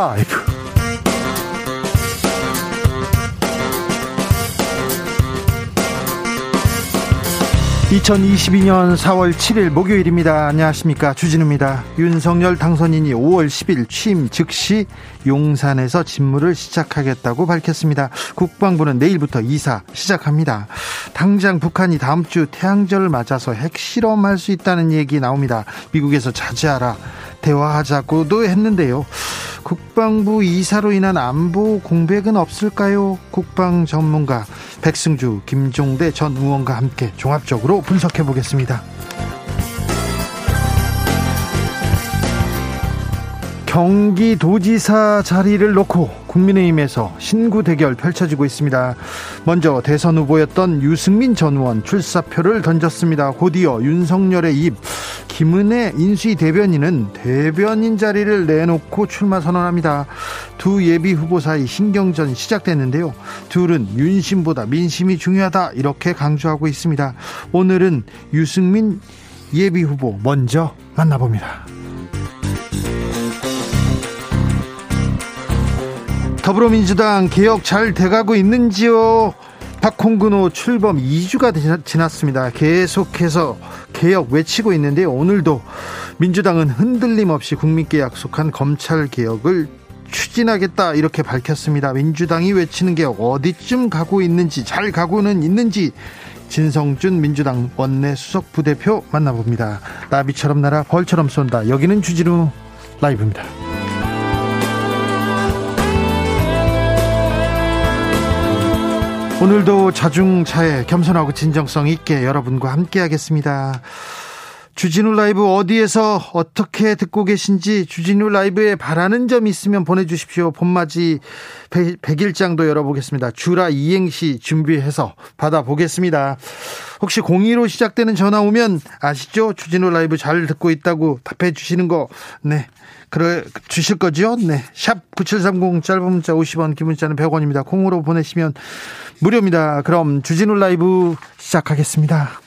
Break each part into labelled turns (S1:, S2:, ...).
S1: 라이브. 2022년 4월 7일 목요일입니다. 안녕하십니까. 주진우입니다. 윤석열 당선인이 5월 10일 취임 즉시 용산에서 직무를 시작하겠다고 밝혔습니다. 국방부는 내일부터 이사 시작합니다. 당장 북한이 다음 주 태양절을 맞아서 핵실험할 수 있다는 얘기 나옵니다. 미국에서 자제하라. 대화하자고도 했는데요. 국방부 이사로 인한 안보 공백은 없을까요? 국방 전문가 백승주, 김종대 전 의원과 함께 종합적으로 분석해 보겠습니다. 경기도지사 자리를 놓고 국민의힘에서 신구 대결 펼쳐지고 있습니다. 먼저 대선 후보였던 유승민 전 의원 출사표를 던졌습니다. 곧이어 윤석열의 입 김은혜 인수위 대변인은 대변인 자리를 내놓고 출마 선언합니다. 두 예비 후보 사이 신경전 시작됐는데요. 둘은 윤심보다 민심이 중요하다 이렇게 강조하고 있습니다. 오늘은 유승민 예비 후보 먼저 만나봅니다. 더불어민주당 개혁 잘 돼가고 있는지요? 박홍근호 출범 2주가 지났습니다. 계속해서 개혁 외치고 있는데 오늘도 민주당은 흔들림 없이 국민께 약속한 검찰 개혁을 추진하겠다 이렇게 밝혔습니다. 민주당이 외치는 개혁 어디쯤 가고 있는지 잘 가고는 있는지 진성준 민주당 원내 수석 부대표 만나봅니다. 나비처럼 날아 벌처럼 쏜다. 여기는 주지루 라이브입니다. 오늘도 자중차에 겸손하고 진정성 있게 여러분과 함께 하겠습니다. 주진우 라이브 어디에서 어떻게 듣고 계신지 주진우 라이브에 바라는 점 있으면 보내주십시오. 봄맞이 100일장도 열어보겠습니다. 주라 이행시 준비해서 받아보겠습니다. 혹시 02로 시작되는 전화 오면 아시죠? 주진우 라이브 잘 듣고 있다고 답해 주시는 거, 네. 그래 주실 거죠? 네. 샵 9730 짧은 문자 50원, 긴 문자는 100원입니다. 콩으로 보내시면 무료입니다. 그럼 주진우 라이브 시작하겠습니다.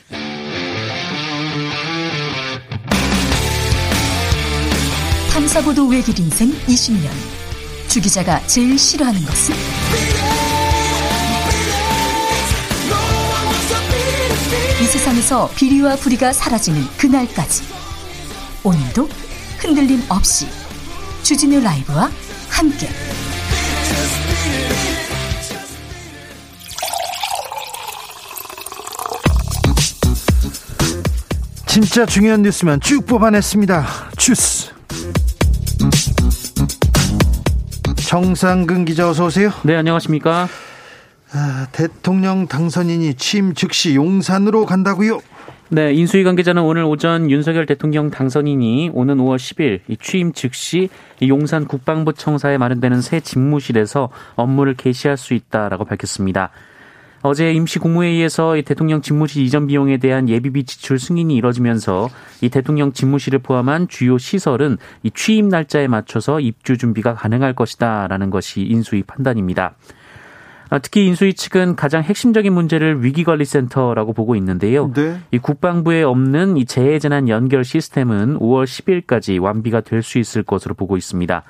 S2: 탐사보도 외길 인생 20년. 주 기자가 제일 싫어하는 것은? 이 세상에서 비리와 부리가 사라지는 그날까지. 오늘도 흔들림 없이 주진우 라이브와 함께
S1: 진짜 중요한 뉴스면 쭉 뽑아냈습니다. 주스. 정상근 기자 어서 오세요.
S3: 네, 안녕하십니까?
S1: 아, 대통령 당선인이 취임 즉시 용산으로 간다고요?
S3: 네, 인수위 관계자는 오늘 오전 윤석열 대통령 당선인이 오는 5월 10일 취임 즉시 용산 국방부 청사에 마련되는 새 집무실에서 업무를 개시할 수 있다라고 밝혔습니다. 어제 임시 국무회의에서 대통령 집무실 이전 비용에 대한 예비비 지출 승인이 이뤄지면서 이 대통령 집무실을 포함한 주요 시설은 이 취임 날짜에 맞춰서 입주 준비가 가능할 것이다라는 것이 인수위 판단입니다. 아, 특히 인수위 측은 가장 핵심적인 문제를 위기관리센터라고 보고 있는데요. 네. 이 국방부에 없는 이 재해재난 연결 시스템은 5월 10일까지 완비가 될 수 있을 것으로 보고 있습니다.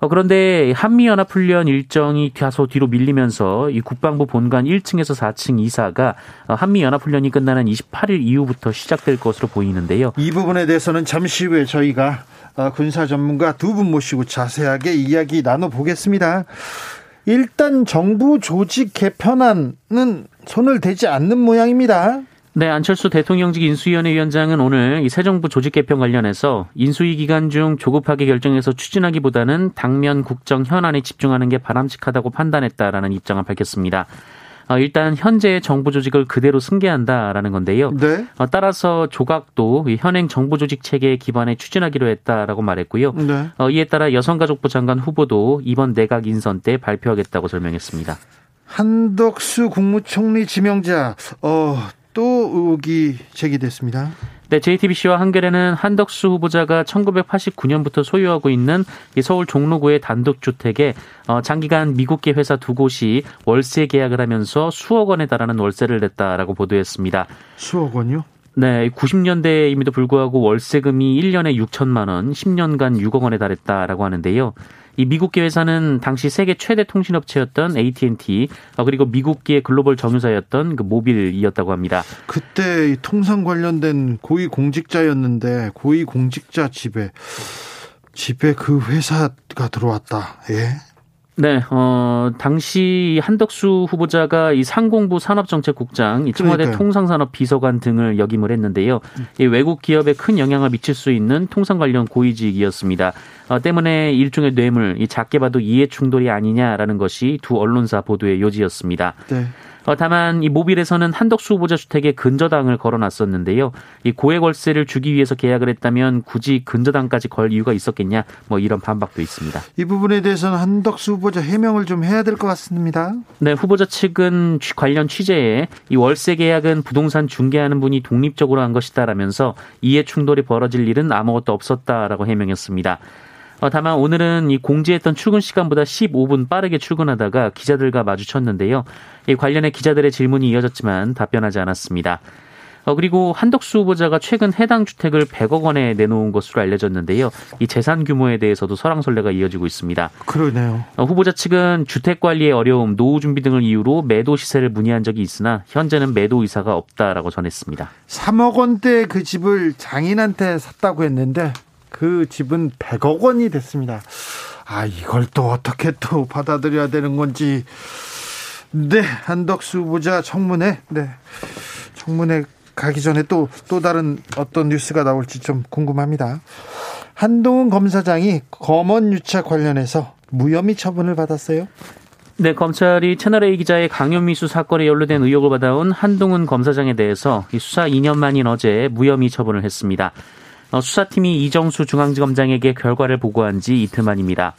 S3: 어, 그런데 한미연합훈련 일정이 다소 뒤로 밀리면서 이 국방부 본관 1층에서 4층 이사가 어, 한미연합훈련이 끝나는 28일 이후부터 시작될 것으로 보이는데요.
S1: 이 부분에 대해서는 잠시 후에 저희가 어, 군사 전문가 두 분 모시고 자세하게 이야기 나눠보겠습니다. 일단 정부 조직 개편안은 손을 대지 않는 모양입니다.
S3: 네, 안철수 대통령직 인수위원회 위원장은 오늘 이 새 정부 조직 개편 관련해서 인수위 기간 중 조급하게 결정해서 추진하기보다는 당면 국정 현안에 집중하는 게 바람직하다고 판단했다라는 입장을 밝혔습니다. 어, 일단 현재 정부 조직을 그대로 승계한다라는 건데요. 네. 어, 따라서 조각도 현행 정부 조직 체계에 기반해 추진하기로 했다라고 말했고요. 네. 어, 이에 따라 여성가족부 장관 후보도 이번 내각 인선 때 발표하겠다고 설명했습니다.
S1: 한덕수 국무총리 지명자 어, 또 의혹이 제기됐습니다.
S3: 네, JTBC와 한겨레는 한덕수 후보자가 1989년부터 소유하고 있는 서울 종로구의 단독주택에 어, 장기간 미국계 회사 두 곳이 월세 계약을 하면서 수억 원에 달하는 월세를 냈다라고 보도했습니다.
S1: 수억 원이요?
S3: 네, 90년대임에도 불구하고 월세금이 1년에 6천만 원, 10년간 6억 원에 달했다라고 하는데요. 이 미국계 회사는 당시 세계 최대 통신업체였던 AT&T 어, 그리고 미국계 글로벌 정유사였던 그 모빌이었다고 합니다.
S1: 그때 통상 관련된 고위 공직자였는데 고위 공직자 집에 집에 그 회사가 들어왔다. 예.
S3: 네, 어, 당시 한덕수 후보자가 이 상공부 산업정책국장, 이 청와대 그러니까요. 통상산업 비서관 등을 역임을 했는데요. 이 외국 기업에 큰 영향을 미칠 수 있는 통상 관련 고위직이었습니다. 어, 때문에 일종의 뇌물, 이 작게 봐도 이해 충돌이 아니냐라는 것이 두 언론사 보도의 요지였습니다. 네. 어, 다만 이 모빌에서는 한덕수 후보자 주택에 근저당을 걸어놨었는데요. 이 고액 월세를 주기 위해서 계약을 했다면 굳이 근저당까지 걸 이유가 있었겠냐? 뭐 이런 반박도 있습니다.
S1: 이 부분에 대해서는 한덕수 후보자 해명을 좀 해야 될 것 같습니다.
S3: 네, 후보자 측은 관련 취재에 이 월세 계약은 부동산 중개하는 분이 독립적으로 한 것이다라면서 이해 충돌이 벌어질 일은 아무것도 없었다라고 해명했습니다. 어, 다만 오늘은 이 공지했던 출근 시간보다 15분 빠르게 출근하다가 기자들과 마주쳤는데요. 이 관련해 기자들의 질문이 이어졌지만 답변하지 않았습니다. 어, 그리고 한덕수 후보자가 최근 해당 주택을 100억 원에 내놓은 것으로 알려졌는데요. 이 재산 규모에 대해서도 설랑설레가 이어지고 있습니다.
S1: 그러네요.
S3: 어, 후보자 측은 주택 관리의 어려움, 노후 준비 등을 이유로 매도 시세를 문의한 적이 있으나 현재는 매도 의사가 없다라고 전했습니다.
S1: 3억 원대 그 집을 장인한테 샀다고 했는데 그 집은 100억 원이 됐습니다. 아, 이걸 또 어떻게 또 받아들여야 되는 건지. 네, 한덕수 후보자 청문회, 네. 청문회 가기 전에 또, 또 다른 어떤 뉴스가 나올지 좀 궁금합니다. 한동훈 검사장이 검언 유착 관련해서 무혐의 처분을 받았어요?
S3: 네, 검찰이 채널A 기자의 강요미수 사건에 연루된 의혹을 받아온 한동훈 검사장에 대해서 수사 2년 만인 어제 무혐의 처분을 했습니다. 어, 수사팀이 이정수 중앙지검장에게 결과를 보고한 지 이틀 만입니다.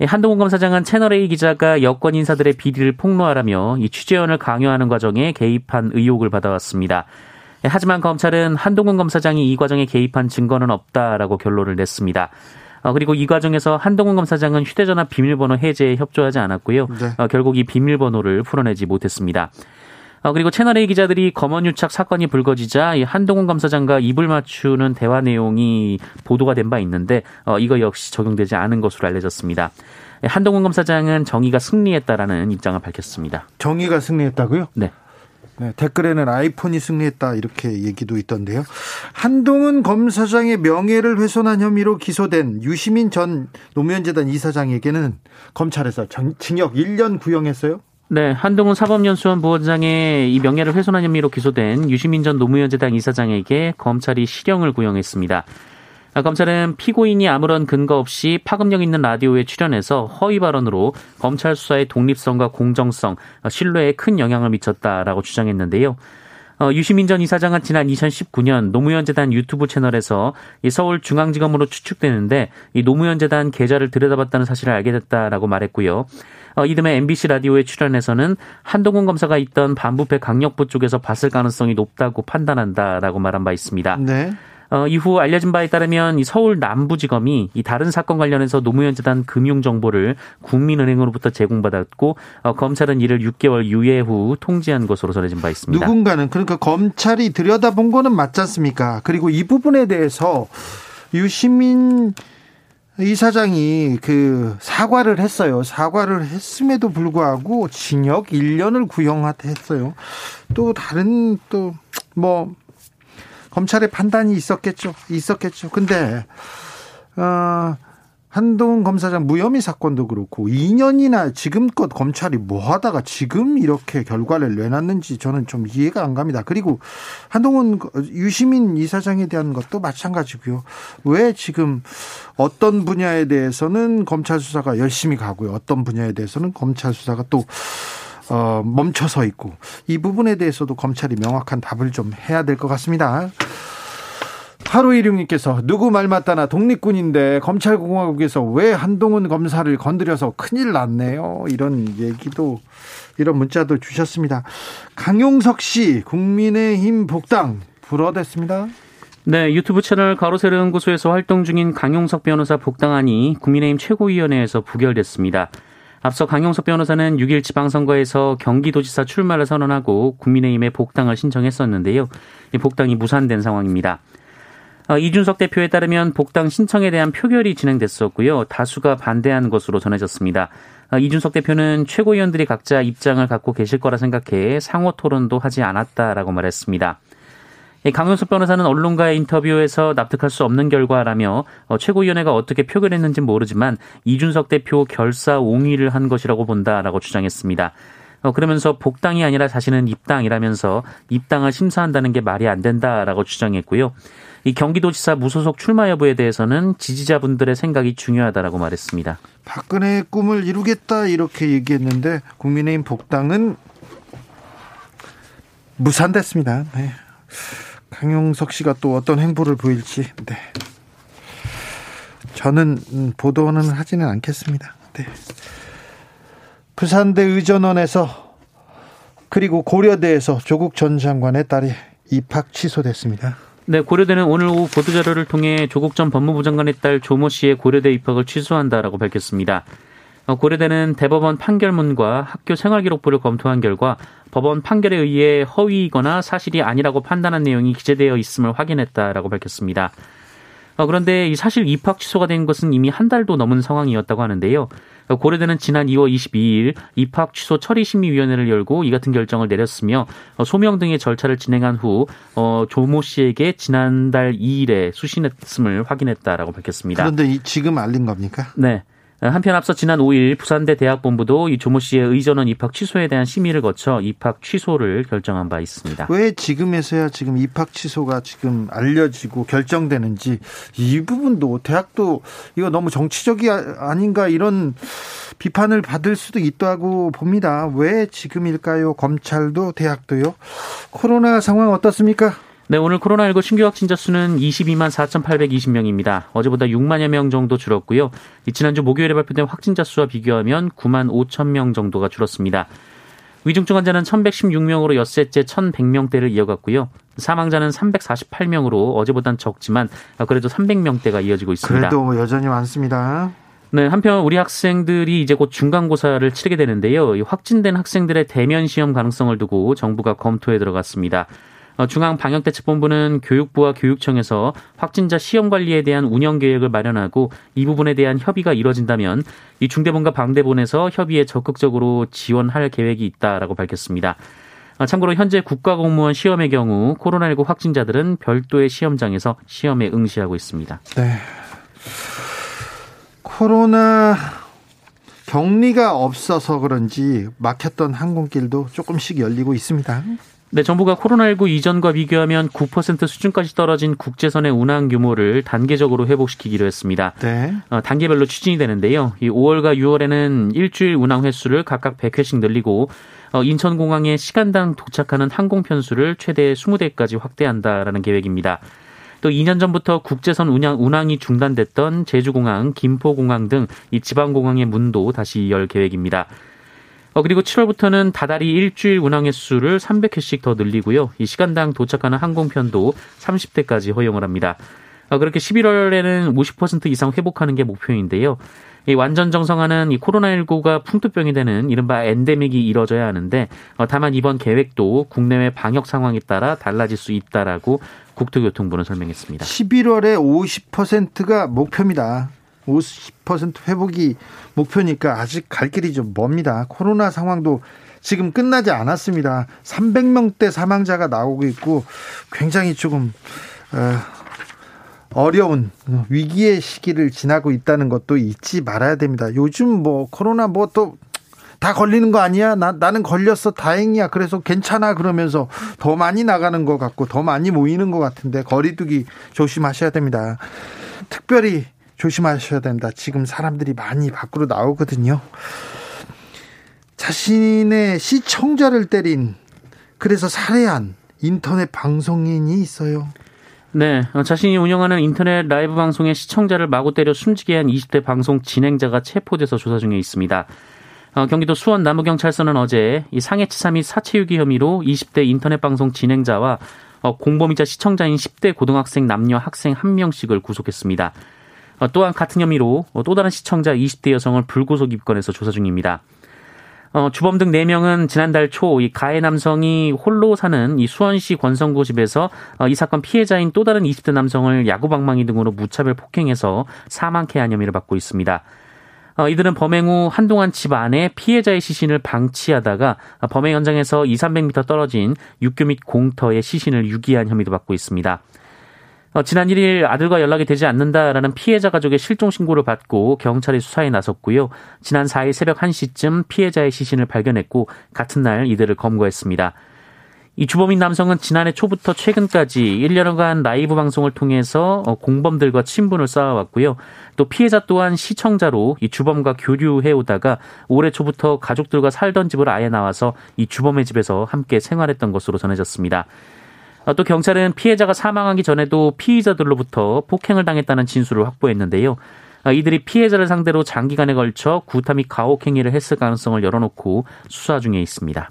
S3: 예, 한동훈 검사장은 채널A 기자가 여권 인사들의 비리를 폭로하라며 이 취재원을 강요하는 과정에 개입한 의혹을 받아왔습니다. 예, 하지만 검찰은 한동훈 검사장이 이 과정에 개입한 증거는 없다라고 결론을 냈습니다. 어, 그리고 이 과정에서 한동훈 검사장은 휴대전화 비밀번호 해제에 협조하지 않았고요. 네. 어, 결국 이 비밀번호를 풀어내지 못했습니다. 어, 그리고 채널A 기자들이 검언유착 사건이 불거지자 한동훈 검사장과 입을 맞추는 대화 내용이 보도가 된 바 있는데 어, 이거 역시 적용되지 않은 것으로 알려졌습니다. 한동훈 검사장은 정의가 승리했다라는 입장을 밝혔습니다.
S1: 정의가 승리했다고요?
S3: 네.
S1: 네, 댓글에는 아이폰이 승리했다 이렇게 얘기도 있던데요. 한동훈 검사장의 명예를 훼손한 혐의로 기소된 유시민 전 노무현재단 이사장에게는 검찰에서 징역 1년 구형했어요.
S3: 네, 한동훈 사법연수원 부원장의 이 명예를 훼손한 혐의로 기소된 유시민 전 노무현재단 이사장에게 검찰이 실형을 구형했습니다. 아, 검찰은 피고인이 아무런 근거 없이 파급력 있는 라디오에 출연해서 허위 발언으로 검찰 수사의 독립성과 공정성, 어, 신뢰에 큰 영향을 미쳤다라고 주장했는데요. 어, 유시민 전 이사장은 지난 2019년 노무현재단 유튜브 채널에서 서울중앙지검으로 추측되는데 이 노무현재단 계좌를 들여다봤다는 사실을 알게 됐다라고 말했고요. 어, 이듬해 MBC 라디오에 출연해서는 한동훈 검사가 있던 반부패 강력부 쪽에서 봤을 가능성이 높다고 판단한다라고 말한 바 있습니다. 네. 어, 이후 알려진 바에 따르면 이 서울 남부지검이 이 다른 사건 관련해서 노무현 재단 금융 정보를 국민은행으로부터 제공받았고 어, 검찰은 이를 6개월 유예 후 통지한 것으로 전해진 바 있습니다.
S1: 누군가는 그러니까 검찰이 들여다본 거는 맞지 않습니까? 그리고 이 부분에 대해서 유시민 이 사장이 그 사과를 했어요. 사과를 했음에도 불구하고 징역 1년을 구형했어요. 또 다른 또 뭐 검찰의 판단이 있었겠죠. 있었겠죠. 근데 어 한동훈 검사장 무혐의 사건도 그렇고 2년이나 지금껏 검찰이 뭐 하다가 지금 이렇게 결과를 내놨는지 저는 좀 이해가 안 갑니다. 그리고 한동훈 유시민 이사장에 대한 것도 마찬가지고요. 왜 지금 어떤 분야에 대해서는 검찰 수사가 열심히 가고요. 어떤 분야에 대해서는 검찰 수사가 또 어, 멈춰서 있고 이 부분에 대해서도 검찰이 명확한 답을 좀 해야 될 것 같습니다. 8516님께서 누구 말 맞다나 독립군인데 검찰공화국에서 왜 한동훈 검사를 건드려서 큰일 났네요. 이런 얘기도 이런 문자도 주셨습니다. 강용석 씨 국민의힘 복당 불어댔습니다.
S3: 네, 유튜브 채널 가로세르 연구소에서 활동 중인 강용석 변호사 복당안이 국민의힘 최고위원회에서 부결됐습니다. 앞서 강용석 변호사는 6일 지방선거에서 경기도지사 출마를 선언하고 국민의힘에 복당을 신청했었는데요. 복당이 무산된 상황입니다. 어, 이준석 대표에 따르면 복당 신청에 대한 표결이 진행됐었고요. 다수가 반대한 것으로 전해졌습니다. 어, 이준석 대표는 최고위원들이 각자 입장을 갖고 계실 거라 생각해 상호 토론도 하지 않았다라고 말했습니다. 강용석 변호사는 언론과의 인터뷰에서 납득할 수 없는 결과라며 어, 최고위원회가 어떻게 표결했는지 모르지만 이준석 대표 결사 옹위를 한 것이라고 본다라고 주장했습니다. 그러면서 복당이 아니라 자신은 입당이라면서 입당을 심사한다는 게 말이 안 된다라고 주장했고요. 이 경기도지사 무소속 출마 여부에 대해서는 지지자분들의 생각이 중요하다라고 말했습니다.
S1: 박근혜의 꿈을 이루겠다 이렇게 얘기했는데 국민의힘 복당은 무산됐습니다. 네. 강용석 씨가 또 어떤 행보를 보일지 네. 저는 음, 보도는 하지는 않겠습니다. 네. 부산대 의전원에서 그리고 고려대에서 조국 전 장관의 딸이 입학 취소됐습니다.
S3: 네, 고려대는 오늘 오후 보도자료를 통해 조국 전 법무부 장관의 딸 조모 씨의 고려대 입학을 취소한다라고 밝혔습니다. 어, 고려대는 대법원 판결문과 학교 생활기록부를 검토한 결과 법원 판결에 의해 허위이거나 사실이 아니라고 판단한 내용이 기재되어 있음을 확인했다라고 밝혔습니다. 어, 그런데 이 사실 입학 취소가 된 것은 이미 한 달도 넘은 상황이었다고 하는데요. 고려대는 지난 2월 22일 입학 취소 처리 심의위원회를 열고 이 같은 결정을 내렸으며 어, 소명 등의 절차를 진행한 후 어, 조모 씨에게 지난달 2일에 수신했음을 확인했다라고 밝혔습니다.
S1: 그런데 지금 알린 겁니까?
S3: 네. 한편 앞서 지난 5일 부산대 대학본부도 이 조모 씨의 의전원 입학 취소에 대한 심의를 거쳐 입학 취소를 결정한 바 있습니다.
S1: 왜 지금에서야 지금 입학 취소가 지금 알려지고 결정되는지 이 부분도 대학도 이거 너무 정치적이 아닌가 이런 비판을 받을 수도 있다고 봅니다. 왜 지금일까요? 검찰도 대학도요. 코로나 상황 어떻습니까?
S3: 네, 오늘 코로나19 신규 확진자 수는 22만 4,820명입니다. 어제보다 6만여 명 정도 줄었고요. 지난주 목요일에 발표된 확진자 수와 비교하면 9만 5천 명 정도가 줄었습니다. 위중증 환자는 1,116명으로 엿새째 1,100명대를 이어갔고요. 사망자는 348명으로 어제보단 적지만 그래도 300명대가 이어지고 있습니다.
S1: 그래도 여전히 많습니다.
S3: 네, 한편 우리 학생들이 이제 곧 중간고사를 치르게 되는데요. 확진된 학생들의 대면 시험 가능성을 두고 정부가 검토에 들어갔습니다. 어, 중앙방역대책본부는 교육부와 교육청에서 확진자 시험 관리에 대한 운영 계획을 마련하고 이 부분에 대한 협의가 이뤄진다면 이 중대본과 방대본에서 협의에 적극적으로 지원할 계획이 있다라고 밝혔습니다. 어, 참고로 현재 국가공무원 시험의 경우 코로나19 확진자들은 별도의 시험장에서 시험에 응시하고 있습니다.
S1: 네. 코로나 격리가 없어서 그런지 막혔던 항공길도 조금씩 열리고 있습니다.
S3: 네, 정부가 코로나19 이전과 비교하면 9% 수준까지 떨어진 국제선의 운항 규모를 단계적으로 회복시키기로 했습니다. 네. 어, 단계별로 추진이 되는데요. 이 5월과 6월에는 일주일 운항 횟수를 각각 100회씩 늘리고 어, 인천공항에 시간당 도착하는 항공 편수를 최대 20대까지 확대한다라는 계획입니다. 또 2년 전부터 국제선 운항, 운항이 중단됐던 제주공항, 김포공항 등 이 지방공항의 문도 다시 열 계획입니다. 어, 그리고 7월부터는 다달이 일주일 운항 횟수를 300회씩 더 늘리고요. 이 시간당 도착하는 항공편도 30대까지 허용을 합니다. 어, 그렇게 11월에는 50% 이상 회복하는 게 목표인데요. 이 완전 정상화는 이 코로나19가 풍토병이 되는 이른바 엔데믹이 이뤄져야 하는데 어, 다만 이번 계획도 국내외 방역 상황에 따라 달라질 수 있다라고 국토교통부는 설명했습니다.
S1: 11월에 50%가 목표입니다. 50% 회복이 목표니까 아직 갈 길이 좀 멉니다. 코로나 상황도 지금 끝나지 않았습니다. 300명대 사망자가 나오고 있고 굉장히 조금 어, 려운 위기의 시기를 지나고 있다는 것도 잊지 말아야 됩니다. 요즘 뭐 코로나 뭐 또 다 걸리는 거 아니야? 나, 나는 걸렸어. 다행이야. 그래서 괜찮아. 그러면서 더 많이 나가는 것 같고 더 많이 모이는 것 같은데 거리두기 조심하셔야 됩니다. 특별히 조심하셔야 된다. 지금 사람들이 많이 밖으로 나오거든요. 자신의 시청자를 때린 그래서 살해한 인터넷 방송인이 있어요.
S3: 네, 어, 자신이 운영하는 인터넷 라이브 방송의 시청자를 마구 때려 숨지게 한 20대 방송 진행자가 체포돼서 조사 중에 있습니다. 어, 경기도 수원 남부경찰서는 어제 이 상해치사 및 사체유기 혐의로 20대 인터넷 방송 진행자와 어, 공범이자 시청자인 10대 고등학생 남녀 학생 한 명씩을 구속했습니다. 어, 또한 같은 혐의로 또 다른 시청자 20대 여성을 불구속 입건해서 조사 중입니다. 어, 주범 등 4명은 지난달 초 이 가해 남성이 홀로 사는 이 수원시 권성구 집에서 어, 이 사건 피해자인 또 다른 20대 남성을 야구방망이 등으로 무차별 폭행해서 사망케 한 혐의를 받고 있습니다. 어, 이들은 범행 후 한동안 집 안에 피해자의 시신을 방치하다가 범행 현장에서 2, 300m 떨어진 육교 및 공터에 시신을 유기한 혐의도 받고 있습니다. 어, 지난 1일 아들과 연락이 되지 않는다라는 피해자 가족의 실종 신고를 받고 경찰이 수사에 나섰고요. 지난 4일 새벽 1시쯤 피해자의 시신을 발견했고 같은 날 이들을 검거했습니다. 이 주범인 남성은 지난해 초부터 최근까지 1년간 라이브 방송을 통해서 어, 공범들과 친분을 쌓아왔고요. 또 피해자 또한 시청자로 이 주범과 교류해 오다가 올해 초부터 가족들과 살던 집을 아예 나와서 이 주범의 집에서 함께 생활했던 것으로 전해졌습니다. 어, 또 경찰은 피해자가 사망하기 전에도 피의자들로부터 폭행을 당했다는 진술을 확보했는데요. 어, 이들이 피해자를 상대로 장기간에 걸쳐 구타 및 가혹 행위를 했을 가능성을 열어놓고 수사 중에 있습니다.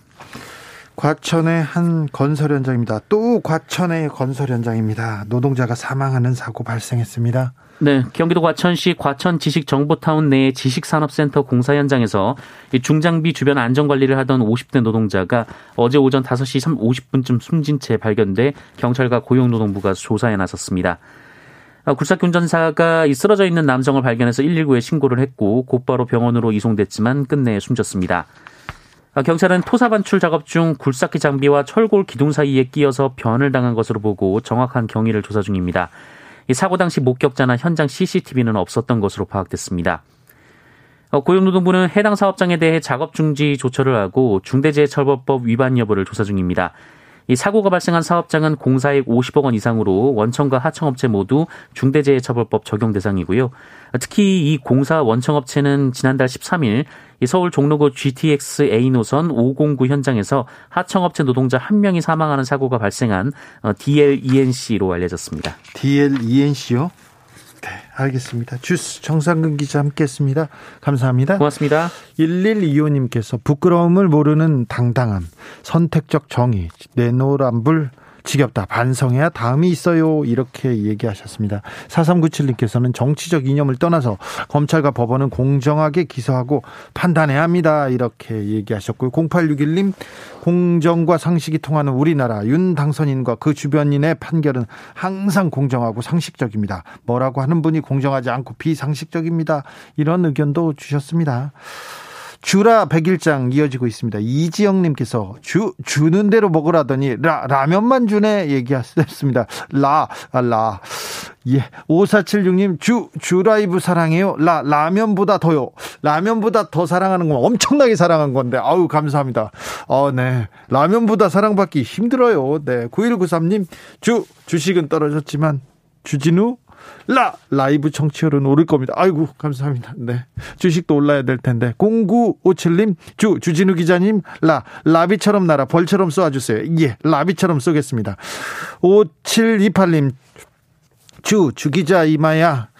S1: 과천의 한 건설 현장입니다. 또 과천의 건설 현장입니다. 노동자가 사망하는 사고 발생했습니다.
S3: 네, 경기도 과천시 과천 지식정보타운 내 지식산업센터 공사 현장에서 중장비 주변 안전관리를 하던 50대 노동자가 어제 오전 5시 50분쯤 숨진 채 발견돼 경찰과 고용노동부가 조사에 나섰습니다. 아, 굴삭 운전사가 쓰러져 있는 남성을 발견해서 119에 신고를 했고 곧바로 병원으로 이송됐지만 끝내 숨졌습니다. 아, 경찰은 토사 반출 작업 중 굴삭기 장비와 철골 기둥 사이에 끼어서 변을 당한 것으로 보고 정확한 경위를 조사 중입니다. 사고 당시 목격자나 현장 CCTV는 없었던 것으로 파악됐습니다. 어, 고용노동부는 해당 사업장에 대해 작업 중지 조처를 하고 중대재해처벌법 위반 여부를 조사 중입니다. 이 사고가 발생한 사업장은 공사액 50억 원 이상으로 원청과 하청업체 모두 중대재해처벌법 적용 대상이고요. 특히 이 공사 원청업체는 지난달 13일 서울 종로구 GTX A 노선 509 현장에서 하청업체 노동자 한 명이 사망하는 사고가 발생한 DLENC로 알려졌습니다.
S1: DLENC요? 네, 알겠습니다. 주스 정상근 기자 함께했습니다. 감사합니다.
S3: 고맙습니다.
S1: 1125님께서 부끄러움을 모르는 당당함, 선택적 정의, 내노란불 지겹다. 반성해야 다음이 있어요. 이렇게 얘기하셨습니다. 4397님께서는 정치적 이념을 떠나서 검찰과 법원은 공정하게 기소하고 판단해야 합니다. 이렇게 얘기하셨고요. 0861님, 공정과 상식이 통하는 우리나라 윤 당선인과 그 주변인의 판결은 항상 공정하고 상식적입니다. 뭐라고 하는 분이 공정하지 않고 비상식적입니다. 이런 의견도 주셨습니다. 주라 백일장 이어지고 있습니다. 이지영 님께서 주 주는 대로 먹으라더니 라 라면만 주네 얘기하셨습니다. 라 아, 라. 예. 5476님, 주, 주라이브 사랑해요. 라, 라면보다 더요. 라면보다 더 사랑하는 건 엄청나게 사랑한 건데, 아우, 감사합니다. 어, 네. 라면보다 사랑받기 힘들어요. 네. 9193님, 주, 주식은 떨어졌지만, 주진우, 라 라이브 청취율은 오를 겁니다. 아이고 감사합니다. 네 주식도 올라야 될 텐데 0957님 주 주진우 기자님 라 라비처럼 날아 벌처럼 쏘아주세요. 예 라비처럼 쏘겠습니다. 5728님 주 주기자 이마야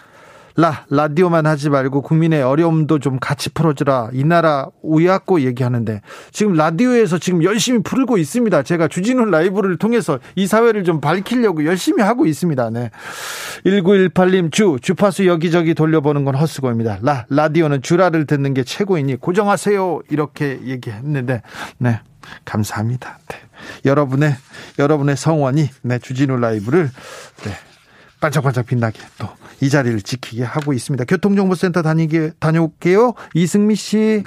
S1: 라 라디오만 하지 말고 국민의 어려움도 좀 같이 풀어주라 이 나라 우야고 얘기하는데 지금 라디오에서 지금 열심히 풀고 있습니다. 제가 주진우 라이브를 통해서 이 사회를 좀 밝히려고 열심히 하고 있습니다. 네. 1918님 주 주파수 여기저기 돌려보는 건 헛수고입니다. 라 라디오는 주라를 듣는 게 최고이니 고정하세요 이렇게 얘기했는데 네 감사합니다. 네. 여러분의 여러분의 성원이 네 주진우 라이브를 네. 반짝반짝 빛나게 또 이 자리를 지키게 하고 있습니다. 교통정보센터 다니게 다녀올게요. 이승미 씨.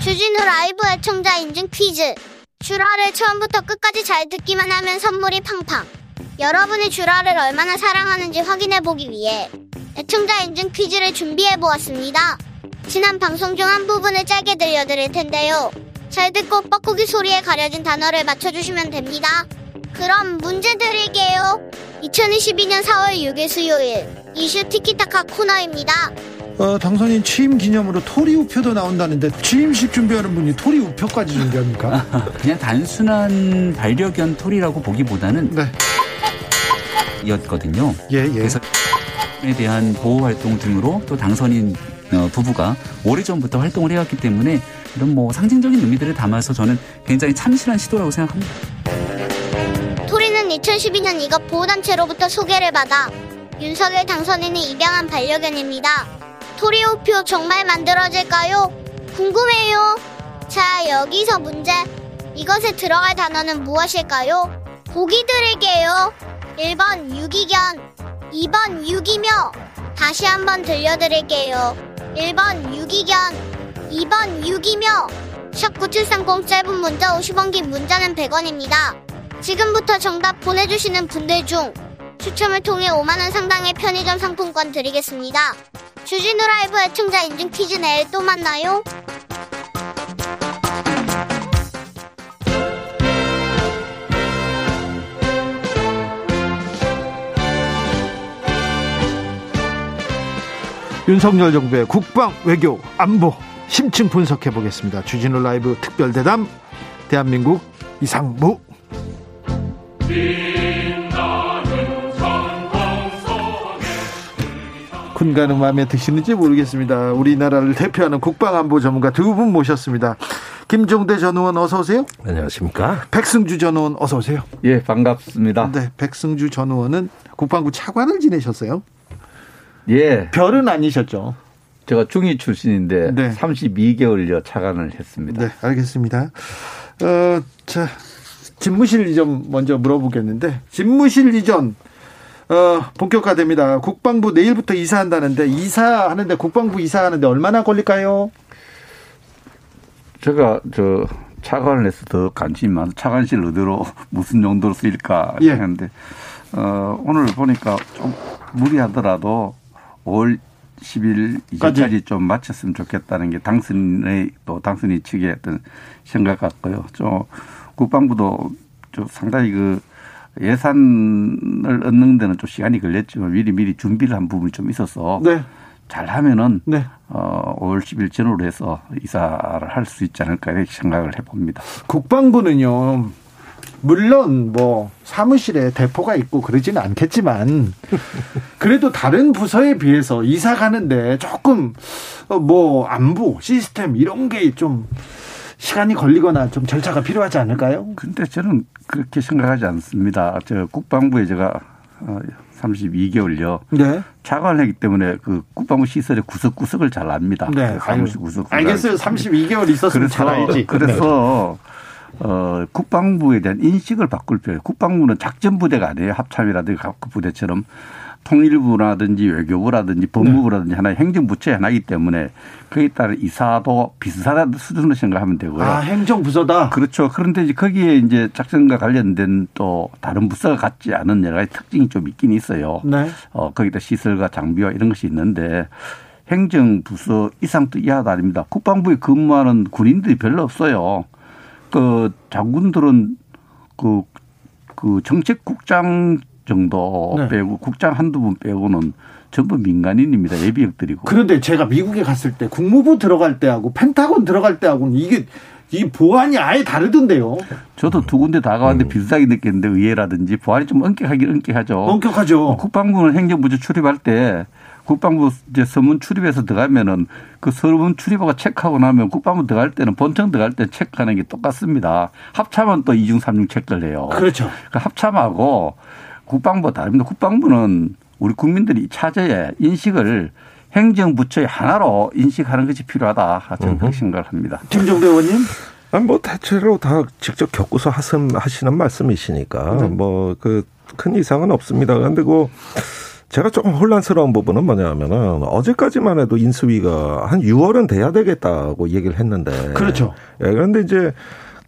S4: 주진우 라이브 애청자 인증 퀴즈. 주라를 처음부터 끝까지 잘 듣기만 하면 선물이 팡팡. 여러분이 주라를 얼마나 사랑하는지 확인해 보기 위해 애청자 인증 퀴즈를 준비해 보았습니다. 지난 방송 중 한 부분을 짧게 들려드릴 텐데요. 잘 듣고 뻐꾸기 소리에 가려진 단어를 맞춰주시면 됩니다. 그럼 문제 드릴게요. 2022년 4월 6일 수요일 이슈 티키타카 코너입니다.
S1: 어, 당선인 취임 기념으로 토리 우표도 나온다는데 취임식 준비하는 분이 토리 우표까지 준비합니까?
S5: 그냥 단순한 반려견 토리라고 보기보다는
S1: 네.
S5: 이었거든요.
S1: 예, 예.
S5: 그래서 에 대한 보호 활동 등으로 또 당선인 어, 부부가 오래전부터 활동을 해왔기 때문에 이런 뭐 상징적인 의미들을 담아서 저는 굉장히 참신한 시도라고 생각합니다.
S4: 토리는 2012년 이것 보호단체로부터 소개를 받아 윤석열 당선인이 입양한 반려견입니다. 토리오표 정말 만들어질까요? 궁금해요. 자, 여기서 문제. 이것에 들어갈 단어는 무엇일까요? 보기 드릴게요. 1번 유기견, 2번 유기묘. 다시 한번 들려드릴게요. 1번 유기견, 2번 유기묘. 샵9730 짧은 문자 50원 긴 문자는 100원입니다. 지금부터 정답 보내주시는 분들 중 추첨을 통해 5만원 상당의 편의점 상품권 드리겠습니다. 주진우 라이브 애청자 인증 퀴즈 내일 또 만나요.
S1: 윤석열 정부의 국방, 외교, 안보 심층 분석해 보겠습니다. 주진우 라이브 특별 대담 대한민국 이상무 군가는 마음에 드시는지 모르겠습니다. 우리나라를 대표하는 국방안보 전문가 두 분 모셨습니다. 김종대 전 의원 어서 오세요.
S6: 안녕하십니까?
S1: 백승주 전 의원 어서 오세요.
S6: 예, 반갑습니다.
S1: 네, 백승주 전 의원은 국방부 차관을 지내셨어요.
S6: 예,
S1: 별은 아니셨죠.
S6: 제가 중위 출신인데
S1: 네.
S6: 32개월여 차관을 했습니다.
S1: 네, 알겠습니다. 어, 자, 집무실 이전 먼저 물어보겠는데, 집무실 이전, 어, 본격화됩니다. 국방부 내일부터 이사한다는데, 이사하는데, 국방부 이사하는데 얼마나 걸릴까요?
S6: 제가 저 차관을 해서 더 관심이 많아 차관실 어디로 무슨 용도로 쓰일까
S1: 예.
S6: 했는데 어, 오늘 보니까 좀 무리하더라도 5월 10일 이전까지 좀 마쳤으면 좋겠다는 게 당선의 또 당선인 측의 어떤 생각 같고요. 좀 국방부도 좀 상당히 그 예산을 얻는 데는 좀 시간이 걸렸지만 미리 미리 준비를 한 부분이 좀 있어서
S1: 네,
S6: 잘 하면은
S1: 네.
S6: 어 5월 10일 전후로 해서 이사를 할 수 있지 않을까 이렇게 생각을 해봅니다.
S1: 국방부는요, 물론 뭐 사무실에 대포가 있고 그러지는 않겠지만, 그래도 다른 부서에 비해서 이사 가는데 조금, 어, 뭐, 안보, 시스템 이런 게 좀 시간이 걸리거나 좀 절차가 필요하지 않을까요?
S6: 근데 저는 그렇게 생각하지 않습니다. 저 국방부에 제가 어 32개월요
S1: 네.
S6: 차관을 했기 때문에 그 국방부 시설의 구석구석을 잘 압니다.
S1: 네.
S6: 그 사무실 구석
S1: 알겠어요. 32개월 있었으면 잘 알지. 네.
S6: 그래서 어 국방부에 대한 인식을 바꿀 필요해요. 국방부는 작전 부대가 아니에요. 합참이라든지 각 부대처럼 통일부라든지 외교부라든지 법무부라든지 하나의 행정부처의 하나이기 때문에 거기에 따른 이사도 비슷한 수준으로 생각하면 되고요.
S1: 아, 행정부서다.
S6: 그렇죠. 그런데 이제 거기에 이제 작전과 관련된 또 다른 부서가 갖지 않은 여러 가지 특징이 좀 있긴 있어요.
S1: 네.
S6: 어, 거기다 시설과 장비와 이런 것이 있는데 행정부서 이상 도 이하도 아닙니다. 국방부에 근무하는 군인들이 별로 없어요. 그 장군들은 그, 그 정책국장 정도
S1: 네.
S6: 빼고 국장 한두 분 빼고는 전부 민간인입니다. 예비역들이고.
S1: 그런데 제가 미국에 갔을 때 국무부 들어갈 때하고 펜타곤 들어갈 때하고는 이게 이 보안이 아예 다르던데요.
S6: 저도 두 군데 다 가봤는데 비슷하게 느꼈는데 의회라든지 보안이 좀 엄격하긴 엄격하죠.
S1: 엄격하죠.
S6: 국방부는 행정부처 출입할 때 국방부 이제 서문 출입해서 들어가면은 그 서문 출입하고 체크하고 나면 국방부 들어갈 때는 본청 들어갈 때 체크하는 게 똑같습니다. 합참은 또 이중 삼중 체크를 해요.
S1: 그렇죠.
S6: 그 합참하고 국방부 다릅니다. 국방부는 우리 국민들이 차제에 인식을 행정부처의 하나로 인식하는 것이 필요하다. 저는 그렇게 생각을 합니다.
S1: 김정대 의원님.
S7: 아니 뭐 대체로 다 직접 겪고서 하신, 하시는 말씀이시니까
S1: 네.
S7: 뭐 그 큰 이상은 없습니다. 그런데 그 제가 조금 혼란스러운 부분은 뭐냐면은 어제까지만 해도 인수위가 한 6월은 돼야 되겠다고 얘기를 했는데
S1: 그렇죠.
S7: 예, 그런데 이제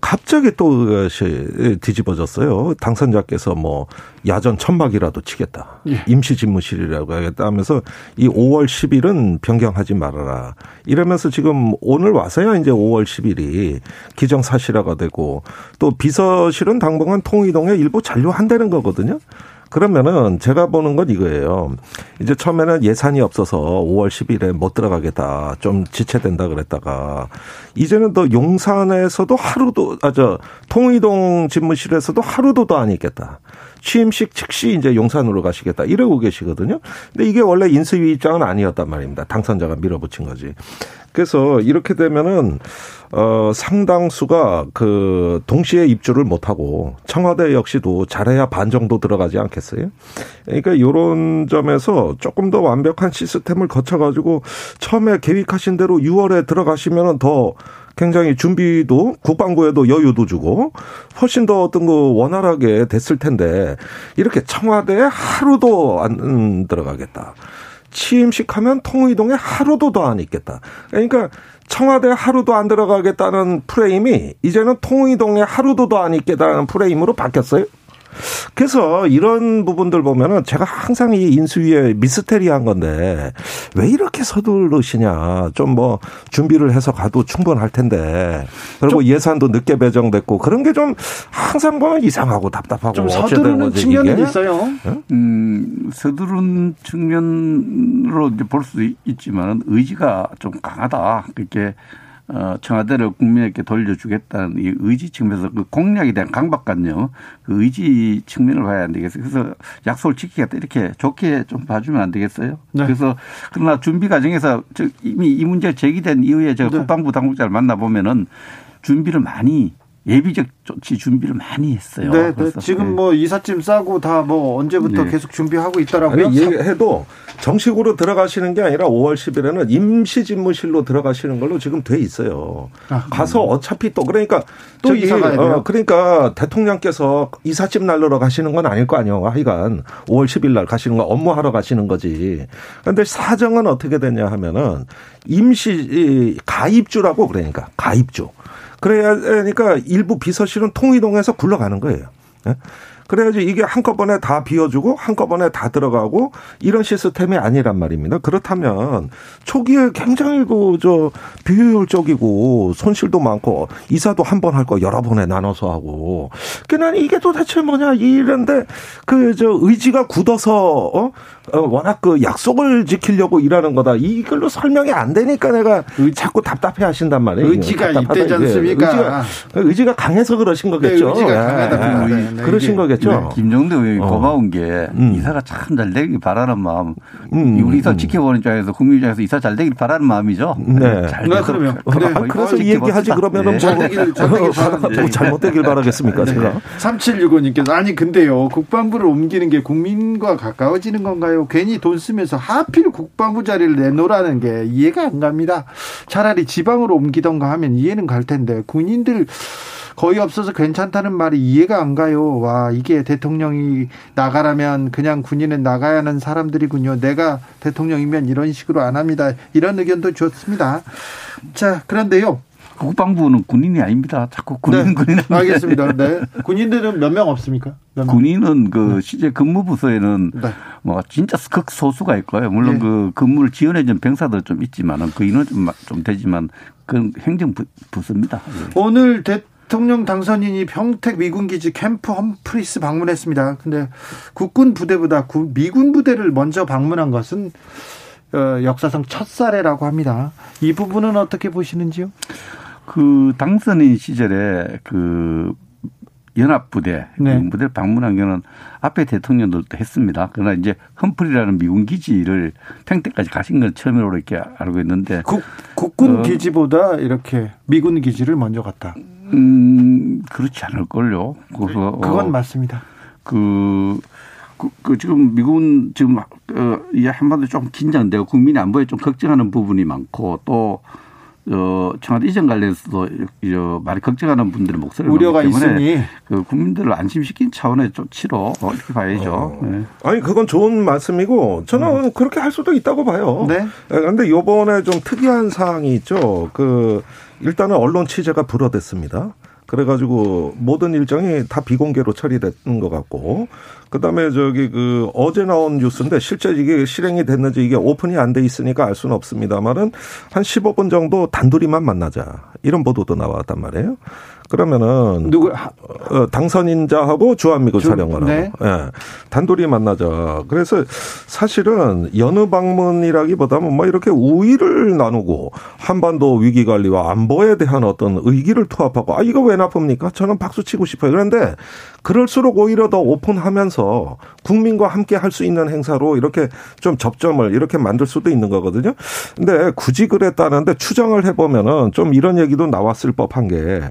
S7: 갑자기 또 그것이 뒤집어졌어요. 당선자께서 뭐 야전 천막이라도 치겠다.
S1: 예.
S7: 임시 집무실이라고 하겠다 하면서 이 5월 10일은 변경하지 말아라. 이러면서 지금 오늘 와서야 이제 5월 10일이 기정사실화가 되고 또 비서실은 당분간 통이동에 일부 잔류한다는 거거든요. 그러면은 제가 보는 건 이거예요. 이제 처음에는 예산이 없어서 5월 10일에 못 들어가겠다. 좀 지체된다 그랬다가 이제는 또 용산에서도 하루도 아 저 통이동 집무실에서도 하루도 더 안 있겠다. 취임식 즉시 이제 용산으로 가시겠다 이러고 계시거든요. 근데 이게 원래 인수위 입장은 아니었단 말입니다. 당선자가 밀어붙인 거지. 그래서 이렇게 되면은 어 상당수가 그 동시에 입주를 못 하고 청와대 역시도 잘해야 반 정도 들어가지 않겠어요? 그러니까 요런 점에서 조금 더 완벽한 시스템을 거쳐 가지고 처음에 계획하신 대로 6월에 들어가시면은 더 굉장히 준비도 국방부에도 여유도 주고 훨씬 더 어떤 거 원활하게 됐을 텐데 이렇게 청와대에 하루도 안 들어가겠다. 취임식 하면 통의동에 하루도 더 안 있겠다. 그러니까 청와대 하루도 안 들어가겠다는 프레임이 이제는 통의동에 하루도 더 안 있겠다는 프레임으로 바뀌었어요. 그래서 이런 부분들 보면은 제가 항상 이 인수위에 미스테리한 건데 왜 이렇게 서두르시냐. 좀 뭐 준비를 해서 가도 충분할 텐데. 그리고 예산도 늦게 배정됐고 그런 게 좀 항상 보면 이상하고 답답하고
S1: 좀 서두르는 측면은 있어요.
S6: 음, 서두른 측면으로 이제 볼수 있지만 의지가 좀 강하다. 그렇게 어, 청와대를 국민에게 돌려주겠다는 이 의지 측면에서 그 공약에 대한 강박관념, 그 의지 측면을 봐야 안 되겠어요. 그래서 약속을 지키겠다 이렇게 좋게 좀 봐주면 안 되겠어요. 네. 그래서 그러나 준비 과정에서 이미 이 문제 제기된 이후에 제가 네. 국방부 당국자를 만나 보면은 준비를 많이 예비적 조치 준비를 많이 했어요.
S1: 네, 네. 지금 네. 뭐 이삿짐 싸고 다 뭐 언제부터 네. 계속 준비하고 있더라고요.
S7: 아니, 얘기해도 정식으로 들어가시는 게 아니라 5월 10일에는 임시 집무실로 들어가시는 걸로 지금 돼 있어요. 아, 가서 어차피 또 그러니까
S1: 또 이사 가야 돼요.
S7: 어, 그러니까 대통령께서 이삿짐 날르러 가시는 건 아닐 거 아니에요. 하여간 5월 10일 날 가시는 건 업무하러 가시는 거지. 그런데 사정은 어떻게 되냐 하면은 임시 가입주라고 그러니까 가입주. 그래야 하니까 일부 비서실은 통이동해서 굴러가는 거예요. 예? 그래야지 이게 한꺼번에 다 비워주고 한꺼번에 다 들어가고 이런 시스템이 아니란 말입니다. 그렇다면 초기에 굉장히 그저 비효율적이고 손실도 많고 이사도 한 번 할 거 여러 번에 나눠서 하고 그난 이게 도대체 뭐냐 이런데 그 저 의지가 굳어서 어? 어 워낙 그 약속을 지키려고 일하는 거다 이걸로 설명이 안 되니까 내가 자꾸 답답해 하신단 말이에요.
S1: 의지가 있대지 않습니까?
S7: 의지가, 의지가 강해서 그러신 거겠죠.
S1: 네, 의지가 강하다.
S7: 네, 네, 그러신 거겠죠.
S6: 네, 김정대 의원이 어. 고마운 게 음. 이사가 참 잘 되길 바라는 마음. 음. 우리 이사 지켜보는 입장에서 국민 입장에서 이사 잘 되길 바라는 마음이죠.
S1: 네. 잘
S7: 네, 그러면 그래. 그래서 이 얘기하지 그러면은 네. 잘 되길 잘 되길 바라는 잘못 되길 바라겠습니까 네. 제가.
S1: 3765님께서 아니 근데요 국방부를 옮기는 게 국민과 가까워지는 건가요? 괜히 돈 쓰면서 하필 국방부 자리를 내놓으라는 게 이해가 안 갑니다. 차라리 지방으로 옮기던가 하면 이해는 갈 텐데 군인들 거의 없어서 괜찮다는 말이 이해가 안 가요. 와, 이게 대통령이 나가라면 그냥 군인은 나가야 하는 사람들이군요. 내가 대통령이면 이런 식으로 안 합니다. 이런 의견도 좋습니다. 자, 그런데요.
S6: 국방부는 군인이 아닙니다. 자꾸 군인 네, 군인
S1: 알겠습니다. 네. 군인들은 몇 명 없습니까? 몇
S6: 명? 군인은 그 네. 실제 근무부서에는 네. 뭐 진짜 극소수가 있고요. 물론 네. 그 근무를 지원해준 병사들 좀 있지만은 그 인원 좀, 좀 되지만 그 행정부서입니다.
S1: 오늘 대 대통령 당선인이 평택 미군기지 캠프 험프리스 방문했습니다. 근데 국군 부대보다 미군 부대를 먼저 방문한 것은 어, 역사상 첫 사례라고 합니다. 이 부분은 어떻게 보시는지요?
S6: 그 당선인 시절에 그 연합부대, 네. 부대 방문한 경우는 앞에 대통령들도 했습니다. 그러나 이제 험프리라는 미군 기지를 평택까지 가신 걸 처음으로 이렇게 알고 있는데
S1: 국, 국군 어, 기지보다 이렇게 미군 기지를 먼저 갔다.
S6: 음, 그렇지 않을 걸요.
S1: 그래서. 그건 어, 맞습니다.
S6: 그, 그, 그, 지금 미국은 지금, 어, 이 한반도 좀 긴장되고 국민의 안보에 좀 걱정하는 부분이 많고 또, 어, 청와대 이전 관련해서도 어, 많이 걱정하는 분들의 목소리가
S1: 우려가 있으니
S6: 그 국민들을 안심시킨 차원의 조치로 어, 이렇게 봐야죠. 어. 네.
S7: 아니 그건 좋은 말씀이고 저는 음. 그렇게 할 수도 있다고 봐요. 네. 그런데 요번에 좀 특이한 사항이 있죠. 그 일단은 언론 취재가 불어댔습니다. 그래가지고 모든 일정이 다 비공개로 처리된 것 같고 그다음에 저기 그 어제 나온 뉴스인데 실제 이게 실행이 됐는지 이게 오픈이 안 돼 있으니까 알 수는 없습니다만은 한 15분 정도 단둘이만 만나자 이런 보도도 나왔단 말이에요. 그러면은
S1: 누구
S7: 어, 당선인자하고 주한미군 사령관하고 네. 예, 단둘이 만나자. 그래서 사실은 여느 방문이라기보다는 뭐 이렇게 우위를 나누고 한반도 위기 관리와 안보에 대한 어떤 의기를 투합하고 아 이거 왜 나쁩니까? 저는 박수 치고 싶어요. 그런데 그럴수록 오히려 더 오픈하면서 국민과 함께 할 수 있는 행사로 이렇게 좀 접점을 이렇게 만들 수도 있는 거거든요. 근데 굳이 그랬다는데 추정을 해보면은 좀 이런 얘기도 나왔을 법한 게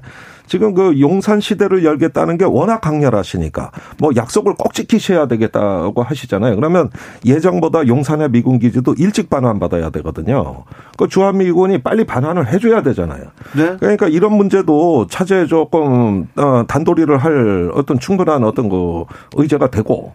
S7: 지금 그 용산 시대를 열겠다는 게 워낙 강렬하시니까 뭐 약속을 꼭 지키셔야 되겠다고 하시잖아요. 그러면 예정보다 용산의 미군 기지도 일찍 반환 받아야 되거든요. 그 주한미군이 빨리 반환을 해줘야 되잖아요. 네. 그러니까 이런 문제도 차제에 조금 어, 단도리를 할 어떤 충분한 어떤 그 의제가 되고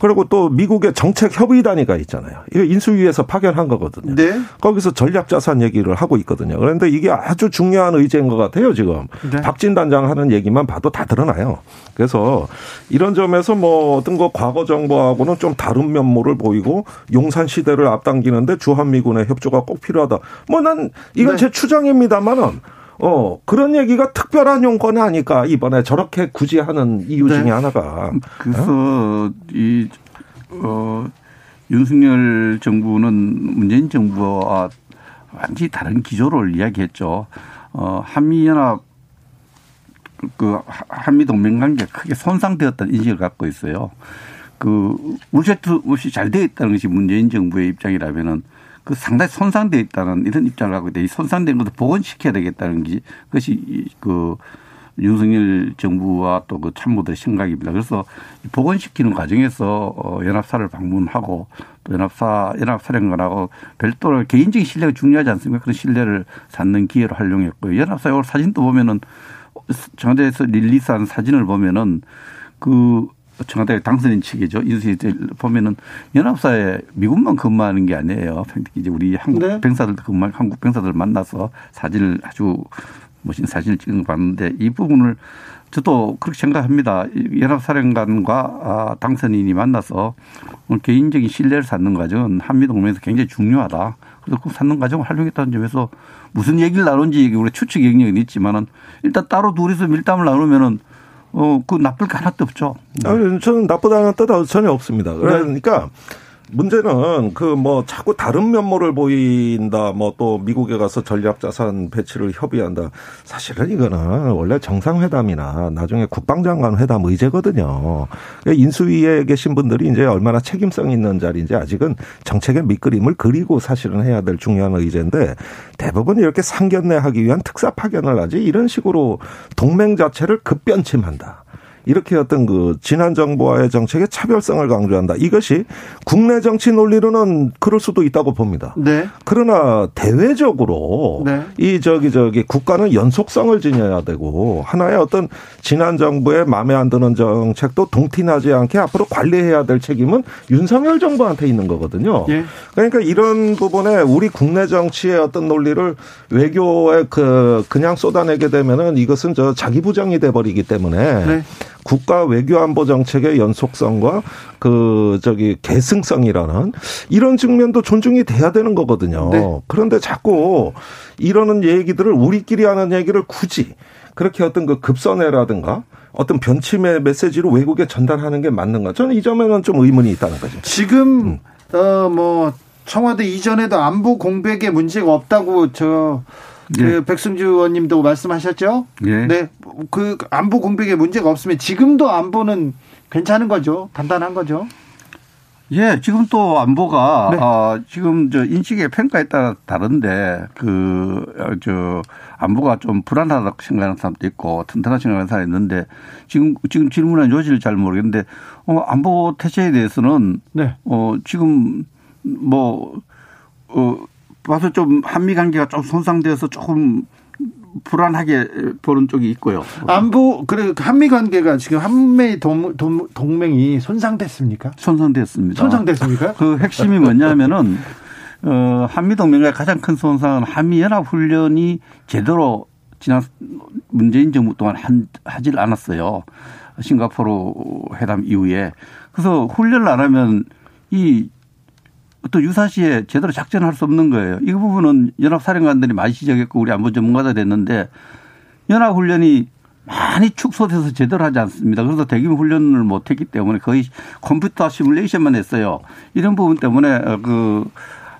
S7: 그리고 또 미국의 정책 협의 단위가 있잖아요. 이거 인수위에서 파견한 거거든요. 네. 거기서 전략 자산 얘기를 하고 있거든요. 그런데 이게 아주 중요한 의제인 것 같아요, 지금. 네. 박진 단장 하는 얘기만 봐도 다 드러나요. 그래서 이런 점에서 뭐 어떤 거 과거 정부하고는 좀 다른 면모를 보이고 용산 시대를 앞당기는데 주한미군의 협조가 꼭 필요하다. 뭐 난 이건 네. 제 추정입니다만은 어, 그런 얘기가 특별한 용건이 아닐까, 이번에 저렇게 굳이 하는 이유 중에 네. 하나가.
S6: 그래서, 어? 이, 어, 윤석열 정부는 문재인 정부와 완전히 다른 기조를 이야기했죠. 어, 한미연합, 그, 한미동맹 관계 크게 손상되었다는 인식을 갖고 있어요. 그, 울세트 없이 잘 되어 있다는 것이 문재인 정부의 입장이라면은 그 상당히 손상돼 있다는 이런 입장을 갖고 있다. 이 손상된 것도 복원시켜야 되겠다는 게 그것이 그 윤석열 정부와 또 그 참모들의 생각입니다. 그래서 복원시키는 과정에서 어 연합사를 방문하고 또 연합사 연합사령관하고 별도로 개인적인 신뢰가 중요하지 않습니까? 그런 신뢰를 쌓는 기회로 활용했고요. 연합사 요 사진도 보면은 청와대에서 릴리스한 사진을 보면은 그 청와대 당선인 측이죠. 인수위 보면은 연합사에 미국만 근무하는 게 아니에요. 이제 우리 한국 네. 병사들도 근무 한국 병사들 만나서 사진을 아주 멋진 사진을 찍은 거 봤는데 이 부분을 저도 그렇게 생각합니다. 연합사령관과 아, 당선인이 만나서 개인적인 신뢰를 쌓는 과정은 한미동맹에서 굉장히 중요하다. 그래서 그 쌓는 과정을 활용했다는 점에서 무슨 얘기를 나눈지 우리 추측 영역은 있지만은 일단 따로 둘이서 밀담을 나누면은 어, 그 나쁠 게 하나도 없죠.
S7: 아니, 저는 나쁘다는 뜻 전혀 없습니다. 그러니까 네. 문제는 그 뭐 자꾸 다른 면모를 보인다 뭐 또 미국에 가서 전략 자산 배치를 협의한다. 사실은 이거는 원래 정상회담이나 나중에 국방장관 회담 의제거든요. 그러니까 인수위에 계신 분들이 이제 얼마나 책임성 있는 자리인지 아직은 정책의 밑그림을 그리고 사실은 해야 될 중요한 의제인데 대부분 이렇게 상견례 하기 위한 특사 파견을 하지 이런 식으로 동맹 자체를 급변침한다. 이렇게 어떤 그 지난 정부와의 정책의 차별성을 강조한다. 이것이 국내 정치 논리로는 그럴 수도 있다고 봅니다. 네. 그러나 대외적으로 네. 이 저기 저기 국가는 연속성을 지녀야 되고 하나의 어떤 지난 정부의 마음에 안 드는 정책도 동티나지 않게 앞으로 관리해야 될 책임은 윤석열 정부한테 있는 거거든요. 예. 그러니까 이런 부분에 우리 국내 정치의 어떤 논리를 외교에 그 그냥 쏟아내게 되면은 이것은 저 자기 부정이 돼 버리기 때문에 네. 국가 외교안보 정책의 연속성과 그 저기 계승성이라는 이런 측면도 존중이 돼야 되는 거거든요. 네. 그런데 자꾸 이러는 얘기들을 우리끼리 하는 얘기를 굳이 그렇게 어떤 그 급선회라든가 어떤 변침의 메시지로 외국에 전달하는 게 맞는가? 저는 이 점에는 좀 의문이 있다는 거죠.
S1: 지금 음. 어뭐 청와대 이전에도 안보 공백에 문제가 없다고 저 그 예. 백승주 의원님도 말씀하셨죠. 예. 네. 그 안보 공백에 문제가 없으면 지금도 안보는 괜찮은 거죠. 단단한 거죠.
S6: 예, 지금 또 안보가 네. 어, 지금 저 인식의 평가에 따라 다른데 그저 어, 안보가 좀 불안하다고 생각하는 사람도 있고 튼튼하다고 생각하는 사람이 있는데 지금 지금 질문한 요지를 잘 모르겠는데 어, 안보 태세에 대해서는 네. 어 지금 뭐 어. 와서 좀 한미 관계가 좀 손상되어서 조금 불안하게 보는 쪽이 있고요.
S1: 안보 그래 한미 관계가 지금 한미 동, 동, 동맹이 손상됐습니까?
S6: 손상됐습니다.
S1: 손상됐습니까?
S6: 그 핵심이 뭐냐면은 어 한미 동맹의 가장 큰 손상은 한미 연합 훈련이 제대로 지난 문재인 정부 동안 한, 하질 않았어요. 싱가포르 회담 이후에 그래서 훈련을 안 하면 이 또 유사시에 제대로 작전할 수 없는 거예요. 이 부분은 연합사령관들이 많이 지적했고 우리 안보 전문가도 됐는데 연합훈련이 많이 축소돼서 제대로 하지 않습니다. 그래서 대규모 훈련을 못했기 때문에 거의 컴퓨터 시뮬레이션만 했어요. 이런 부분 때문에 그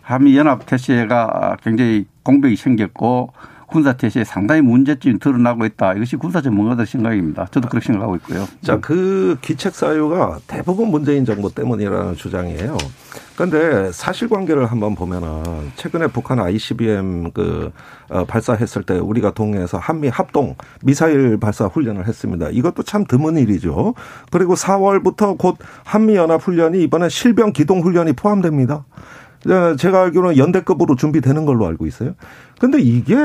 S6: 한미 연합 태세가 굉장히 공백이 생겼고 군사 태세에 상당히 문제점이 드러나고 있다. 이것이 군사 전문가들 생각입니다. 저도 그렇게 생각하고 있고요.
S7: 자, 그 기책 사유가 대부분 문재인 정부 때문이라는 주장이에요. 그런데 사실관계를 한번 보면은 최근에 북한 ICBM 그 어, 발사했을 때 우리가 동해에서 한미 합동 미사일 발사 훈련을 했습니다. 이것도 참 드문 일이죠. 그리고 4월부터 곧 한미 연합 훈련이 이번에 실병 기동 훈련이 포함됩니다. 어, 제가 알기로는 연대급으로 준비되는 걸로 알고 있어요. 근데 이게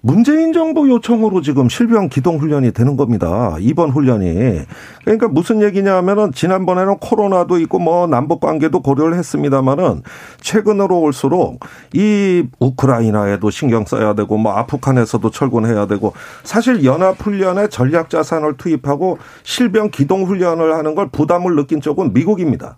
S7: 문재인 정부 요청으로 지금 실병 기동 훈련이 되는 겁니다. 이번 훈련이. 그러니까 무슨 얘기냐면은 지난번에는 코로나도 있고 뭐 남북 관계도 고려를 했습니다마는 최근으로 올수록 이 우크라이나에도 신경 써야 되고 뭐 아프간에서도 철군해야 되고 사실 연합 훈련에 전략 자산을 투입하고 실병 기동 훈련을 하는 걸 부담을 느낀 쪽은 미국입니다.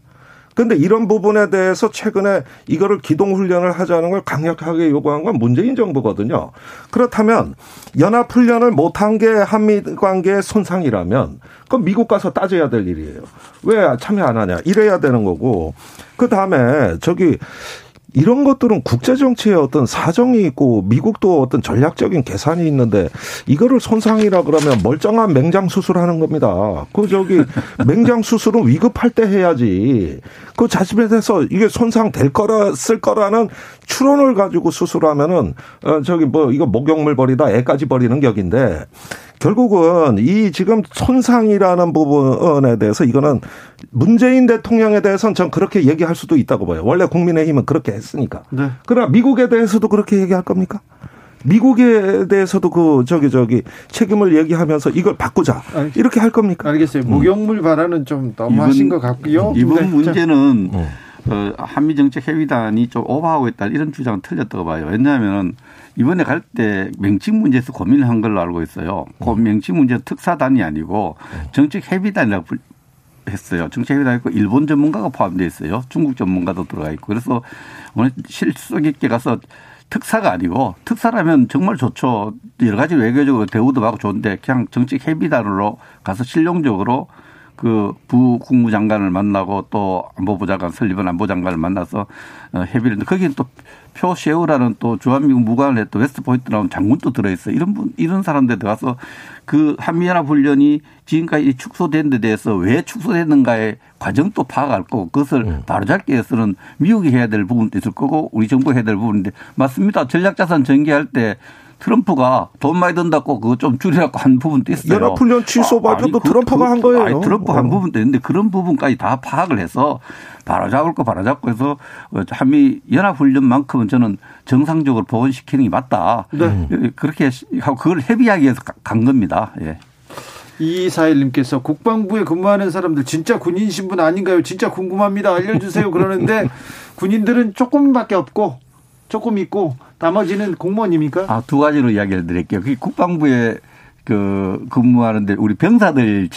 S7: 그런데 이런 부분에 대해서 최근에 이거를 기동 훈련을 하자는 걸 강력하게 요구한 건 문재인 정부거든요. 그렇다면 연합 훈련을 못한 게 한미 관계의 손상이라면 그건 미국 가서 따져야 될 일이에요. 왜 참여 안 하냐? 이래야 되는 거고. 그 다음에 저기 이런 것들은 국제 정치에 어떤 사정이 있고 미국도 어떤 전략적인 계산이 있는데 이거를 손상이라 그러면 멀쩡한 맹장 수술하는 겁니다. 그 저기 맹장 수술은 위급할 때 해야지. 그 자신에 대해서 이게 손상 될 거라 쓸 거라는 추론을 가지고 수술하면은 어 저기 뭐 이거 목욕물 버리다 애까지 버리는 격인데 결국은 이 지금 손상이라는 부분에 대해서 이거는 문재인 대통령에 대해서는 전 그렇게 얘기할 수도 있다고 봐요. 원래 국민의힘은 그렇게 했으니까. 네. 그러나 미국에 대해서도 그렇게 얘기할 겁니까? 미국에 대해서도 그 저기 저기 책임을 얘기하면서 이걸 바꾸자 이렇게 할 겁니까?
S1: 알겠어요. 목욕물 발언은 좀 너무하신 것 같고요.
S6: 이번 네. 문제는 어. 어, 한미 정책 회의단이 좀 오버하고 있다 이런 주장은 틀렸다고 봐요. 왜냐하면 이번에 갈 때 명칭 문제에서 고민을 한 걸로 알고 있어요. 그 음. 명칭 문제 특사단이 아니고 정책 협의단이라고 했어요. 정책 협의단 있고 일본 전문가가 포함되어 있어요. 중국 전문가도 들어가 있고 그래서 오늘 실속 있게 가서 특사가 아니고 특사라면 정말 좋죠. 여러 가지 외교적으로 대우도 받고 좋은데 그냥 정책 협의단으로 가서 실용적으로 그 부국무 장관을 만나고 또 안보부 장관 설리번 안보 장관을 만나서 어, 협의를 했는데 거기는 또 표세우라는 또 주한미군 무관을 했던 웨스트포인트라는 장군도 들어있어. 이런 분, 이런 사람들 들어가서 그 한미연합 훈련이 지금까지 축소된 데 대해서 왜 축소됐는가의 과정도 파악할 거고 그것을 음. 바로잡기 위해서는 미국이 해야 될 부분도 있을 거고 우리 정부가 해야 될 부분인데 맞습니다. 전략자산 전개할 때 트럼프가 돈 많이 든다고 그거 좀 줄이라고 한 부분도 있어요.
S7: 연합훈련 취소 아, 발표도 아, 트럼프가 한 거예요.
S6: 아니, 트럼프 한 어. 부분도 있는데 그런 부분까지 다 파악을 해서 바로잡을 거 바로잡고 해서 한미 연합훈련만큼은 저는 정상적으로 복원시키는 게 맞다. 네. 그렇게 하고 그걸 협의하기 위해서 간 겁니다. 예.
S1: 이사일님께서 국방부에 근무하는 사람들 진짜 군인 신분 아닌가요? 진짜 궁금합니다. 알려주세요. 그러는데 군인들은 조금밖에 없고 조금 있고 나머지는 공무원입니까?
S6: 아, 두 가지로 이야기를 드릴게요. 그 국방부에 그 근무하는데 우리 병사들이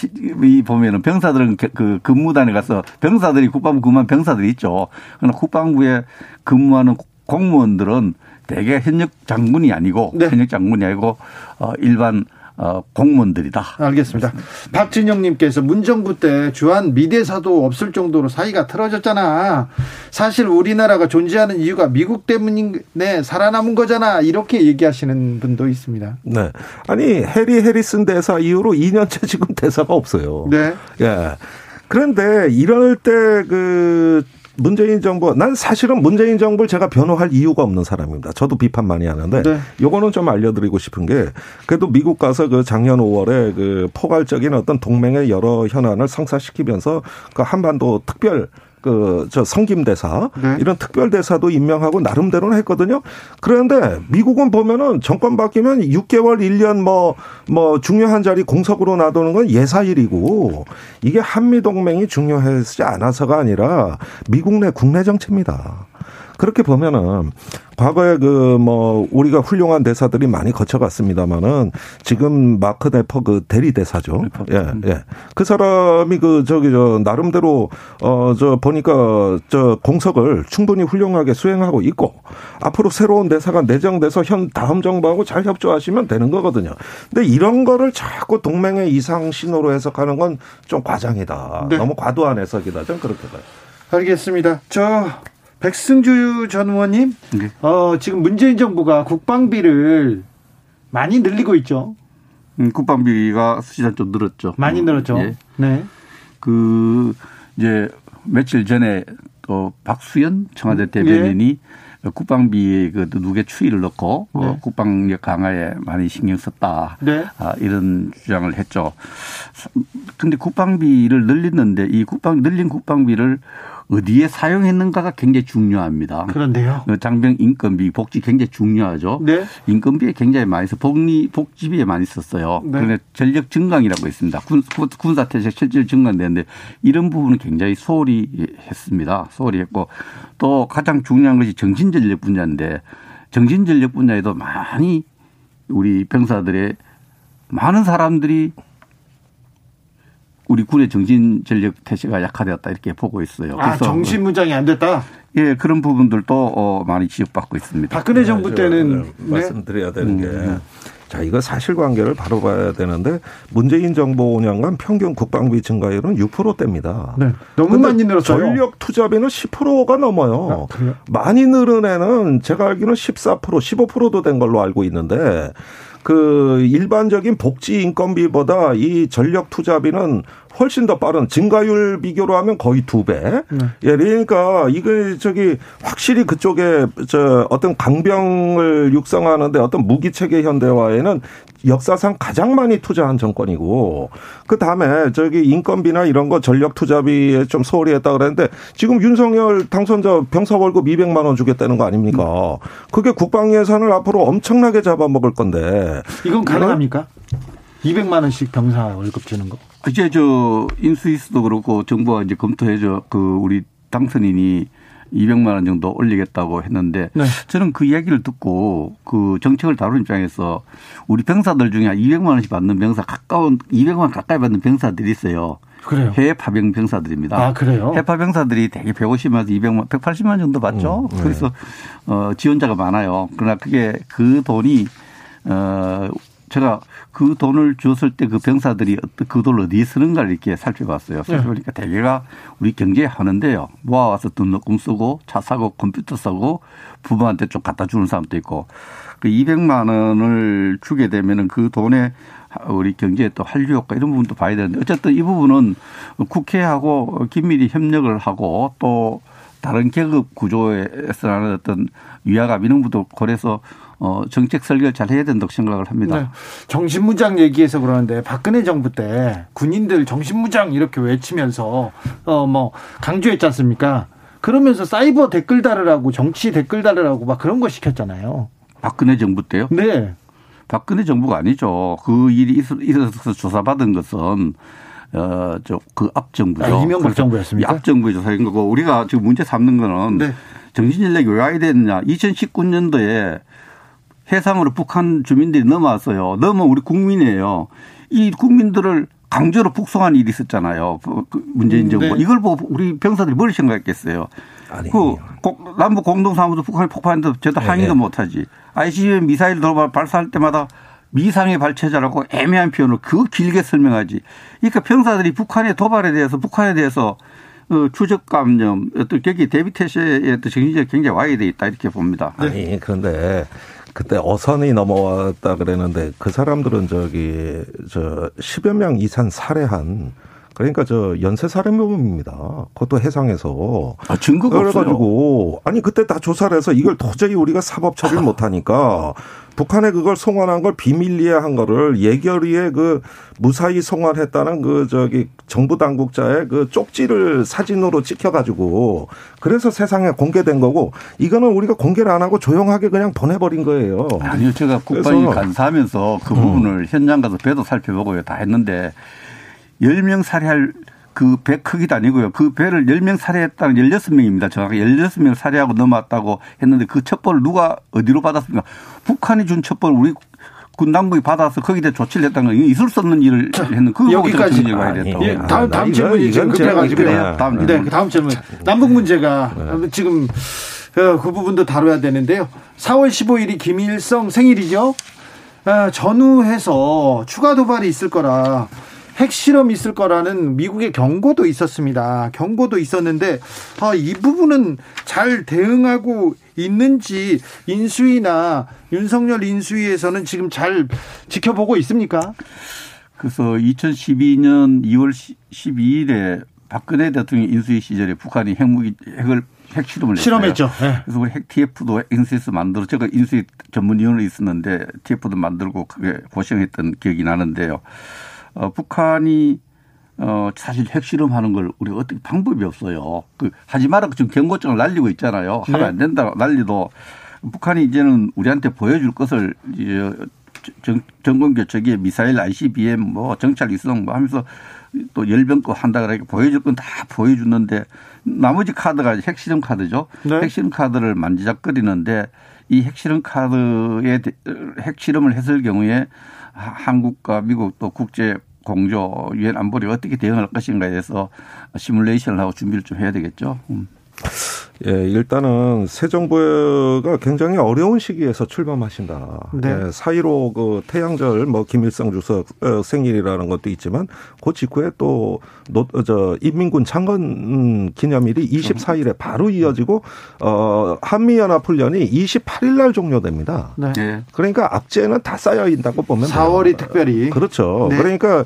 S6: 보면은 병사들은 그, 그 근무단에 가서 병사들이 국방부 근무한 병사들이 있죠. 그러나 국방부에 근무하는 공무원들은 대개 현역 장군이 아니고 네. 현역 장군이 아니고 어 일반 어, 공무원들이다.
S1: 알겠습니다. 박진영님께서 문정부 때 주한 미대사도 없을 정도로 사이가 틀어졌잖아. 사실 우리나라가 존재하는 이유가 미국 때문에 살아남은 거잖아. 이렇게 얘기하시는 분도 있습니다.
S7: 네. 아니 해리 해리슨 대사 이후로 2년째 지금 대사가 없어요. 네. 예. 그런데 이럴 때그 문재인 정부, 난 사실은 문재인 정부를 제가 변호할 이유가 없는 사람입니다. 저도 비판 많이 하는데, 네. 요거는 좀 알려드리고 싶은 게, 그래도 미국 가서 그 작년 5월에 그 포괄적인 어떤 동맹의 여러 현안을 성사시키면서 그 한반도 특별 그 저 성김대사 네. 이런 특별대사도 임명하고 나름대로는 했거든요. 그런데 미국은 보면은 정권 바뀌면 6개월, 1년 뭐뭐 뭐 중요한 자리 공석으로 놔두는 건 예사일이고 이게 한미 동맹이 중요하지 않아서가 아니라 미국 내 국내 정치입니다. 그렇게 보면은 과거에 그 뭐 우리가 훌륭한 대사들이 많이 거쳐갔습니다마는 지금 마크 대퍼 그 대리 대사죠. 예, 예. 그 사람이 그 저기 저 나름대로 어 저 보니까 저 공석을 충분히 훌륭하게 수행하고 있고 앞으로 새로운 대사가 내정돼서 현 다음 정부하고 잘 협조하시면 되는 거거든요. 근데 이런 거를 자꾸 동맹의 이상 신호로 해석하는 건 좀 과장이다. 네. 너무 과도한 해석이다. 좀 그렇게 봐요.
S1: 알겠습니다. 저 백승주 전 의원님, 네. 어, 지금 문재인 정부가 국방비를 많이 늘리고 있죠.
S6: 음, 국방비가 수시간 좀 늘었죠.
S1: 많이 늘었죠.
S6: 예.
S1: 네.
S6: 그 이제 며칠 전에 또 박수현 청와대 대변인이 국방비에 그 누계 추이를 넣고 어,
S1: 네.
S6: 국방력 강화에 많이 신경 썼다.
S1: 네.
S6: 아, 이런 주장을 했죠. 근데 국방비를 늘리는데 이 국방 늘린 국방비를 어디에 사용했는가가 굉장히 중요합니다.
S1: 그런데요.
S6: 어, 장병 인건비, 복지 굉장히 중요하죠.
S1: 네.
S6: 인건비에 굉장히 많이 써, 복리, 복지비에 많이 썼어요.
S1: 네.
S6: 그런데 전력 증강이라고 있습니다. 군, 군- 군사태세 실질 증강되는데 이런 부분은 굉장히 소홀히 했습니다. 소홀히 했고 또 가장 중요한 것이 정신 전력 분야인데 정신 전력 분야에도 많이 우리 병사들의 많은 사람들이 우리 군의 정신 전력 태세가 약화되었다 이렇게 보고 있어요.
S1: 아, 정신무장이 안 됐다.
S6: 예, 그런 부분들도 어, 많이 지적받고 있습니다.
S1: 박근혜 정부 때는
S7: 저,
S1: 네.
S7: 말씀드려야 되는 게.
S6: 음.
S7: 자, 이거 사실관계를 바로 봐야 되는데 문재인 정부 5년간 평균 국방비 증가율은 6%대입니다.
S1: 네. 너무 많이 늘었어요.
S7: 전력 투자비는 10%가 넘어요.
S1: 아?
S7: 많이 늘은 애는 제가 알기로는 14% 15%도 된 걸로 알고 있는데 그 일반적인 복지 인건비보다 이 전력 투자비는 훨씬 더 빠른 증가율 비교로 하면 거의 두 배.
S1: 네.
S7: 예, 그러니까 이게 저기 확실히 그쪽에 저 어떤 강병을 육성하는데 어떤 무기 체계 현대화에는 역사상 가장 많이 투자한 정권이고 그 다음에 저기 인건비나 이런 거 전력 투자비에 좀 소홀히 했다 그랬는데 지금 윤석열 당선자 병사 월급 200만 원 주겠다는 거 아닙니까? 그게 국방 예산을 앞으로 엄청나게 잡아먹을 건데
S1: 이건 가능합니까? 200만 원씩 병사 월급 주는 거.
S6: 이제 저 인수위스도 그렇고 정부가 이제 검토해줘 그 우리 당선인이 200만 원 정도 올리겠다고 했는데
S1: 네.
S6: 저는 그 이야기를 듣고 그 정책을 다루는 입장에서 우리 병사들 중에 한 200만 원씩 받는 병사 가까운 200만 원 가까이 받는 병사들이 있어요.
S1: 그래요.
S6: 해외 파병 병사들입니다.
S1: 아, 그래요?
S6: 해외 병사들이 되게 150만에서 200만, 180만 정도 받죠.
S1: 음, 네.
S6: 그래서 어 지원자가 많아요. 그러나 그게 그 돈이 어 제가 그 돈을 줬을 때 그 병사들이 그 돈을 어디에 쓰는가를 이렇게 살펴봤어요.
S1: 네.
S6: 살펴보니까 대개가 우리 경제에 하는데요. 모아와서 등록금 쓰고 차 사고 컴퓨터 사고 부모한테 좀 갖다 주는 사람도 있고 그 200만 원을 주게 되면은 그 돈에 우리 경제에 또 한류 효과 이런 부분도 봐야 되는데 어쨌든 이 부분은 국회하고 긴밀히 협력을 하고 또 다른 계급 구조에서 나는 어떤 위화감 이런 부분도 고려해서 어 정책 설계를 잘 해야 된다고 생각을 합니다.
S1: 네. 정신무장 얘기해서 그러는데 박근혜 정부 때 군인들 정신무장 이렇게 외치면서 어 뭐 강조했지 않습니까? 그러면서 사이버 댓글 달으라고 정치 댓글 달으라고 막 그런 거 시켰잖아요.
S6: 박근혜 정부 때요?
S1: 네.
S6: 박근혜 정부가 아니죠. 그 일이 있어- 있어서 조사받은 것은 어, 저, 그 앞정부죠.
S1: 아, 이명박?
S6: 이 앞정부의 조사인 거고, 우리가 지금 문제 삼는 거는
S1: 네.
S6: 정신전력이 왜 와야 되느냐. 2019년도에 해상으로 북한 주민들이 넘어왔어요. 넘어 우리 국민이에요. 이 국민들을 강제로 북송한 일이 있었잖아요. 그- 그 문재인
S1: 음,
S6: 정부.
S1: 네.
S6: 이걸 보고 우리 병사들이 뭘 생각했겠어요.
S7: 아니.
S6: 그 고- 남북 공동사무소 북한이 폭파했는데 제대로
S7: 네,
S6: 항의도
S7: 네.
S6: 못하지. ICBM 미사일 돌발 발사할 때마다 미상의 발체자라고 애매한 표현을 그 길게 설명하지. 그러니까 병사들이 북한의 도발에 대해서 북한에 대해서 어, 추적 감염 어떤 경기 대비 태세의 어떤 정신적 굉장히 와야 돼 있다 이렇게 봅니다.
S7: 아니 그런데 그때 어선이 넘어왔다 그랬는데 그 사람들은 저기 저 10여 명 이상 살해한 그러니까 저 연쇄 살인범입니다. 그것도 해상에서.
S6: 아, 증거가 없어요.
S7: 그래가지고 아니 그때 다 조사를 해서 이걸 도저히 우리가 사법 처리를 못하니까 북한에 그걸 송환한 걸 비밀리에 한 거를 예결위에 그 무사히 송환했다는 그 저기 정부 당국자의 그 쪽지를 사진으로 찍혀가지고 그래서 세상에 공개된 거고 이거는 우리가 공개를 안 하고 조용하게 그냥 보내버린 거예요.
S6: 아니요, 제가 국방위 간사하면서 그 부분을 현장 가서 배도 살펴보고요. 다 했는데 10명 살해할 그 배 크기도 아니고요. 그 배를 10명 살해했다는 16명입니다. 정확하게 16명을 살해하고 넘어왔다고 했는데 그 첩보를 누가 어디로 받았습니까? 북한이 준 첩보를 우리 군 당국이 받아서 거기에 대해 조치를 했다는 건 있을 수 없는 일을 했는 그거
S1: 여기까지.
S7: 아니,
S6: 됐다고.
S1: 예,
S7: 아,
S1: 다음
S7: 나
S1: 다음 질문이 지금
S7: 이건 제가
S1: 급해가지고
S6: 그래요. 다음
S1: 네,
S6: 질문.
S1: 다음 질문. 남북 문제가 지금 어, 그 부분도 다뤄야 되는데요. 4월 15일이 김일성 생일이죠. 아, 전후해서 추가 도발이 있을 거라 핵실험 있을 거라는 미국의 경고도 있었습니다. 경고도 있었는데 아, 이 부분은 잘 대응하고 있는지 인수위나 윤석열 인수위에서는 지금 잘 지켜보고 있습니까?
S6: 그래서 2012년 2월 12일에 박근혜 대통령 인수위 시절에 북한이 핵무기 핵을 핵실험을
S1: 실험했죠.
S6: 네. 그래서 우리 핵 TF도 인수위에서 만들어 제가 인수위 전문위원으로 있었는데 TF도 만들고 그게 고생했던 기억이 나는데요. 어, 북한이 어, 사실 핵실험하는 걸 우리가 어떻게 방법이 없어요. 그 하지 마라 지금 경고장을 날리고 있잖아요. 하면 네. 안 된다 난리도 북한이 이제는 우리한테 보여줄 것을 이제 정, 정권 교체기에 미사일 ICBM 뭐 정찰 위성 뭐 하면서 또 열병껏 한다 그러니까 보여줄 건 다 보여주는데 나머지 카드가 핵실험 카드죠. 네. 핵실험 카드를 만지작거리는데 이 핵실험 카드에 핵실험을 했을 경우에 한국과 미국 또 국제 공조 유엔 안보리 어떻게 대응할 것인가에 대해서 시뮬레이션을 하고 준비를 좀 해야 되겠죠. 음.
S7: 예, 일단은 새 정부가 굉장히 어려운 시기에서 출범하신다. 네. 예, 4.15그 태양절 뭐 김일성 주석 어, 생일이라는 것도 있지만 그 직후에 또 노, 어, 저 인민군 창건 기념일이 24일에 바로 이어지고 어 한미 연합 훈련이 28일 날 종료됩니다. 네. 그러니까 악재는 다 쌓여 있다고 보면
S1: 4월이 돼요. 특별히
S7: 그렇죠. 네. 그러니까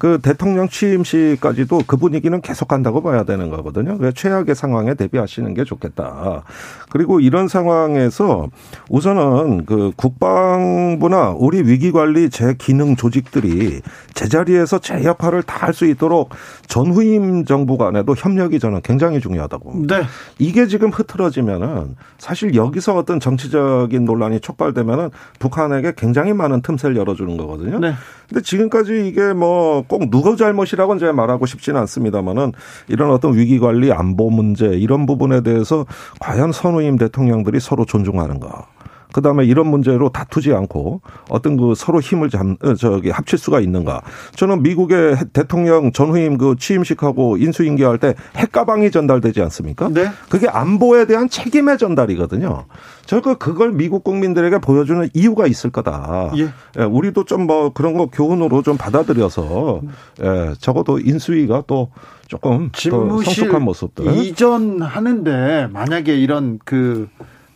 S7: 그 대통령 취임 시까지도 그 분위기는 계속 간다고 봐야 되는 거거든요. 그 최악의 상황에 대비하시는 게 좋겠다. 그리고 이런 상황에서 우선은 그 국방부나 우리 위기관리 제 기능 조직들이 제자리에서 제 역할을 다 할 수 있도록 전후임 정부 간에도 협력이 저는 굉장히 중요하다고. 네. 이게 지금 흐트러지면은 사실 여기서 어떤 정치적인 논란이 촉발되면은 북한에게 굉장히 많은 틈새를 열어주는 거거든요. 네. 근데 지금까지 이게 뭐꼭 누구 잘못이라고는 제가 말하고 싶지는 않습니다만은 이런 어떤 위기 관리 안보 문제 이런 부분에 대해서 과연 선우임 대통령들이 서로 존중하는가. 그 다음에 이런 문제로 다투지 않고 어떤 그 서로 힘을 잠, 어, 저기 합칠 수가 있는가. 저는 미국의 대통령 전후임 그 취임식하고 인수인계할 때 핵가방이 전달되지 않습니까? 네. 그게 안보에 대한 책임의 전달이거든요. 저거 그걸 미국 국민들에게 보여주는 이유가 있을 거다. 예. 예 우리도 좀 뭐 그런 거 교훈으로 좀 받아들여서 예, 적어도 인수위가 또 조금 더 성숙한 모습들
S1: 이전하는데 만약에 이런 그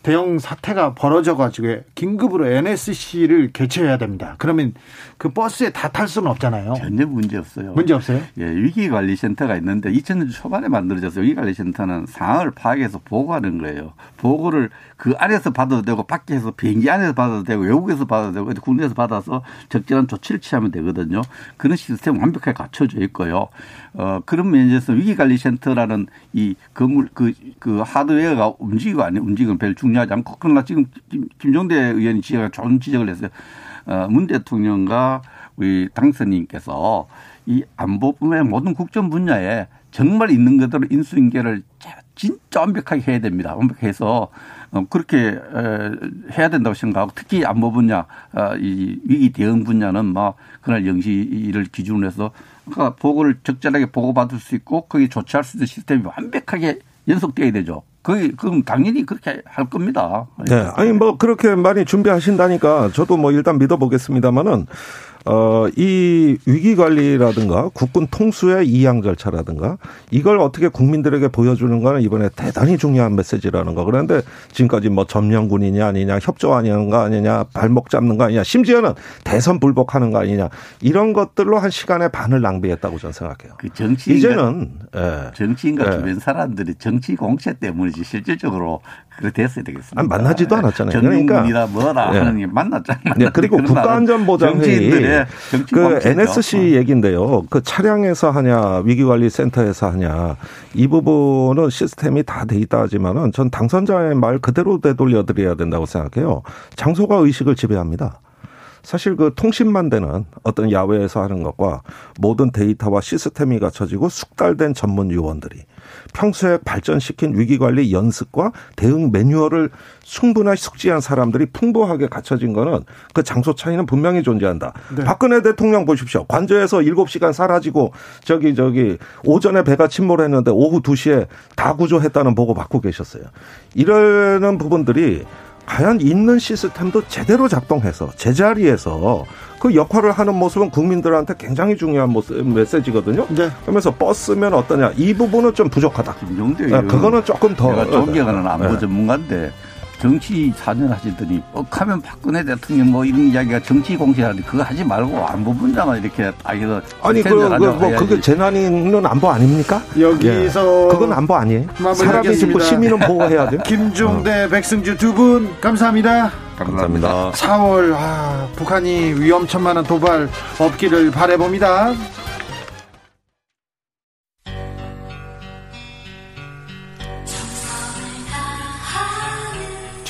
S1: 대형 사태가 벌어져가지고 긴급으로 NSC를 개최해야 됩니다. 그러면 그 버스에 다 탈 수는 없잖아요.
S6: 전혀 문제 없어요.
S1: 문제 없어요?
S6: 예, 위기관리센터가 있는데 2000년 초반에 만들어져서 위기관리센터는 상황을 파악해서 보고하는 거예요. 보고를 그 안에서 받아도 되고 밖에서 비행기 안에서 받아도 되고 외국에서 받아도 되고 군대에서 받아서 적절한 조치를 취하면 되거든요. 그런 시스템 완벽하게 갖춰져 있고요. 어, 그런 면에서 위기관리센터라는 이 건물 그, 그 하드웨어가 움직이고 안 움직이는 별 중요 하지 않고 그러나 지금 김, 김종대 의원이 지적을 좋은 지적을 했어요. 어, 문 대통령과 우리 당선인께서 이 안보뿐만 모든 국정 분야에 정말 있는 그대로 인수인계를 진짜 완벽하게 해야 됩니다. 완벽해서 어, 그렇게 해야 된다고 생각하고 특히 안보 분야, 어, 이 위기 대응 분야는 막 그날 영시를 기준으로 해서 그러니까 보고를 적절하게 보고받을 수 있고 거기 조치할 수 있는 시스템이 완벽하게 연속돼야 되죠. 그 그럼 당연히 그렇게 할 겁니다.
S7: 네. 아니 뭐 그렇게 많이 준비하신다니까 저도 뭐 일단 믿어보겠습니다만은 어, 이 위기 관리라든가 국군 통수의 이양 절차라든가 이걸 어떻게 국민들에게 보여주는 거는 이번에 대단히 중요한 메시지라는 거. 그런데 지금까지 뭐 점령군이냐 아니냐 협조하는 거 아니냐 발목 잡는 거 아니냐 심지어는 대선 불복하는 거 아니냐 이런 것들로 한 시간의 반을 낭비했다고 저는 생각해요.
S6: 그 정치인 이제는 예. 정치인과 예. 주변 사람들이 정치 공채 때문이지 실질적으로 됐어야 되겠습니다.
S7: 아니, 만나지도 않았잖아요.
S6: 그러니까 뭐라 예. 하는 게 만났잖아요.
S7: 네, 그리고 국가안전보장회의 그 NSC 얘기인데요. 그 차량에서 하냐 위기관리센터에서 하냐 이 부분은 시스템이 다 돼 있다 하지만은 전 당선자의 말 그대로 되돌려 드려야 된다고 생각해요. 장소가 의식을 지배합니다. 사실 그 통신만 되는 어떤 야외에서 하는 것과 모든 데이터와 시스템이 갖춰지고 숙달된 전문 요원들이 평소에 발전시킨 위기관리 연습과 대응 매뉴얼을 충분하게 숙지한 사람들이 풍부하게 갖춰진 거는 그 장소 차이는 분명히 존재한다. 네. 박근혜 대통령 보십시오. 관저에서 7시간 사라지고 저기 저기 오전에 배가 침몰했는데 오후 2시에 다 구조했다는 보고 받고 계셨어요. 이러는 부분들이 과연 있는 시스템도 제대로 작동해서 제자리에서 그 역할을 하는 모습은 국민들한테 굉장히 중요한 모습, 메시지거든요.
S1: 네.
S7: 그러면서 버스면 어떠냐 이 부분은 좀 부족하다.
S6: 김종대
S7: 네, 그거는 조금 더
S6: 내가 존경하는 안보
S7: 네.
S6: 전문가인데 정치 4년 하시더니 뻑하면 박근혜 대통령 뭐 이런 이야기가 정치 공세하는데 그거 하지 말고 안보 분야만 이렇게 딱 이거
S7: 아니 그,
S6: 스탠드
S7: 그,
S6: 하자고
S7: 뭐. 그게 재난은 안보 아닙니까?
S1: 여기서
S7: 예. 그건 안보 아니에요. 사람이 죽고 시민은 보호해야 돼요.
S1: 김종대, 백승주 두분 감사합니다.
S7: 감사합니다.
S1: 4월 아, 북한이 위험천만한 도발 없기를 바래봅니다.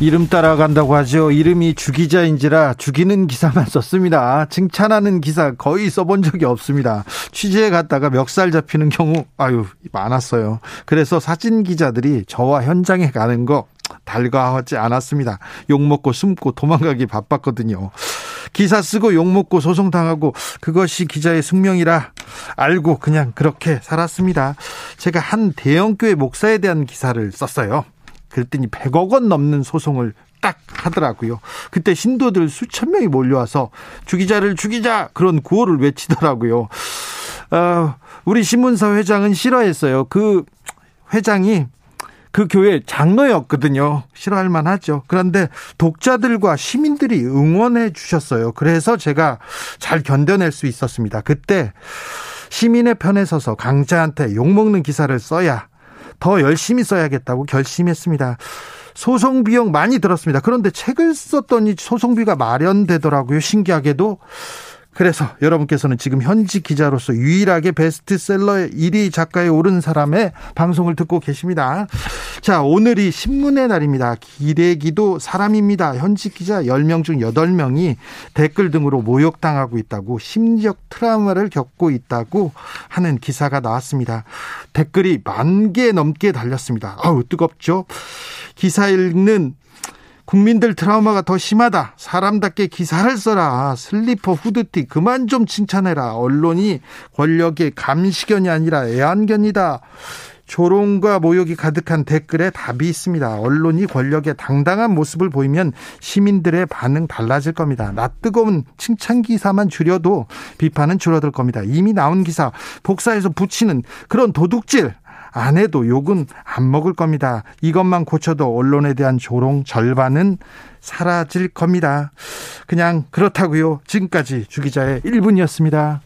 S1: 이름 따라간다고 하죠. 이름이 주기자인지라 죽이는 기사만 썼습니다. 칭찬하는 기사 거의 써본 적이 없습니다. 취재에 갔다가 멱살 잡히는 경우 아유 많았어요. 그래서 사진 기자들이 저와 현장에 가는 거 달가하지 않았습니다. 욕먹고 숨고 도망가기 바빴거든요. 기사 쓰고 욕먹고 소송당하고 그것이 기자의 숙명이라 알고 그냥 그렇게 살았습니다. 제가 한 대형교회 목사에 대한 기사를 썼어요. 그랬더니 100억 원 넘는 소송을 딱 하더라고요. 그때 신도들 수천 명이 몰려와서 주기자를 죽이자 그런 구호를 외치더라고요. 어, 우리 신문사 회장은 싫어했어요. 그 회장이 그 교회 장로였거든요. 싫어할 만하죠. 그런데 독자들과 시민들이 응원해 주셨어요. 그래서 제가 잘 견뎌낼 수 있었습니다. 그때 시민의 편에 서서 강자한테 욕먹는 기사를 써야 더 열심히 써야겠다고 결심했습니다. 소송 비용 많이 들었습니다. 그런데 책을 썼더니 소송비가 마련되더라고요. 신기하게도. 그래서 여러분께서는 지금 현직 기자로서 유일하게 베스트셀러의 1위 작가에 오른 사람의 방송을 듣고 계십니다. 자, 오늘이 신문의 날입니다. 기레기도 사람입니다. 현직 기자 10명 중 8명이 댓글 등으로 모욕당하고 있다고 심리적 트라우마를 겪고 있다고 하는 기사가 나왔습니다. 댓글이 만 개 넘게 달렸습니다. 아우, 뜨겁죠? 기사 읽는 국민들 트라우마가 더 심하다. 사람답게 기사를 써라. 슬리퍼 후드티 그만 좀 칭찬해라. 언론이 권력의 감시견이 아니라 애완견이다. 조롱과 모욕이 가득한 댓글에 답이 있습니다. 언론이 권력의 당당한 모습을 보이면 시민들의 반응 달라질 겁니다. 낯뜨거운 칭찬 기사만 줄여도 비판은 줄어들 겁니다. 이미 나온 기사 복사해서 붙이는 그런 도둑질 안 해도 욕은 안 먹을 겁니다. 이것만 고쳐도 언론에 대한 조롱 절반은 사라질 겁니다. 그냥 그렇다고요. 지금까지 주기자의 1분이었습니다.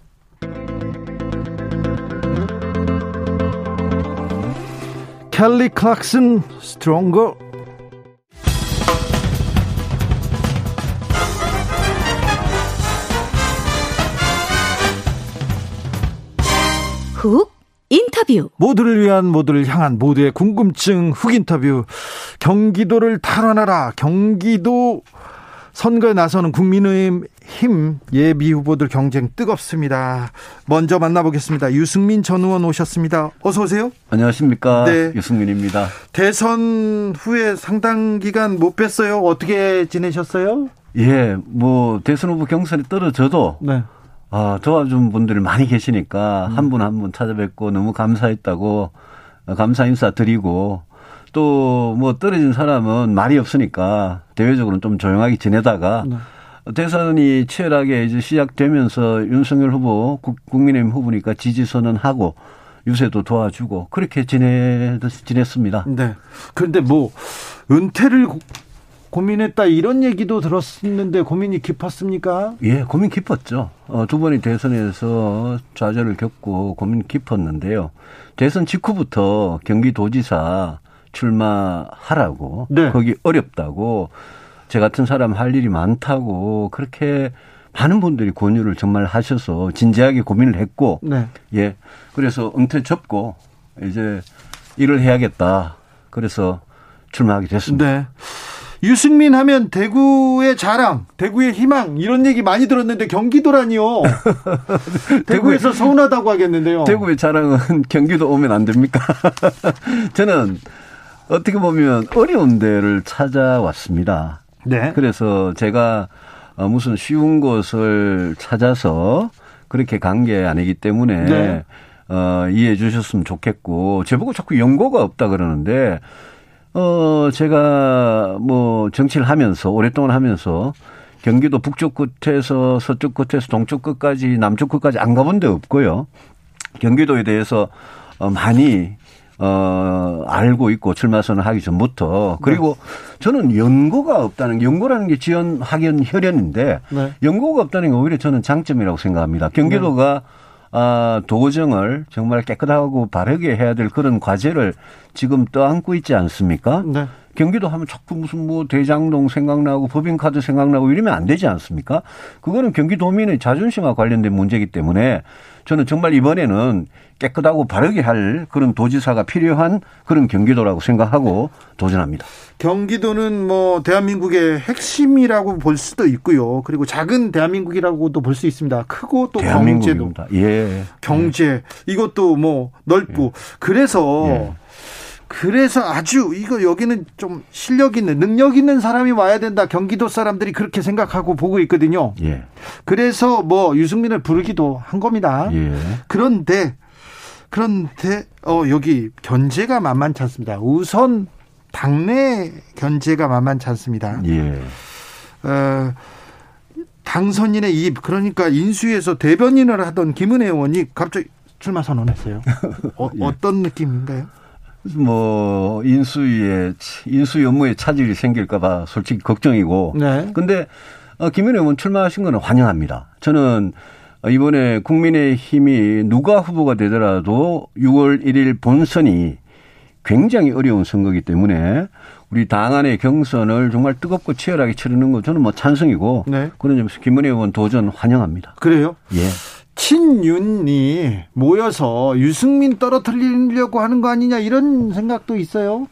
S1: 켈리 클락슨 스트롱거
S2: 훅 인터뷰
S1: 모두를 위한 모두를 향한 모두의 궁금증 훅 인터뷰 경기도를 탈환하라 경기도 선거에 나서는 국민의힘 예비 후보들 경쟁 뜨겁습니다. 먼저 만나보겠습니다. 유승민 전 의원 오셨습니다. 어서 오세요.
S6: 안녕하십니까
S1: 네.
S6: 유승민입니다.
S1: 대선 후에 상당 기간 못 뵀어요. 어떻게 지내셨어요?
S6: 예, 뭐 대선 후보 경선에 떨어져도
S1: 네.
S6: 아, 도와준 분들이 많이 계시니까
S1: 음.
S6: 한분 한 분 찾아뵙고 너무 감사했다고 어, 감사 인사 드리고 또 뭐 떨어진 사람은 말이 없으니까 대외적으로는 좀 조용하게 지내다가
S1: 네.
S6: 대선이 치열하게 이제 시작되면서 윤석열 후보 국- 국민의힘 후보니까 지지 선언하고 유세도 도와주고 그렇게 지내 지냈습니다.
S1: 네. 그런데 뭐 은퇴를 고- 고민했다 이런 얘기도 들었는데 고민이 깊었습니까?
S6: 예, 고민 깊었죠. 어, 두 번의 대선에서 좌절을 겪고 고민 깊었는데요. 대선 직후부터 경기도지사 출마하라고
S1: 네.
S6: 거기 어렵다고 저 같은 사람 할 일이 많다고 그렇게 많은 분들이 권유를 정말 하셔서 진지하게 고민을 했고
S1: 네.
S8: 출마하게 됐습니다.
S1: 네. 유승민 하면 대구의 자랑, 대구의 희망 이런 얘기 많이 들었는데 경기도라니요. 대구에서 서운하다고 하겠는데요.
S8: 대구의 자랑은 경기도 오면 안 됩니까? 저는 어떻게 보면 어려운 데를 찾아왔습니다.
S1: 네.
S8: 그래서 제가 어, 무슨 쉬운 곳을 찾아서 그렇게 간 게 아니기 때문에
S1: 네.
S8: 어, 이해해 주셨으면 좋겠고 제보고 자꾸 연고가 없다 그러는데 어 제가 뭐 정치를 하면서 오랫동안 하면서 경기도 북쪽 끝에서 서쪽 끝에서 동쪽 끝까지 남쪽 끝까지 안 가본 데 없고요. 경기도에 대해서 어, 많이 어 알고 있고 출마 선을 하기 전부터 그리고 저는 연고가 없다는 게 연고라는 게 지연 학연 혈연인데
S1: 네.
S8: 연고가 없다는 게 오히려 저는 장점이라고 생각합니다. 경기도가 아, 도정을 정말 깨끗하고 바르게 해야 될 그런 과제를 지금 떠안고 있지 않습니까?
S1: 네.
S8: 경기도 하면 자꾸 무슨 뭐 대장동 생각나고 법인카드 생각나고 이러면 안 되지 않습니까? 그거는 경기도민의 자존심과 관련된 문제이기 때문에 저는 정말 이번에는 깨끗하고 바르게 할 그런 도지사가 필요한 그런 경기도라고 생각하고 도전합니다.
S1: 경기도는 뭐 대한민국의 핵심이라고 볼 수도 있고요. 그리고 작은 대한민국이라고도 볼 수 있습니다. 크고 또 경제도.
S8: 예.
S1: 경제 이것도 뭐 넓고 그래서
S8: 예.
S1: 그래서 아주 이거 여기는 좀 실력 있는 능력 있는 사람이 와야 된다. 경기도 사람들이 그렇게 생각하고 보고 있거든요.
S8: 예.
S1: 그래서 뭐 유승민을 부르기도 한 겁니다.
S8: 예.
S1: 그런데 그런데 어 여기 견제가 만만치 않습니다. 우선 당내 견제가 만만치 않습니다.
S8: 예.
S1: 어, 당선인의 입 그러니까 인수위에서 대변인을 하던 김은혜 의원이 갑자기 출마 선언했어요. 어,
S8: 예.
S1: 어떤 느낌인가요?
S8: 뭐 인수위에 인수위 업무에 차질이 생길까봐 솔직히 걱정이고.
S1: 네.
S8: 근데 어, 김은혜 의원 출마하신 거는 환영합니다. 저는 이번에 국민의힘이 누가 후보가 되더라도 6월 1일 본선이 굉장히 어려운 선거기 때문에 우리 당 안의 경선을 정말 뜨겁고 치열하게 치르는 거 저는 뭐 찬성이고
S1: 네.
S8: 그런 점에서 김은혜 의원 도전 환영합니다.
S1: 그래요?
S8: 예.
S1: 친윤이 모여서 유승민 떨어뜨리려고 하는 거 아니냐 이런 생각도 있어요.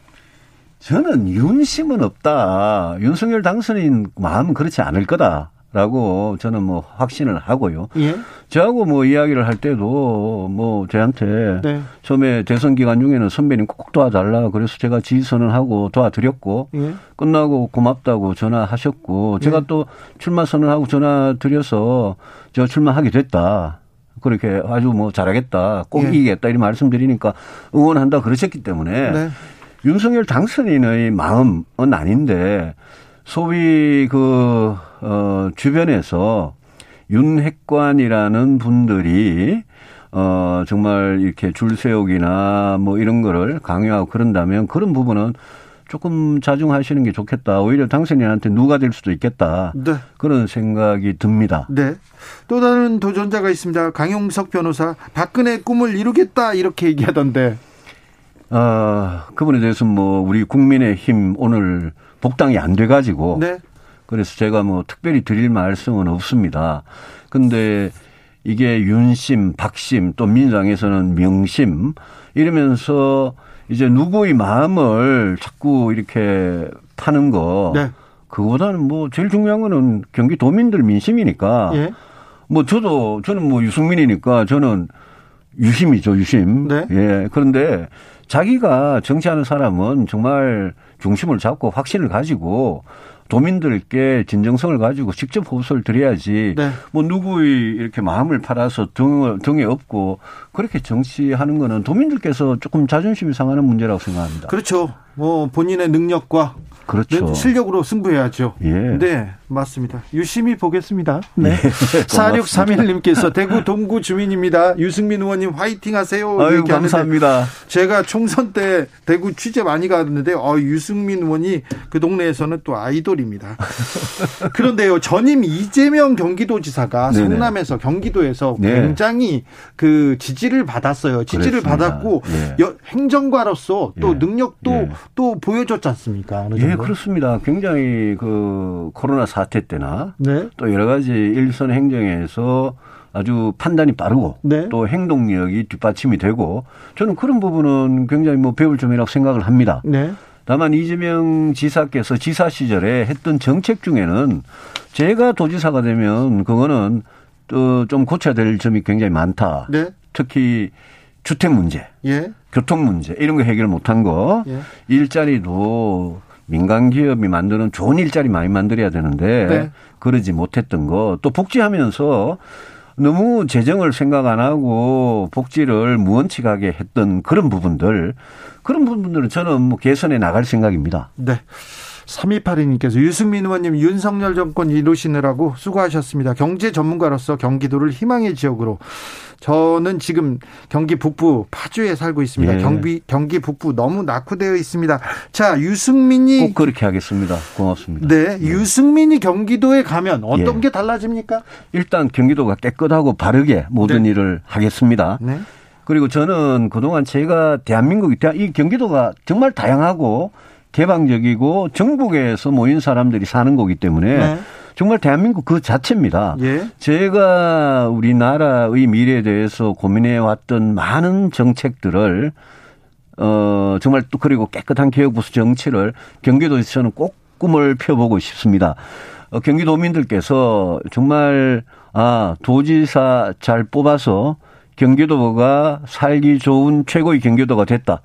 S8: 저는 윤심은 없다. 윤석열 당선인 마음은 그렇지 않을 거다 라고 저는 뭐 확신을 하고요.
S1: 예.
S8: 저하고 뭐 이야기를 할 때도 뭐 저한테
S1: 네.
S8: 처음에 대선 기간 중에는 선배님 꼭 도와달라 그래서 제가 지휘선을 하고 도와드렸고
S1: 예.
S8: 끝나고 고맙다고 전화하셨고 제가
S1: 네.
S8: 또 출마 선언하고 전화 드려서 저 출마하게 됐다. 그렇게 아주 뭐 잘하겠다. 꼭
S1: 예.
S8: 이기겠다. 이런 말씀드리니까 응원한다 그러셨기 때문에
S1: 네.
S8: 윤석열 당선인의 마음은 아닌데 소위 그, 어, 주변에서 윤핵관이라는 분들이 어, 정말 이렇게 줄 세우기나 뭐 이런 거를 강요하고 그런다면 그런 부분은 조금 자중하시는 게 좋겠다. 오히려 당선인한테 누가 될 수도 있겠다.
S1: 네.
S8: 그런 생각이 듭니다.
S1: 네. 또 다른 도전자가 있습니다. 강용석 변호사. 박근혜 꿈을 이루겠다 이렇게 얘기하던데.
S8: 어, 그분에 대해서 뭐 우리 국민의 힘 오늘 복당이 안 돼가지고
S1: 네.
S8: 그래서 제가 뭐 특별히 드릴 말씀은 없습니다. 근데 이게 윤심, 박심, 또 민주당에서는 명심 이러면서 이제 누구의 마음을 자꾸 이렇게 파는 거.
S1: 네.
S8: 그거보다는 뭐 제일 중요한 거는 경기 도민들 민심이니까.
S1: 예.
S8: 뭐 저도 저는 뭐 유승민이니까 저는 유심이죠, 유심.
S1: 네.
S8: 예. 그런데 자기가 정치하는 사람은 정말 중심을 잡고 확신을 가지고 도민들께 진정성을 가지고 직접 호소를 드려야지.
S1: 네.
S8: 뭐 누구의 이렇게 마음을 팔아서 등, 등에 업고 그렇게 정치하는 거는 도민들께서 조금 자존심이 상하는 문제라고 생각합니다.
S1: 그렇죠. 뭐 본인의 능력과
S8: 그렇죠.
S1: 실력으로 승부해야죠.
S8: 예.
S1: 네, 맞습니다. 유심히 보겠습니다. 네.
S8: 고맙습니다.
S1: 4631님께서 대구 동구 주민입니다. 유승민 의원님 화이팅 하세요.
S8: 아유, 감사합니다.
S1: 제가 총선 때 대구 취재 많이 갔는데 어, 유승민 의원이 그 동네에서는 또 아이돌입니다. 그런데요, 전임 이재명 경기도지사가
S8: 네네.
S1: 성남에서 경기도에서
S8: 네.
S1: 굉장히 그 지지를 받았어요. 지지를
S8: 그렇습니다.
S1: 받았고
S8: 예.
S1: 여- 행정가로서 또
S8: 예.
S1: 능력도
S8: 예.
S1: 또 보여줬지 않습니까?
S8: 예? 그렇습니다. 굉장히 그 코로나 사태 때나
S1: 네.
S8: 또 여러 가지 일선 행정에서 아주 판단이 빠르고
S1: 네.
S8: 또 행동력이 뒷받침이 되고 저는 그런 부분은 굉장히 뭐 배울 점이라고 생각을 합니다.
S1: 네.
S8: 다만 이재명 지사께서 지사 시절에 했던 정책 중에는 제가 도지사가 되면 그거는 또 좀 고쳐야 될 점이 굉장히 많다.
S1: 네.
S8: 특히 주택 문제,
S1: 예.
S8: 교통 문제 이런 거 해결 못한 거,
S1: 예.
S8: 일자리도 민간 기업이 만드는 좋은 일자리 많이 만들어야 되는데
S1: 네.
S8: 그러지 못했던 거, 또 복지하면서 너무 재정을 생각 안 하고 복지를 무원칙하게 했던 그런 부분들, 그런 부분들은 저는 뭐 개선해 나갈 생각입니다.
S1: 네. 3282님께서 유승민 의원님 윤석열 정권 이루시느라고 수고하셨습니다. 경제 전문가로서 경기도를 희망의 지역으로 저는 지금 경기 북부 파주에 살고 있습니다.
S8: 예.
S1: 경기 경기 북부 너무 낙후되어 있습니다. 자, 유승민이
S8: 꼭 그렇게 하겠습니다. 고맙습니다.
S1: 네, 유승민이 경기도에 가면 어떤
S8: 예.
S1: 게 달라집니까?
S8: 일단 경기도가 깨끗하고 바르게 모든
S1: 네.
S8: 일을 하겠습니다.
S1: 네.
S8: 그리고 저는 그동안 제가 대한민국이 대- 이 경기도가 정말 다양하고 개방적이고 전국에서 모인 사람들이 사는 거기 때문에
S1: 네.
S8: 정말 대한민국 그 자체입니다.
S1: 예.
S8: 제가 우리나라의 미래에 대해서 고민해 왔던 많은 정책들을 어 정말 또 그리고 깨끗한 개혁부수 정치를 경기도에서 저는 꼭 꿈을 펴보고 싶습니다. 어, 경기도민들께서 정말 아 도지사 잘 뽑아서 경기도가 살기 좋은 최고의 경기도가 됐다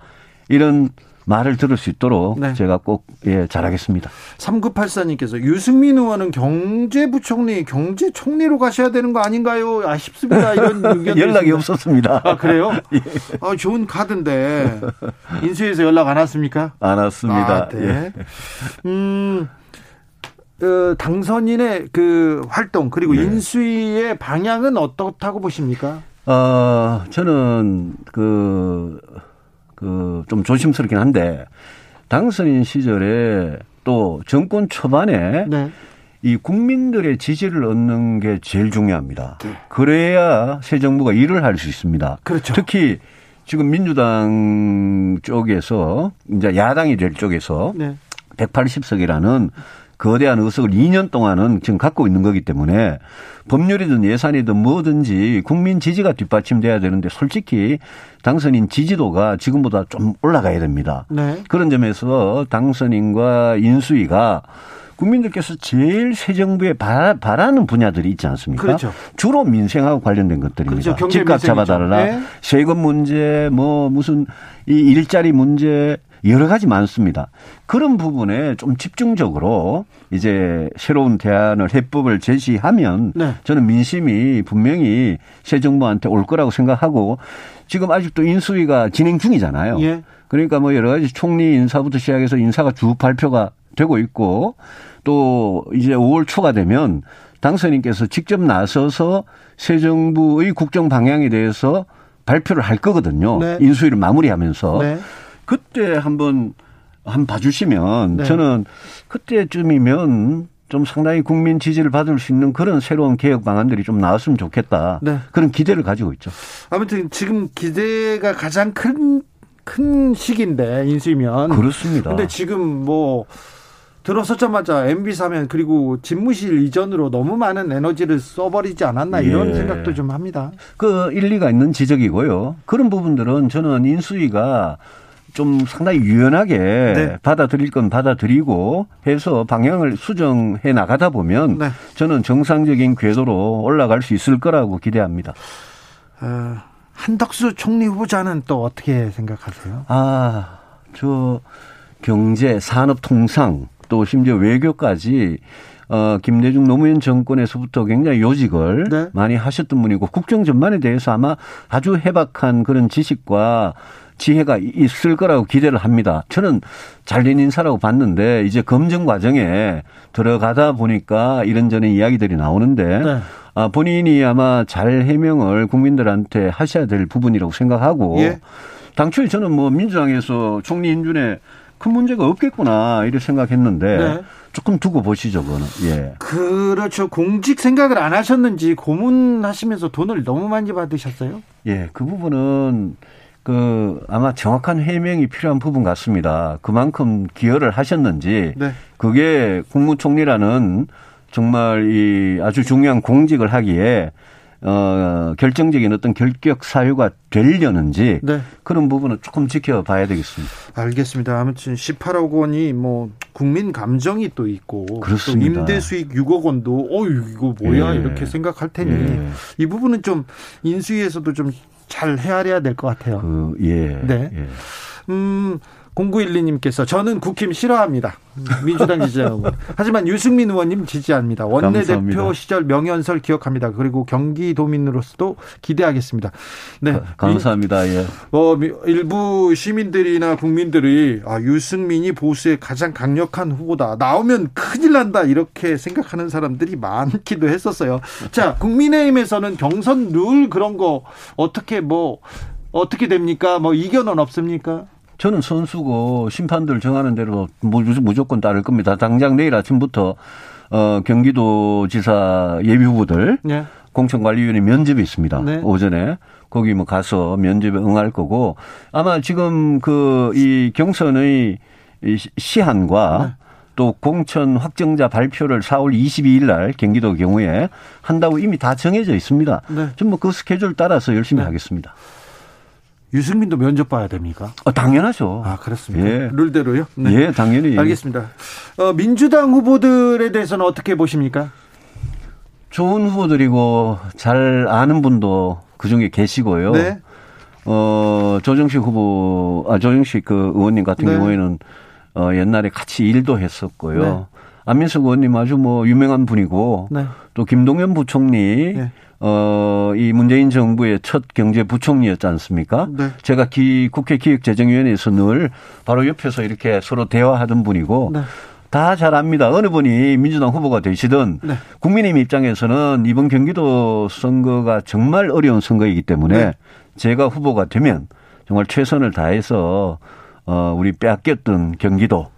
S8: 이런 말을 들을 수 있도록
S1: 네.
S8: 제가 꼭 예, 잘하겠습니다.
S1: 3984님께서 유승민 의원은 경제부총리, 경제총리로 가셔야 되는 거 아닌가요? 아쉽습니다. 이런 의견
S8: 연락이 없었습니다.
S1: 아, 그래요?
S8: 예.
S1: 아, 좋은 카드인데. 인수위에서 연락 안 왔습니까?
S8: 안 왔습니다.
S1: 아, 네.
S8: 예.
S1: 음, 어, 당선인의 그 활동, 그리고
S8: 네.
S1: 인수위의 방향은 어떻다고 보십니까?
S8: 어, 저는 그, 그, 좀 조심스럽긴 한데, 당선인 시절에 또 정권 초반에
S1: 네.
S8: 이 국민들의 지지를 얻는 게 제일 중요합니다.
S1: 네.
S8: 그래야 새 정부가 일을 할 수 있습니다.
S1: 그렇죠.
S8: 특히 지금 민주당 쪽에서 이제 야당이 될 쪽에서
S1: 네.
S8: 180석이라는 거대한 의석을 2년 동안은 지금 갖고 있는 거기 때문에 법률이든 예산이든 뭐든지 국민 지지가 뒷받침돼야 되는데 솔직히 당선인 지지도가 지금보다 좀 올라가야 됩니다.
S1: 네.
S8: 그런 점에서 당선인과 인수위가 국민들께서 제일 새 정부에 바, 바라는 분야들이 있지 않습니까?
S1: 그렇죠.
S8: 주로 민생하고 관련된 것들입니다.
S1: 그렇죠.
S8: 집값
S1: 민생이죠.
S8: 잡아달라,
S1: 네.
S8: 세금 문제, 뭐 무슨 이 일자리 문제 여러 가지 많습니다. 그런 부분에 좀 집중적으로 이제 새로운 대안을 해법을 제시하면
S1: 네.
S8: 저는 민심이 분명히 새 정부한테 올 거라고 생각하고 지금 아직도 인수위가 진행 중이잖아요.
S1: 예.
S8: 그러니까 뭐 여러 가지 총리 인사부터 시작해서 인사가 쭉 발표가 되고 있고 또 이제 5월 초가 되면 당선인께서 직접 나서서 새 정부의 국정 방향에 대해서 발표를 할 거거든요.
S1: 네.
S8: 인수위를 마무리하면서
S1: 네.
S8: 그때 한번 한번 봐주시면
S1: 네.
S8: 저는 그때쯤이면 좀 상당히 국민 지지를 받을 수 있는 그런 새로운 개혁 방안들이 좀 나왔으면 좋겠다.
S1: 네.
S8: 그런 기대를 가지고 있죠.
S1: 아무튼 지금 기대가 가장 큰, 큰 시기인데, 인수위면.
S8: 그렇습니다.
S1: 근데 지금 뭐 들어서자마자 MB 사면 그리고 집무실 이전으로 너무 많은 에너지를 써버리지 않았나 이런
S8: 예.
S1: 생각도 좀 합니다.
S8: 그 일리가 있는 지적이고요. 그런 부분들은 저는 인수위가 좀 상당히 유연하게
S1: 네.
S8: 받아들일 건 받아들이고 해서 방향을 수정해 나가다 보면
S1: 네.
S8: 저는 정상적인 궤도로 올라갈 수 있을 거라고 기대합니다.
S1: 어, 한덕수 총리 후보자는 또 어떻게 생각하세요?
S8: 아, 저 경제, 산업, 통상 또 심지어 외교까지 어, 김대중 노무현 정권에서부터 굉장히 요직을
S1: 네.
S8: 많이 하셨던 분이고 국정 전반에 대해서 아마 아주 해박한 그런 지식과 지혜가 있을 거라고 기대를 합니다. 저는 잘된 인사라고 봤는데 이제 검증 과정에 들어가다 보니까 이런저런 이야기들이 나오는데
S1: 네.
S8: 아, 본인이 아마 잘 해명을 국민들한테 하셔야 될 부분이라고 생각하고
S1: 예.
S8: 당초에 저는 뭐 민주당에서 총리 인준에 큰 문제가 없겠구나 이렇게 생각했는데
S1: 네.
S8: 조금 두고 보시죠, 그거는. 예.
S1: 그렇죠. 공직 생각을 안 하셨는지 고문하시면서 돈을 너무 많이 받으셨어요?
S8: 예, 그 부분은 그 아마 정확한 해명이 필요한 부분 같습니다. 그만큼 기여를 하셨는지
S1: 네.
S8: 그게 국무총리라는 정말 이 아주 중요한 공직을 하기에 어, 결정적인 어떤 결격 사유가 되려는지
S1: 네.
S8: 그런 부분은 조금 지켜봐야 되겠습니다.
S1: 알겠습니다. 아무튼 18억 원이 뭐 국민 감정이 또 있고
S8: 그렇습니다.
S1: 또 임대 수익 6억 원도 어 이거 뭐야
S8: 예.
S1: 이렇게 생각할 테니
S8: 예.
S1: 이 부분은 좀 인수위에서도 좀 잘 헤아려야 될 것 같아요.
S8: 그, 예.
S1: 네.
S8: 예.
S1: 음, 0912님께서 저는 국힘 싫어합니다. 민주당 지지하고. 하지만 유승민 의원님 지지합니다. 원내대표
S8: 감사합니다.
S1: 시절 명연설 기억합니다. 그리고 경기도민으로서도 기대하겠습니다. 네.
S8: 감사합니다. 예.
S1: 어, 미- 일부 시민들이나 국민들이 아, 유승민이 보수의 가장 강력한 후보다. 나오면 큰일 난다. 이렇게 생각하는 사람들이 많기도 했었어요. 자, 국민의힘에서는 경선 룰 그런 거 어떻게 뭐 어떻게 됩니까? 뭐 이견은 없습니까?
S8: 저는 선수고 심판들 정하는 대로 무- 무조건 따를 겁니다. 당장 내일 아침부터 어, 경기도지사 예비 후보들
S1: 네.
S8: 공천관리위원회 면접이 있습니다.
S1: 네.
S8: 오전에 거기 뭐 가서 면접에 응할 거고 아마 지금 그 이 경선의 시한과
S1: 네.
S8: 또 공천 확정자 발표를 4월 22일 날 경기도 경우에 한다고 이미 다 정해져 있습니다.
S1: 네.
S8: 좀뭐그 스케줄 따라서 열심히 하겠습니다.
S1: 유승민도 면접 봐야 됩니까?
S8: 어, 당연하죠.
S1: 아, 그렇습니까?
S8: 예.
S1: 룰대로요?
S8: 예, 당연히.
S1: 알겠습니다. 어, 민주당 후보들에 대해서는 어떻게 보십니까?
S8: 좋은 후보들이고 잘 아는 분도 그 중에 계시고요.
S1: 네.
S8: 어, 조정식 후보, 아, 조정식 그 의원님 같은
S1: 네.
S8: 경우에는 어, 옛날에 같이 일도 했었고요.
S1: 네.
S8: 안민석 의원님 아주 뭐 유명한 분이고
S1: 네.
S8: 또 김동연 부총리
S1: 네.
S8: 어, 이 문재인 정부의 첫 경제부총리였지 않습니까?
S1: 네.
S8: 제가 기, 국회 기획재정위원회에서 늘 바로 옆에서 이렇게 서로 대화하던 분이고
S1: 네.
S8: 다잘 압니다. 어느 분이 민주당 후보가 되시든
S1: 네.
S8: 국민의힘 입장에서는 이번 경기도 선거가 정말 어려운 선거이기 때문에
S1: 네.
S8: 제가 후보가 되면 정말 최선을 다해서 어, 우리 빼앗겼던 경기도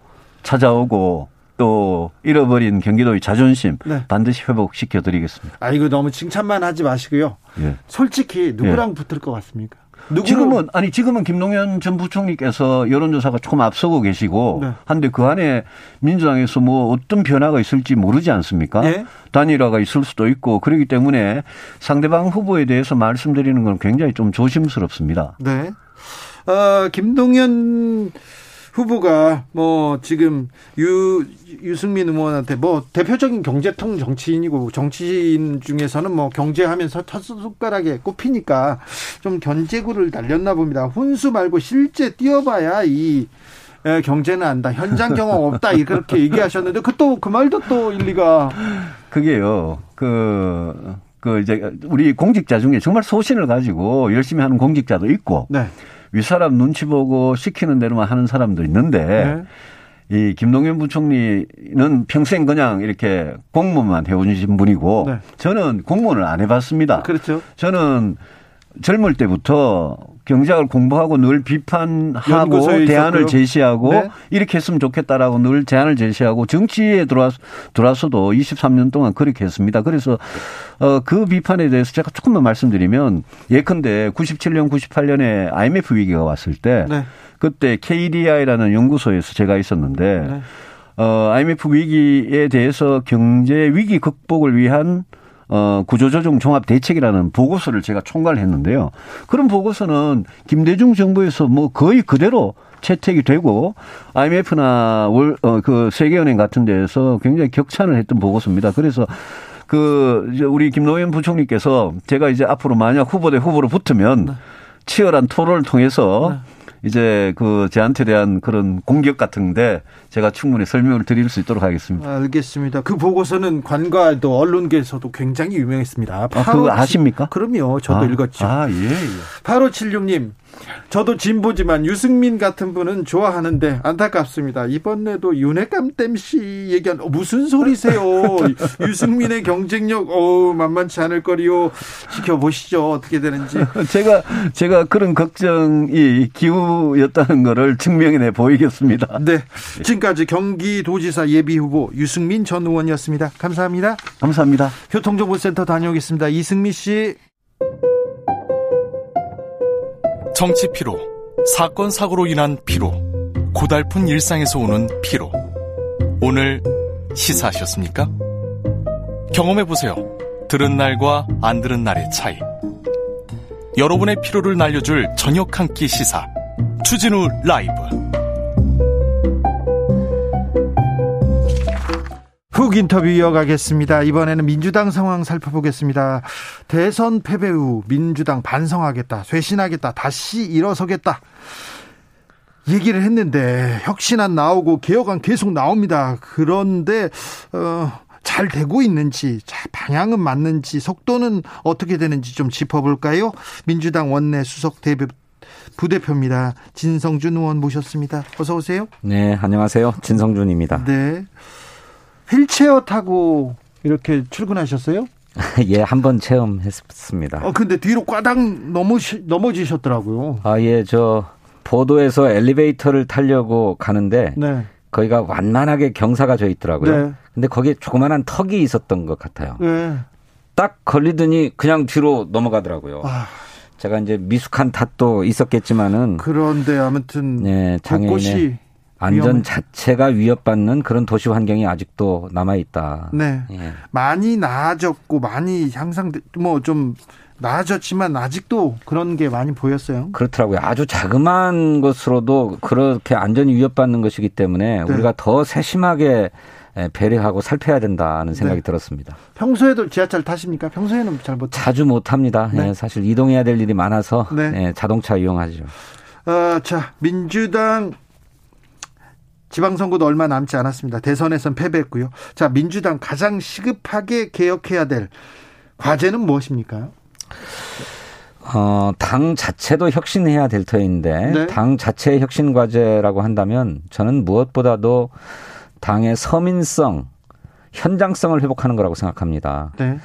S8: 찾아오고 또 잃어버린 경기도의 자존심
S1: 네.
S8: 반드시 회복시켜 드리겠습니다.
S1: 아, 이거 너무 칭찬만 하지 마시고요.
S8: 예.
S1: 솔직히 누구랑 붙을 것 같습니까? 누구로-
S8: 지금은 아니 지금은 김동연 전 부총리께서 여론조사가 조금 앞서고 계시고
S1: 네.
S8: 한데 그 안에 민주당에서 뭐 어떤 변화가 있을지 모르지 않습니까?
S1: 네.
S8: 단일화가 있을 수도 있고 그렇기 때문에 상대방 후보에 대해서 말씀드리는 건 굉장히 좀 조심스럽습니다.
S1: 네. 어, 김동연 후보가 뭐 지금 유 유승민 의원한테 뭐 대표적인 경제통 정치인이고 정치인 중에서는 뭐 경제하면서 첫 손가락에 꼽히니까 좀 견제구를 날렸나 봅니다. 혼수 말고 실제 뛰어봐야 이 에, 경제는 안다. 현장 경험 없다. 이렇게 얘기하셨는데 그 또 그 말도 또 일리가
S8: 그게요. 그, 그 이제 우리 공직자 중에 정말 소신을 가지고 열심히 하는 공직자도 있고
S1: 네.
S8: 윗사람 눈치 보고 시키는 대로만 하는 사람도 있는데
S1: 네.
S8: 이 김동연 부총리는 평생 그냥 이렇게 공무원만 해오신 분이고
S1: 네.
S8: 저는 공무원을 안 해봤습니다.
S1: 그렇죠.
S8: 저는 젊을 때부터 경제학을 공부하고 늘 비판하고 대안을
S1: 있었고요.
S8: 제시하고
S1: 네.
S8: 이렇게 했으면 좋겠다라고 늘 제안을 제시하고 정치에 들어와 들어와서도 23년 동안 그렇게 했습니다. 그래서 어, 그 비판에 대해서 제가 조금만 말씀드리면 예컨대 97년, 98년에 IMF 위기가 왔을 때
S1: 네.
S8: 그때 KDI라는 연구소에서 제가 있었는데
S1: 네.
S8: 어, IMF 위기에 대해서 경제 위기 극복을 위한 어, 구조조정 종합 대책이라는 보고서를 제가 총괄 했는데요. 그런 보고서는 김대중 정부에서 뭐 거의 그대로 채택이 되고 IMF나 월, 어, 그 세계은행 같은 데에서 굉장히 격찬을 했던 보고서입니다. 그래서 그 이제 우리 김노현 부총리께서 제가 이제 앞으로 만약 후보 대 후보로 붙으면 치열한 토론을 통해서 이제 그 저한테 대한 그런 공격 같은데 제가 충분히 설명을 드릴 수 있도록 하겠습니다.
S1: 알겠습니다. 그 보고서는 관과도 언론계에서도 굉장히 유명했습니다.
S8: 아, 그거 아십니까?
S1: 그럼요. 저도
S8: 아,
S1: 읽었죠.
S8: 아, 예, 예.
S1: 8576님, 저도 진보지만 유승민 같은 분은 좋아하는데 안타깝습니다. 이번에도 윤핵감 땜씨 얘기한 어, 무슨 소리세요? 유승민의 경쟁력 어 만만치 않을 거리요. 지켜보시죠. 어떻게 되는지.
S8: 제가 제가 그런 걱정이 기 우였다는 거를 증명해 보이겠습니다.
S1: 네. 지금까지 경기도지사 예비 후보 유승민 전 의원이었습니다. 감사합니다.
S8: 감사합니다.
S1: 교통정보센터 다녀오겠습니다. 이승미 씨.
S9: 정치 피로, 사건 사고로 인한 피로, 고달픈 일상에서 오는 피로. 오늘 시사하셨습니까? 경험해 보세요. 들은 날과 안 들은 날의 차이. 여러분의 피로를 날려줄 저녁 한 끼 시사. 추진우 라이브.
S1: 훅 인터뷰 이어가겠습니다. 이번에는 민주당 상황 살펴보겠습니다. 대선 패배 후 민주당 반성하겠다, 쇄신하겠다, 다시 일어서겠다. 얘기를 했는데 혁신안 나오고 개혁안 계속 나옵니다. 그런데 어, 잘 되고 있는지 방향은 맞는지 속도는 어떻게 되는지 좀 짚어볼까요? 민주당 원내 수석 대표 부대표입니다. 진성준 의원 모셨습니다. 어서 오세요.
S10: 네, 안녕하세요. 진성준입니다.
S1: 네. 휠체어 타고 이렇게 출근하셨어요?
S10: 예, 한 번 체험했습니다.
S1: 어, 근데 뒤로 꽈당 넘어시, 넘어지셨더라고요.
S10: 아, 예, 저 보도에서 엘리베이터를 타려고 가는데
S1: 네.
S10: 거기가 완만하게 경사가 져 있더라고요.
S1: 네.
S10: 근데 거기에 조그마한 턱이 있었던 것 같아요.
S1: 네.
S10: 딱 걸리더니 그냥 뒤로 넘어가더라고요.
S1: 아,
S10: 제가 이제 미숙한 탓도 있었겠지만은
S1: 그런데 아무튼
S10: 네, 장애인의 안전
S1: 위험해-
S10: 자체가 위협받는 그런 도시 환경이 아직도 남아 있다.
S1: 네.
S10: 예.
S1: 많이 나아졌고 많이 향상 뭐좀 나아졌지만 아직도 그런 게 많이 보였어요.
S10: 그렇더라고요. 아주 자그마한 것으로도 그렇게 안전이 위협받는 것이기 때문에
S1: 네.
S10: 우리가 더 세심하게 배려하고 살펴야 된다는 생각이
S1: 네.
S10: 들었습니다.
S1: 평소에도 지하철 타십니까? 평소에는 잘 못. 타.
S10: 자주 못 합니다.
S1: 네.
S10: 예, 사실 이동해야 될 일이 많아서
S1: 네.
S10: 예, 자동차 이용하죠.
S1: 어, 자 민주당 지방선거도 얼마 남지 않았습니다. 대선에선 패배했고요. 자 민주당 가장 시급하게 개혁해야 될 과제는 무엇입니까?
S10: 어, 당 자체도 혁신해야 될 터인데
S1: 네.
S10: 당 자체의 혁신 과제라고 한다면 저는 무엇보다도 당의 서민성, 현장성을 회복하는 거라고 생각합니다.
S1: 네.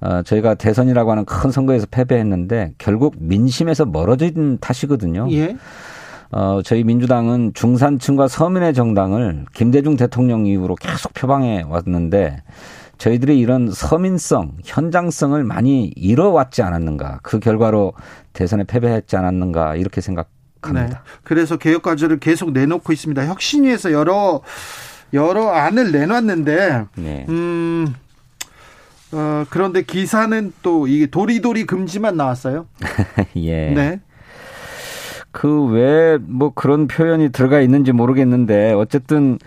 S10: 어, 저희가 대선이라고 하는 큰 선거에서 패배했는데 결국 민심에서 멀어진 탓이거든요.
S1: 예.
S10: 어, 저희 민주당은 중산층과 서민의 정당을 김대중 대통령 이후로 계속 표방해 왔는데 저희들이 이런 서민성, 현장성을 많이 잃어왔지 않았는가. 그 결과로 대선에 패배했지 않았는가. 이렇게 생각합니다.
S1: 네. 그래서 개혁 과제를 계속 내놓고 있습니다. 혁신위에서 여러 여러 안을 내놨는데
S10: 네.
S1: 음. 어, 그런데 기사는 또 이게 도리도리 금지만 나왔어요.
S10: 예.
S1: 네.
S10: 그 왜 뭐 그런 표현이 들어가 있는지 모르겠는데 어쨌든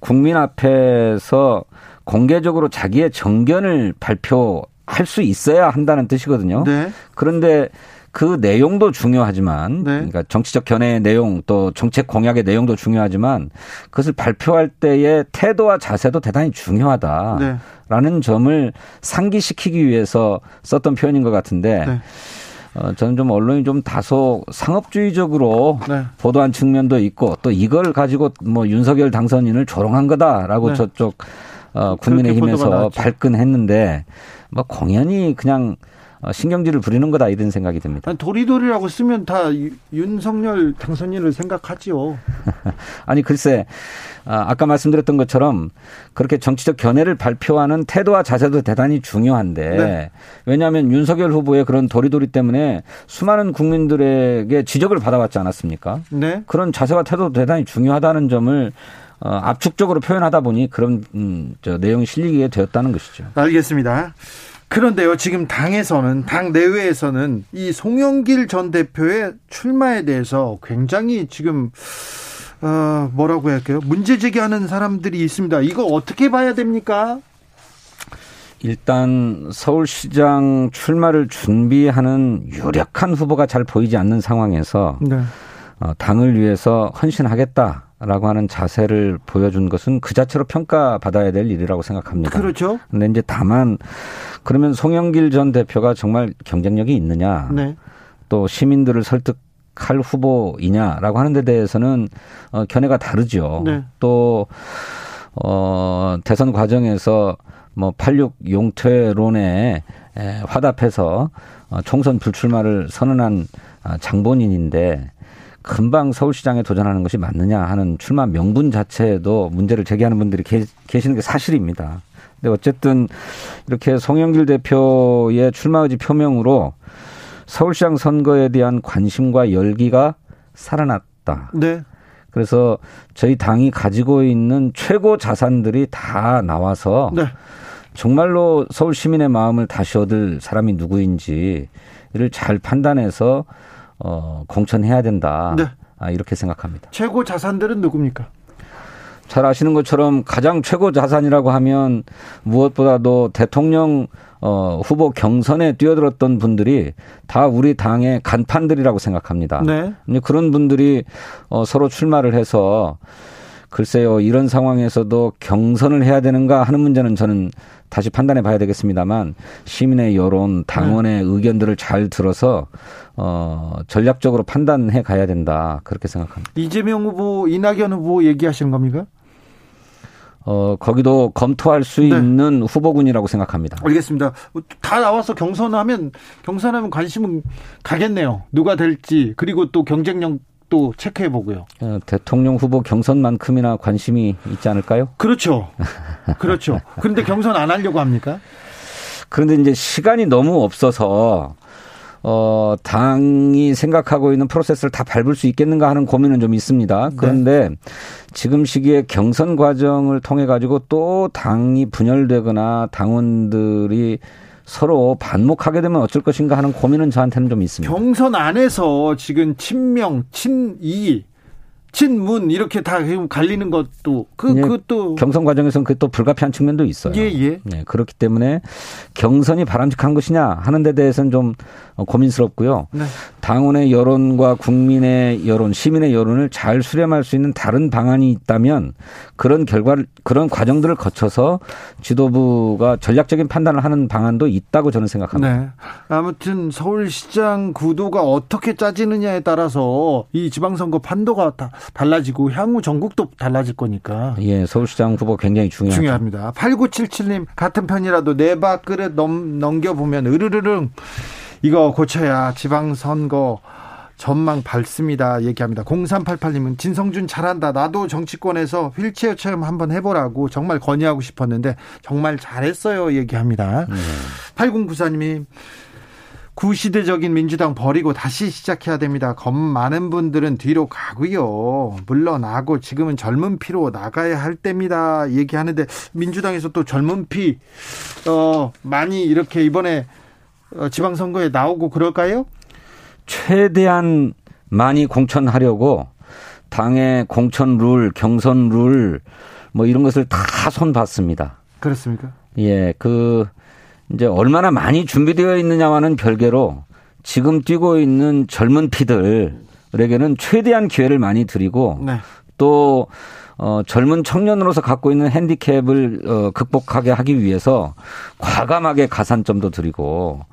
S10: 국민 앞에서 공개적으로 자기의 정견을 발표할 수 있어야 한다는 뜻이거든요.
S1: 네.
S10: 그런데 그 내용도 중요하지만
S1: 네.
S10: 그러니까 정치적 견해의 내용 또 정책 공약의 내용도 중요하지만 그것을 발표할 때의 태도와 자세도 대단히 중요하다라는
S1: 네.
S10: 점을 상기시키기 위해서 썼던 표현인 것 같은데
S1: 네.
S10: 어, 저는 좀 언론이 좀 다소 상업주의적으로
S1: 네.
S10: 보도한 측면도 있고 또 이걸 가지고 뭐 윤석열 당선인을 조롱한 거다라고
S1: 네.
S10: 저쪽 어, 국민의힘에서. 발끈했는데 뭐 공연히 그냥 어, 신경질을 부리는 거다 이런 생각이 듭니다.
S1: 도리도리라고 쓰면 다 유- 윤석열 당선인을 생각하지요.
S10: 아니 글쎄 아, 아까 말씀드렸던 것처럼 그렇게 정치적 견해를 발표하는 태도와 자세도 대단히 중요한데
S1: 네.
S10: 왜냐하면 윤석열 후보의 그런 도리도리 때문에 수많은 국민들에게 지적을 받아왔지 않았습니까?
S1: 네.
S10: 그런 자세와 태도도 대단히 중요하다는 점을 어, 압축적으로 표현하다 보니 그런 음, 저 내용이 실리게 되었다는 것이죠.
S1: 알겠습니다. 그런데요, 지금 당에서는, 당 내외에서는 이 송영길 전 대표의 출마에 대해서 굉장히 지금, 어, 뭐라고 해야 할까요? 문제 제기하는 사람들이 있습니다. 이거 어떻게 봐야 됩니까?
S10: 일단 서울시장 출마를 준비하는 유력한 후보가 잘 보이지 않는 상황에서
S1: 네.
S10: 어, 당을 위해서 헌신하겠다 라고 하는 자세를 보여준 것은 그 자체로 평가받아야 될 일이라고 생각합니다.
S1: 그렇죠.
S10: 근데 이제 다만 그러면 송영길 전 대표가 정말 경쟁력이 있느냐,
S1: 네.
S10: 또 시민들을 설득할 후보이냐라고 하는 데 대해서는 어, 견해가 다르죠.
S1: 네.
S10: 또 어, 대선 과정에서 뭐86 용퇴론에 에, 화답해서 어, 총선 불출마를 선언한 아, 장본인인데 금방 서울시장에 도전하는 것이 맞느냐 하는 출마 명분 자체에도 문제를 제기하는 분들이 계, 계시는 게 사실입니다. 근데 어쨌든 이렇게 송영길 대표의 출마 의지 표명으로 서울시장 선거에 대한 관심과 열기가 살아났다.
S1: 네.
S10: 그래서 저희 당이 가지고 있는 최고 자산들이 다 나와서
S1: 네.
S10: 정말로 서울 시민의 마음을 다시 얻을 사람이 누구인지를 잘 판단해서 어, 공천해야 된다.
S1: 네.
S10: 아, 이렇게 생각합니다.
S1: 최고 자산들은 누굽니까?
S10: 잘 아시는 것처럼 가장 최고 자산이라고 하면 무엇보다도 대통령 어, 후보 경선에 뛰어들었던 분들이 다 우리 당의 간판들이라고 생각합니다.
S1: 네.
S10: 그런 분들이 어, 서로 출마를 해서 글쎄요 이런 상황에서도 경선을 해야 되는가 하는 문제는 저는 다시 판단해 봐야 되겠습니다만 시민의 여론, 당원의 의견들을 잘 들어서 어, 전략적으로 판단해 가야 된다 그렇게 생각합니다.
S1: 이재명 후보, 이낙연 후보 얘기하시는 겁니까?
S10: 어, 거기도 검토할 수
S1: 네.
S10: 있는 후보군이라고 생각합니다.
S1: 알겠습니다. 다 나와서 경선하면 경선하면 관심은 가겠네요. 누가 될지 그리고 또 경쟁력 도 체크해 보고요.
S10: 어, 대통령 후보 경선만큼이나 관심이 있지 않을까요?
S1: 그렇죠. 그렇죠. 그런데 경선 안 하려고 합니까?
S10: 그런데 이제 시간이 너무 없어서 어, 당이 생각하고 있는 프로세스를 다 밟을 수 있겠는가 하는 고민은 좀 있습니다. 그런데 지금 시기에 경선 과정을 통해 가지고 또 당이 분열되거나 당원들이 서로 반목하게 되면 어쩔 것인가 하는 고민은 저한테는 좀 있습니다.
S1: 경선 안에서 지금 친명, 친이, 친문 이렇게 다 갈리는 것도 그
S10: 예,
S1: 그것도
S10: 경선 과정에서는 그게 또 불가피한 측면도 있어요.
S1: 예, 예.
S10: 네, 그렇기 때문에 경선이 바람직한 것이냐 하는 데 대해서는 좀 고민스럽고요.
S1: 네.
S10: 당원의 여론과 국민의 여론, 시민의 여론을 잘 수렴할 수 있는 다른 방안이 있다면 그런 결과를 그런 과정들을 거쳐서 지도부가 전략적인 판단을 하는 방안도 있다고 저는 생각합니다.
S1: 네. 아무튼 서울시장 구도가 어떻게 짜지느냐에 따라서 이 지방선거 판도가 다 달라지고 향후 전국도 달라질 거니까.
S10: 예, 서울시장 후보 굉장히 중요하죠.
S1: 중요합니다. 8977님 같은 편이라도 네 밥그릇 넘, 넘겨보면 으르르릉 이거 고쳐야 지방선거 전망 밝습니다. 얘기합니다. 0388님은 진성준 잘한다. 나도 정치권에서 휠체어 체험 한번 해보라고 정말 건의하고 싶었는데 정말 잘했어요. 얘기합니다. 8094님이 구시대적인 민주당 버리고 다시 시작해야 됩니다. 겁 많은 분들은 뒤로 가고요. 물러나고 지금은 젊은 피로 나가야 할 때입니다. 얘기하는데 민주당에서 또 젊은 피 어, 많이 이렇게 이번에 어, 지방선거에 나오고 그럴까요?
S10: 최대한 많이 공천하려고 당의 공천 룰, 경선 룰, 뭐 이런 것을 다 손봤습니다.
S1: 그렇습니까?
S10: 예, 그, 이제 얼마나 많이 준비되어 있느냐와는 별개로 지금 뛰고 있는 젊은 피들에게는 최대한 기회를 많이 드리고
S1: 네.
S10: 또 어, 젊은 청년으로서 갖고 있는 핸디캡을 어, 극복하게 하기 위해서 과감하게 가산점도 드리고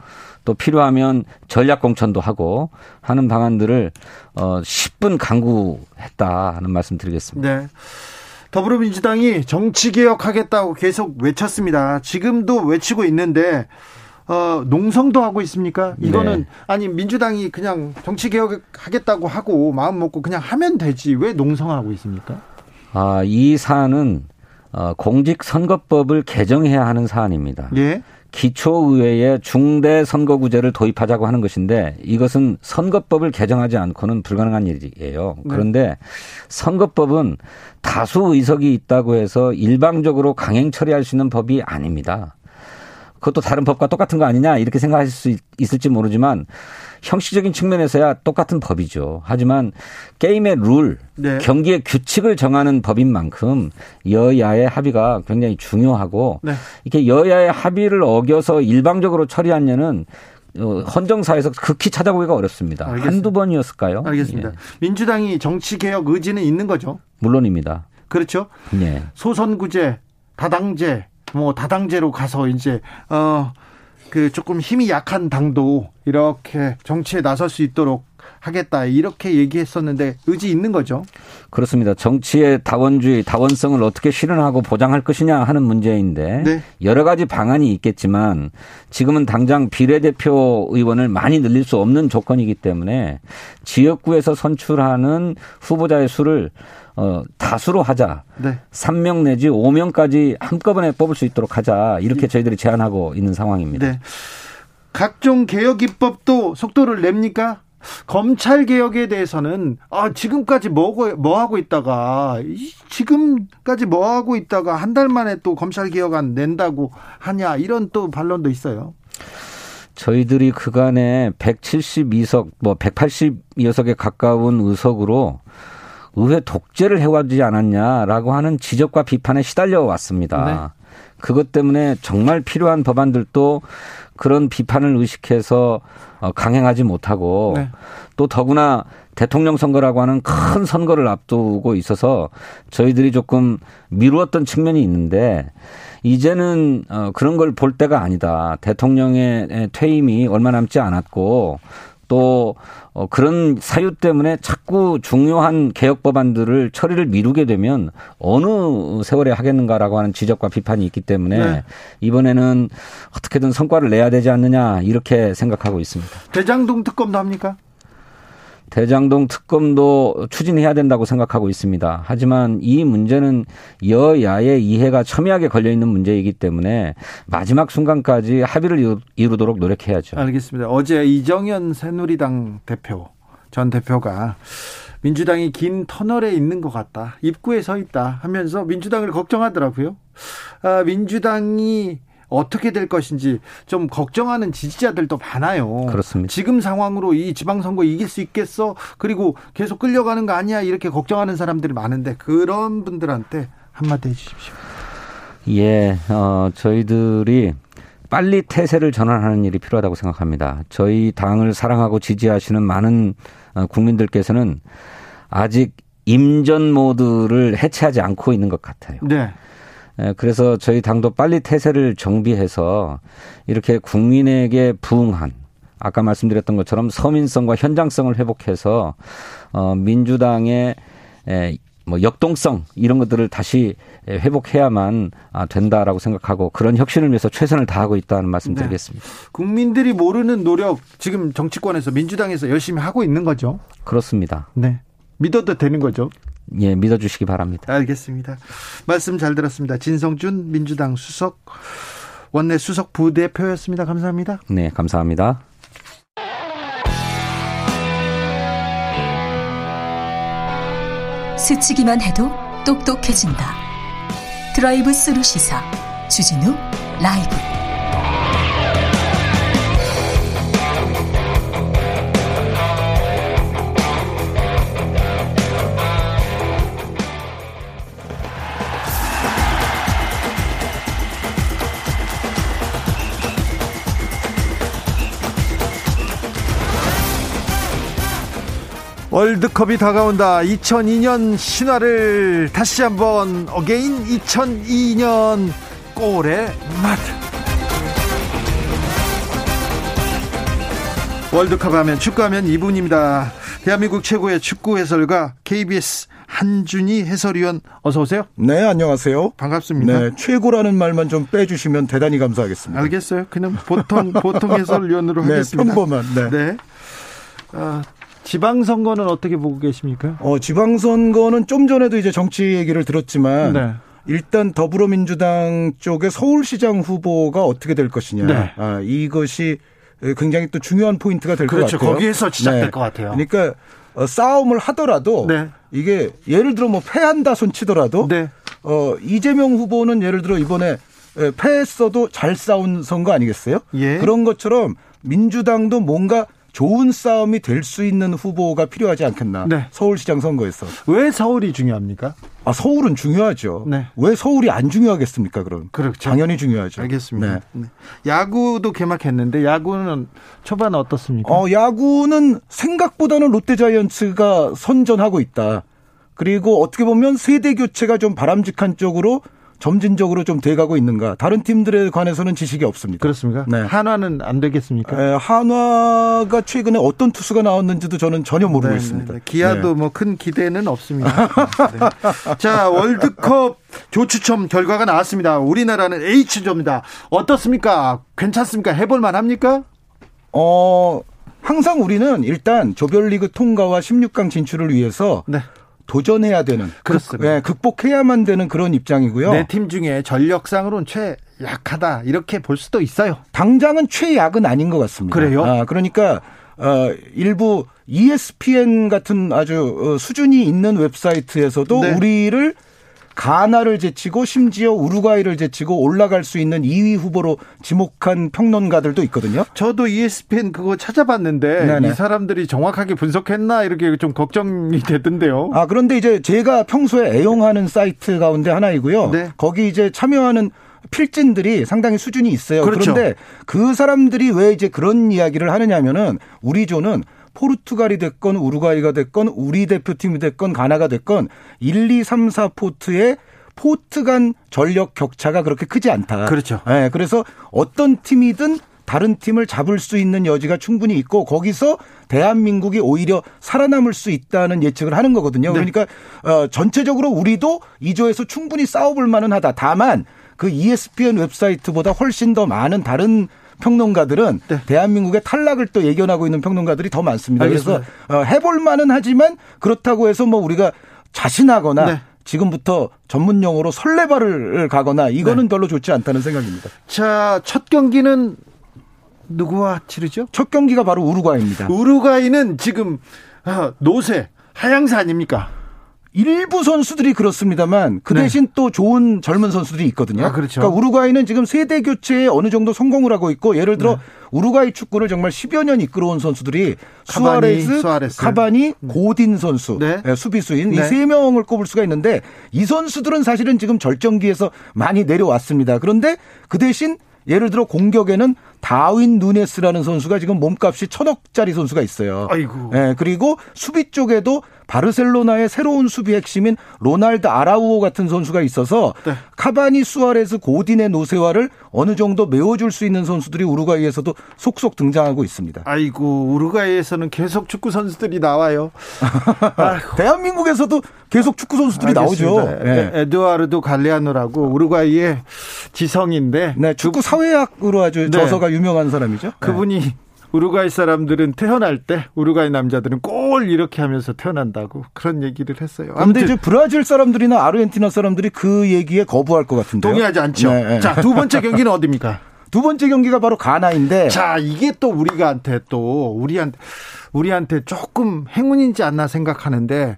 S10: 또 필요하면 전략 공천도 하고 하는 방안들을 어, 10분 강구했다 하는 말씀 드리겠습니다.
S1: 네. 더불어민주당이 정치개혁하겠다고 계속 외쳤습니다. 지금도 외치고 있는데, 어, 농성도 하고 있습니까? 이거는,
S10: 네.
S1: 아니, 민주당이 그냥 정치 개혁하겠다고 하고 마음 먹고 그냥 하면 되지. 왜 농성하고 있습니까?
S10: 아, 이 사안은 어, 공직선거법을 개정해야 하는 사안입니다.
S1: 예.
S10: 기초의회에 중대 선거구제를 도입하자고 하는 것인데 이것은 선거법을 개정하지 않고는 불가능한 일이에요.
S1: 네.
S10: 그런데 선거법은 다수 의석이 있다고 해서 일방적으로 강행 처리할 수 있는 법이 아닙니다. 그것도 다른 법과 똑같은 거 아니냐 이렇게 생각하실 수 있- 있을지 모르지만 형식적인 측면에서야 똑같은 법이죠. 하지만 게임의 룰,
S1: 네.
S10: 경기의 규칙을 정하는 법인 만큼 여야의 합의가 굉장히 중요하고
S1: 네.
S10: 이렇게 여야의 합의를 어겨서 일방적으로 처리하려는 어, 헌정사에서 극히 찾아보기가 어렵습니다.
S1: 알겠습니다.
S10: 한두 번이었을까요?
S1: 알겠습니다.
S10: 예,
S1: 민주당이 정치개혁 의지는 있는 거죠.
S10: 물론입니다.
S1: 그렇죠.
S10: 예.
S1: 소선구제, 다당제, 뭐 다당제로 가서 이제 어 그 조금 힘이 약한 당도 이렇게 정치에 나설 수 있도록 하겠다 이렇게 얘기했었는데 의지 있는 거죠.
S10: 그렇습니다. 정치의 다원주의, 다원성을 어떻게 실현하고 보장할 것이냐 하는 문제인데
S1: 네.
S10: 여러 가지 방안이 있겠지만 지금은 당장 비례대표 의원을 많이 늘릴 수 없는 조건이기 때문에 지역구에서 선출하는 후보자의 수를 어, 다수로 하자.
S1: 네.
S10: 3명 내지 5명까지 한꺼번에 뽑을 수 있도록 하자. 이렇게 저희들이 제안하고 있는 상황입니다.
S1: 네. 각종 개혁 입법도 속도를 냅니까? 검찰 개혁에 대해서는 아 지금까지 뭐고 뭐 하고 있다가 이- 지금까지 뭐 하고 있다가 한 달 만에 또 검찰 개혁안 낸다고 하냐 이런 또 반론도 있어요.
S10: 저희들이 그간에 172석, 뭐 180여석에 가까운 의석으로 의회 독재를 해와지 않았냐라고 하는 지적과 비판에 시달려 왔습니다. 그것 때문에 정말 필요한 법안들도 그런 비판을 의식해서 어, 강행하지 못하고
S1: 네.
S10: 또 더구나 대통령 선거라고 하는 큰 선거를 앞두고 있어서 저희들이 조금 미루었던 측면이 있는데 이제는 어, 그런 걸 볼 때가 아니다. 대통령의 퇴임이 얼마 남지 않았고 또 어, 그런 사유 때문에 자꾸 중요한 개혁 법안들을 처리를 미루게 되면 어느 세월에 하겠는가라고 하는 지적과 비판이 있기 때문에
S1: 네.
S10: 이번에는 어떻게든 성과를 내야 되지 않느냐 이렇게 생각하고 있습니다.
S1: 대장동 특검도 합니까?
S10: 대장동 특검도 추진해야 된다고 생각하고 있습니다. 하지만 이 문제는 여야의 이해가 첨예하게 걸려 있는 문제이기 때문에 마지막 순간까지 합의를 이루- 이루도록 노력해야죠.
S1: 알겠습니다. 어제 이정현 새누리당 대표 전 대표가 민주당이 긴 터널에 있는 것 같다. 입구에 서 있다 하면서 민주당을 걱정하더라고요. 아, 민주당이 어떻게 될 것인지 좀 걱정하는 지지자들도 많아요.
S10: 그렇습니다.
S1: 지금 상황으로 이 지방선거 이길 수 있겠어? 그리고 계속 끌려가는 거 아니야? 이렇게 걱정하는 사람들이 많은데 그런 분들한테 한마디 해주십시오.
S10: 예, 어, 저희들이 빨리 태세를 전환하는 일이 필요하다고 생각합니다. 저희 당을 사랑하고 지지하시는 많은 어, 국민들께서는 아직 임전 모드를 해체하지 않고 있는 것 같아요.
S1: 네.
S10: 예, 그래서 저희 당도 빨리 태세를 정비해서 이렇게 국민에게 부응한 아까 말씀드렸던 것처럼 서민성과 현장성을 회복해서 어 민주당의 에, 뭐 역동성 이런 것들을 다시 회복해야만 아, 된다라고 생각하고 그런 혁신을 위해서 최선을 다하고 있다는 말씀드리겠습니다.
S1: 국민들이 모르는 노력 지금 정치권에서 민주당에서 열심히 하고 있는 거죠.
S10: 그렇습니다.
S1: 네. 믿어도 되는 거죠.
S10: 예, 믿어주시기 바랍니다.
S1: 알겠습니다. 말씀 잘 들었습니다. 진성준 민주당 수석 원내 수석 부대표였습니다. 감사합니다.
S10: 네, 감사합니다.
S2: 스치기만 해도 똑똑해진다. 드라이브 스루 시사 주진우 라이브.
S1: 월드컵이 다가온다. 2002년 신화를 다시 한번 어게인 2002년 골의 맛. 월드컵 하면 축구하면 이분입니다. 대한민국 최고의 축구 해설가 KBS 한준희 해설위원 어서 오세요.
S11: 네, 안녕하세요.
S1: 반갑습니다.
S11: 네, 최고라는 말만 좀 빼주시면 대단히 감사하겠습니다.
S1: 알겠어요. 그냥 보통 보통 해설위원으로
S11: 네,
S1: 하겠습니다.
S11: 평범한. 네.
S1: 네. 아, 지방선거는 어떻게 보고 계십니까?
S11: 어, 지방선거는 좀 전에도 이제 정치 얘기를 들었지만
S1: 네.
S11: 일단 더불어민주당 쪽의 서울시장 후보가 어떻게 될 것이냐.
S1: 네.
S11: 아, 이것이 굉장히 또 중요한 포인트가 될것
S1: 그렇죠.
S11: 같아요.
S1: 거기에서 시작될
S11: 네.
S1: 것 같아요.
S11: 그러니까 어, 싸움을 하더라도
S1: 네.
S11: 이게 예를 들어 뭐 패한다 손 치더라도
S1: 네.
S11: 어, 이재명 후보는 예를 들어 이번에 에, 패했어도 잘 싸운 선거 아니겠어요?
S1: 예.
S11: 그런 것처럼 민주당도 뭔가 좋은 싸움이 될 수 있는 후보가 필요하지 않겠나.
S1: 네.
S11: 서울시장 선거에서.
S1: 왜 서울이 중요합니까?
S11: 아, 서울은 중요하죠.
S1: 네.
S11: 왜 서울이 안 중요하겠습니까, 그럼?
S1: 그렇죠.
S11: 당연히 중요하죠.
S1: 알겠습니다.
S11: 네.
S1: 네. 야구도 개막했는데 야구는 초반 어떻습니까?
S11: 어, 야구는 생각보다는 롯데 자이언츠가 선전하고 있다. 그리고 어떻게 보면 세대 교체가 좀 바람직한 쪽으로 점진적으로 좀 돼가고 있는가. 다른 팀들에 관해서는 지식이 없습니다.
S1: 그렇습니까?
S11: 네.
S1: 한화는 안 되겠습니까?
S11: 에, 한화가 최근에 어떤 투수가 나왔는지도 저는 전혀 모르고
S1: 네,
S11: 있습니다.
S1: 네, 네. 기아도
S11: 네.
S1: 뭐큰 기대는 없습니다. 네. 자, 월드컵 조추첨 결과가 나왔습니다. 우리나라는 H조입니다. 어떻습니까? 괜찮습니까? 해볼만 합니까?
S11: 어, 항상 우리는 일단 조별리그 통과와 16강 진출을 위해서
S1: 네.
S11: 도전해야 되는
S1: 그렇습니다.
S11: 극, 예, 극복해야만 되는 그런 입장이고요.
S1: 네 팀 중에 전력상으로는 최 약하다. 이렇게 볼 수도 있어요.
S11: 당장은 최약은 아닌 것 같습니다.
S1: 그래요?
S11: 아, 그러니까 어, 일부 ESPN 같은 아주 어, 수준이 있는 웹사이트에서도
S1: 네.
S11: 우리를 가나를 제치고 심지어 우루과이를 제치고 올라갈 수 있는 2위 후보로 지목한 평론가들도 있거든요.
S1: 저도 ESPN 그거 찾아봤는데
S11: 네네.
S1: 이 사람들이 정확하게 분석했나 이렇게 좀 걱정이 되던데요.
S11: 아, 그런데 이제 제가 평소에 애용하는 사이트 가운데 하나이고요.
S1: 네.
S11: 거기 이제 참여하는 필진들이 상당히 수준이 있어요.
S1: 그렇죠.
S11: 그런데 그 사람들이 왜 이제 그런 이야기를 하느냐면은 우리 조는 포르투갈이 됐건 우루과이가 됐건 우리 대표팀이 됐건 가나가 됐건 1, 2, 3, 4 포트의 포트 간 전력 격차가 그렇게 크지 않다.
S1: 그렇죠.
S11: 예, 그래서 어떤 팀이든 다른 팀을 잡을 수 있는 여지가 충분히 있고 거기서 대한민국이 오히려 살아남을 수 있다는 예측을 하는 거거든요.
S1: 네.
S11: 그러니까 어, 전체적으로 우리도 이 조에서 충분히 싸워볼 만은 하다. 다만 그 ESPN 웹사이트보다 훨씬 더 많은 다른 평론가들은 대한민국의 탈락을 또 예견하고 있는 평론가들이 더 많습니다.
S1: 알겠습니다.
S11: 그래서 어, 해볼 만은 하지만 그렇다고 해서 뭐 우리가 자신하거나
S1: 네.
S11: 지금부터 전문 용어로 설레발을 가거나 이거는
S1: 네.
S11: 별로 좋지 않다는 생각입니다.
S1: 자, 첫 경기는 누구와 치르죠?
S11: 첫 경기가 바로 우루과이입니다.
S1: 우루과이는 지금 아, 노세 하향세 아닙니까?
S11: 일부 선수들이 그렇습니다만 그
S1: 네.
S11: 대신 또 좋은 젊은 선수들이 있거든요.
S1: 아, 그렇죠.
S11: 러니까 우루과이는 지금 세대 교체에 어느 정도 성공을 하고 있고 예를 들어
S1: 네.
S11: 우루과이 축구를 정말 10여 년 이끌어온 선수들이
S1: 카바니,
S11: 수아레스,
S1: 수아레스.
S11: 카바니, 고딘 선수,
S1: 네.
S11: 예, 수비수인 이
S1: 네.
S11: 세 명을 꼽을 수가 있는데 이 선수들은 사실은 지금 절정기에서 많이 내려왔습니다. 그런데 그 대신 예를 들어 공격에는 다윈 누네스라는 선수가 지금 몸값이 천억짜리 선수가 있어요.
S1: 아이고.
S11: 예, 그리고 수비 쪽에도 바르셀로나의 새로운 수비 핵심인 로날드 아라우호 같은 선수가 있어서
S1: 네.
S11: 카바니 수아레스 고딘의 노쇠화를 어느 정도 메워줄 수 있는 선수들이 우루과이에서도 속속 등장하고 있습니다.
S1: 아이고 우루과이에서는 계속 축구 선수들이 나와요.
S11: 대한민국에서도 계속 축구 선수들이 나오죠.
S1: 알겠습니다.
S11: 예.
S1: 에- 에드와르도 갈레아노라고 우루과이의 지성인데
S11: 네, 축구 사회학으로 아주
S1: 네.
S11: 저서가 유명한 사람이죠.
S1: 그분이 우루과이 사람들은 태어날 때 우루과이 남자들은 꼴 이렇게 하면서 태어난다고 그런 얘기를 했어요. 아무튼
S11: 이제 브라질 사람들이나 아르헨티나 사람들이 그 얘기에 거부할 것 같은데요.
S1: 동의하지 않죠.
S11: 네, 네.
S1: 자, 두 번째 경기는 어디입니까?
S11: 두 번째 경기가 바로 가나인데
S1: 자, 이게 또 우리가한테 또 우리한테 우리한테 조금 행운인지 않나 생각하는데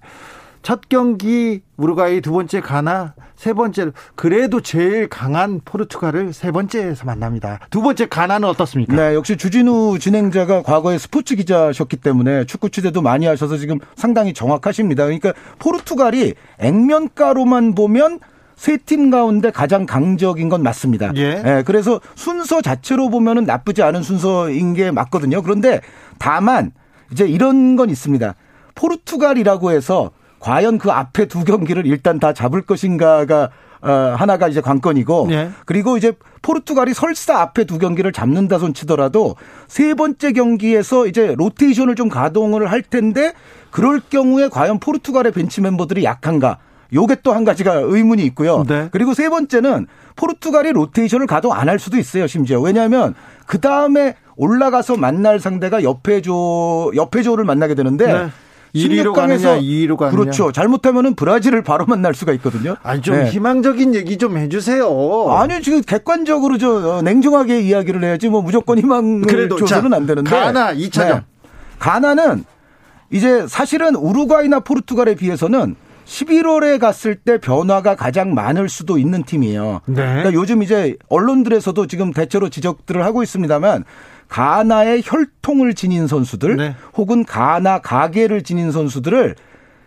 S1: 첫 경기 우루과이 두 번째 가나 세 번째 그래도 제일 강한 포르투갈을 세 번째에서 만납니다. 두 번째 가나는 어떻습니까?
S11: 네, 역시 주진우 진행자가 과거에 스포츠 기자셨기 때문에 축구 취재도 많이 하셔서 지금 상당히 정확하십니다. 그러니까 포르투갈이 액면가로만 보면 세팀 가운데 가장 강적인 건 맞습니다.
S1: 예.
S11: 그래서 순서 자체로 보면은 나쁘지 않은 순서인 게 맞거든요. 그런데 다만 이제 이런 건 있습니다. 포르투갈이라고 해서 과연 그 앞에 두 경기를 일단 다 잡을 것인가가 어, 하나가 이제 관건이고
S1: 예.
S11: 그리고 이제 포르투갈이 설사 앞에 두 경기를 잡는다 손 치더라도 세 번째 경기에서 이제 로테이션을 좀 가동을 할 텐데 그럴 경우에 과연 포르투갈의 벤치 멤버들이 약한가? 요게 또 한 가지가 의문이 있고요.
S1: 네.
S11: 그리고 세 번째는 포르투갈이 로테이션을 가동 안 할 수도 있어요, 심지어. 왜냐하면 그 다음에 올라가서 만날 상대가 옆에 조, 옆에 조를 만나게 되는데
S1: 네. 1위로
S11: 16강에서
S1: 가느냐, 2위로 가느냐.
S11: 그렇죠. 잘못하면은 브라질을 바로 만날 수가 있거든요.
S1: 아니 좀
S11: 네.
S1: 희망적인 얘기 좀 해주세요.
S11: 아니 지금 객관적으로 저 어, 냉정하게 이야기를 해야지 뭐 무조건 희망을
S1: 그래도
S11: 줘서는
S1: 자,
S11: 안 되는데.
S1: 가나 2차전.
S11: 가나는 이제 사실은 우루과이나 포르투갈에 비해서는 11월에 갔을 때 변화가 가장 많을 수도 있는 팀이에요.
S1: 네.
S11: 그러니까 요즘 이제 언론들에서도 지금 대체로 지적들을 하고 있습니다만 가나의 혈통을 지닌 선수들
S1: 네.
S11: 혹은 가나 가계를 지닌 선수들을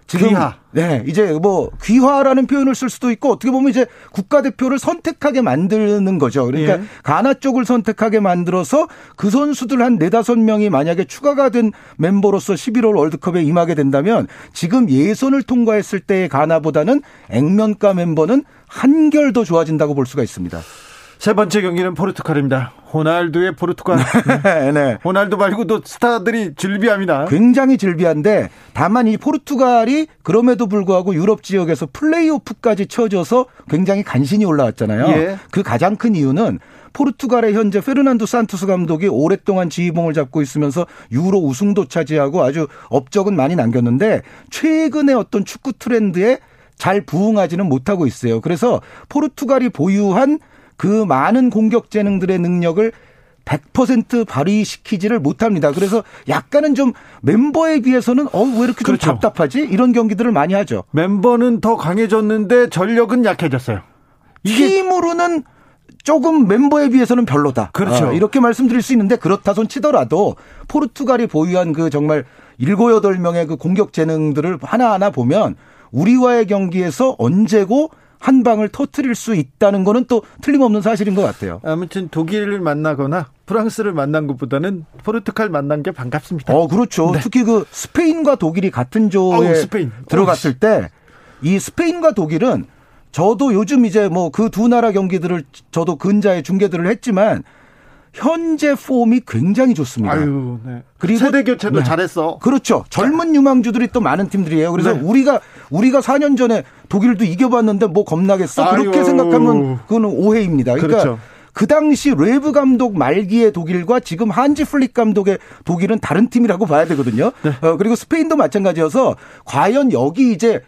S11: 지금
S1: 귀화.
S11: 네, 이제 뭐 귀화라는 표현을 쓸 수도 있고 어떻게 보면 이제 국가대표를 선택하게 만드는 거죠. 그러니까
S1: 예.
S11: 가나 쪽을 선택하게 만들어서 그 선수들 한 네다섯 명이 만약에 추가가 된 멤버로서 11월 월드컵에 임하게 된다면 지금 예선을 통과했을 때의 가나보다는 액면가 멤버는 한결 더 좋아진다고 볼 수가 있습니다.
S1: 세 번째 경기는 포르투갈입니다. 호날두의 포르투갈.
S11: 네, 네.
S1: 호날두 말고도 스타들이 즐비합니다.
S11: 굉장히 즐비한데 다만 이 포르투갈이 그럼에도 불구하고 유럽 지역에서 플레이오프까지 쳐져서 굉장히 간신히 올라왔잖아요.
S1: 예.
S11: 그 가장 큰 이유는 포르투갈의 현재 페르난도 산투스 감독이 오랫동안 지휘봉을 잡고 있으면서 유로 우승도 차지하고 아주 업적은 많이 남겼는데 최근의 어떤 축구 트렌드에 잘 부응하지는 못하고 있어요. 그래서 포르투갈이 보유한 그 많은 공격 재능들의 능력을 100% 발휘시키지를 못합니다. 그래서 약간은 좀 멤버에 비해서는 어 왜 이렇게 좀
S1: 그렇죠.
S11: 답답하지 이런 경기들을 많이 하죠.
S1: 멤버는 더 강해졌는데 전력은 약해졌어요.
S11: 팀으로는 조금 멤버에 비해서는 별로다.
S1: 그렇죠.
S11: 어, 이렇게 말씀드릴 수 있는데 그렇다 손 치더라도 포르투갈이 보유한 그 정말 일곱 여덟 명의 그 공격 재능들을 하나하나 보면 우리와의 경기에서 언제고 한 방을 터트릴 수 있다는 거는 또 틀림없는 사실인 것 같아요.
S1: 아무튼 독일을 만나거나 프랑스를 만난 것보다는 포르투갈 만난 게 반갑습니다.
S11: 어, 그렇죠.
S1: 네.
S11: 특히 그 스페인과 독일이 같은 조에
S1: 어우, 스페인.
S11: 들어갔을 때 이 스페인과 독일은 저도 요즘 이제 뭐 그 두 나라 경기들을 저도 근자에 중계들을 했지만 현재 폼이 굉장히 좋습니다.
S1: 아유, 네.
S11: 그리고
S1: 세대 교체도
S11: 네.
S1: 잘했어.
S11: 그렇죠. 젊은 유망주들이 또 많은 팀들이에요. 그래서
S1: 네.
S11: 우리가 우리가 4년 전에 독일도 이겨봤는데 뭐 겁나겠어? 그렇게
S1: 아유.
S11: 생각하면 그거는 오해입니다. 그러니까
S1: 그렇죠.
S11: 그 당시 레브 감독 말기의 독일과 지금 한지 플릭 감독의 독일은 다른 팀이라고 봐야 되거든요.
S1: 네.
S11: 어, 그리고 스페인도 마찬가지여서 과연 여기 이제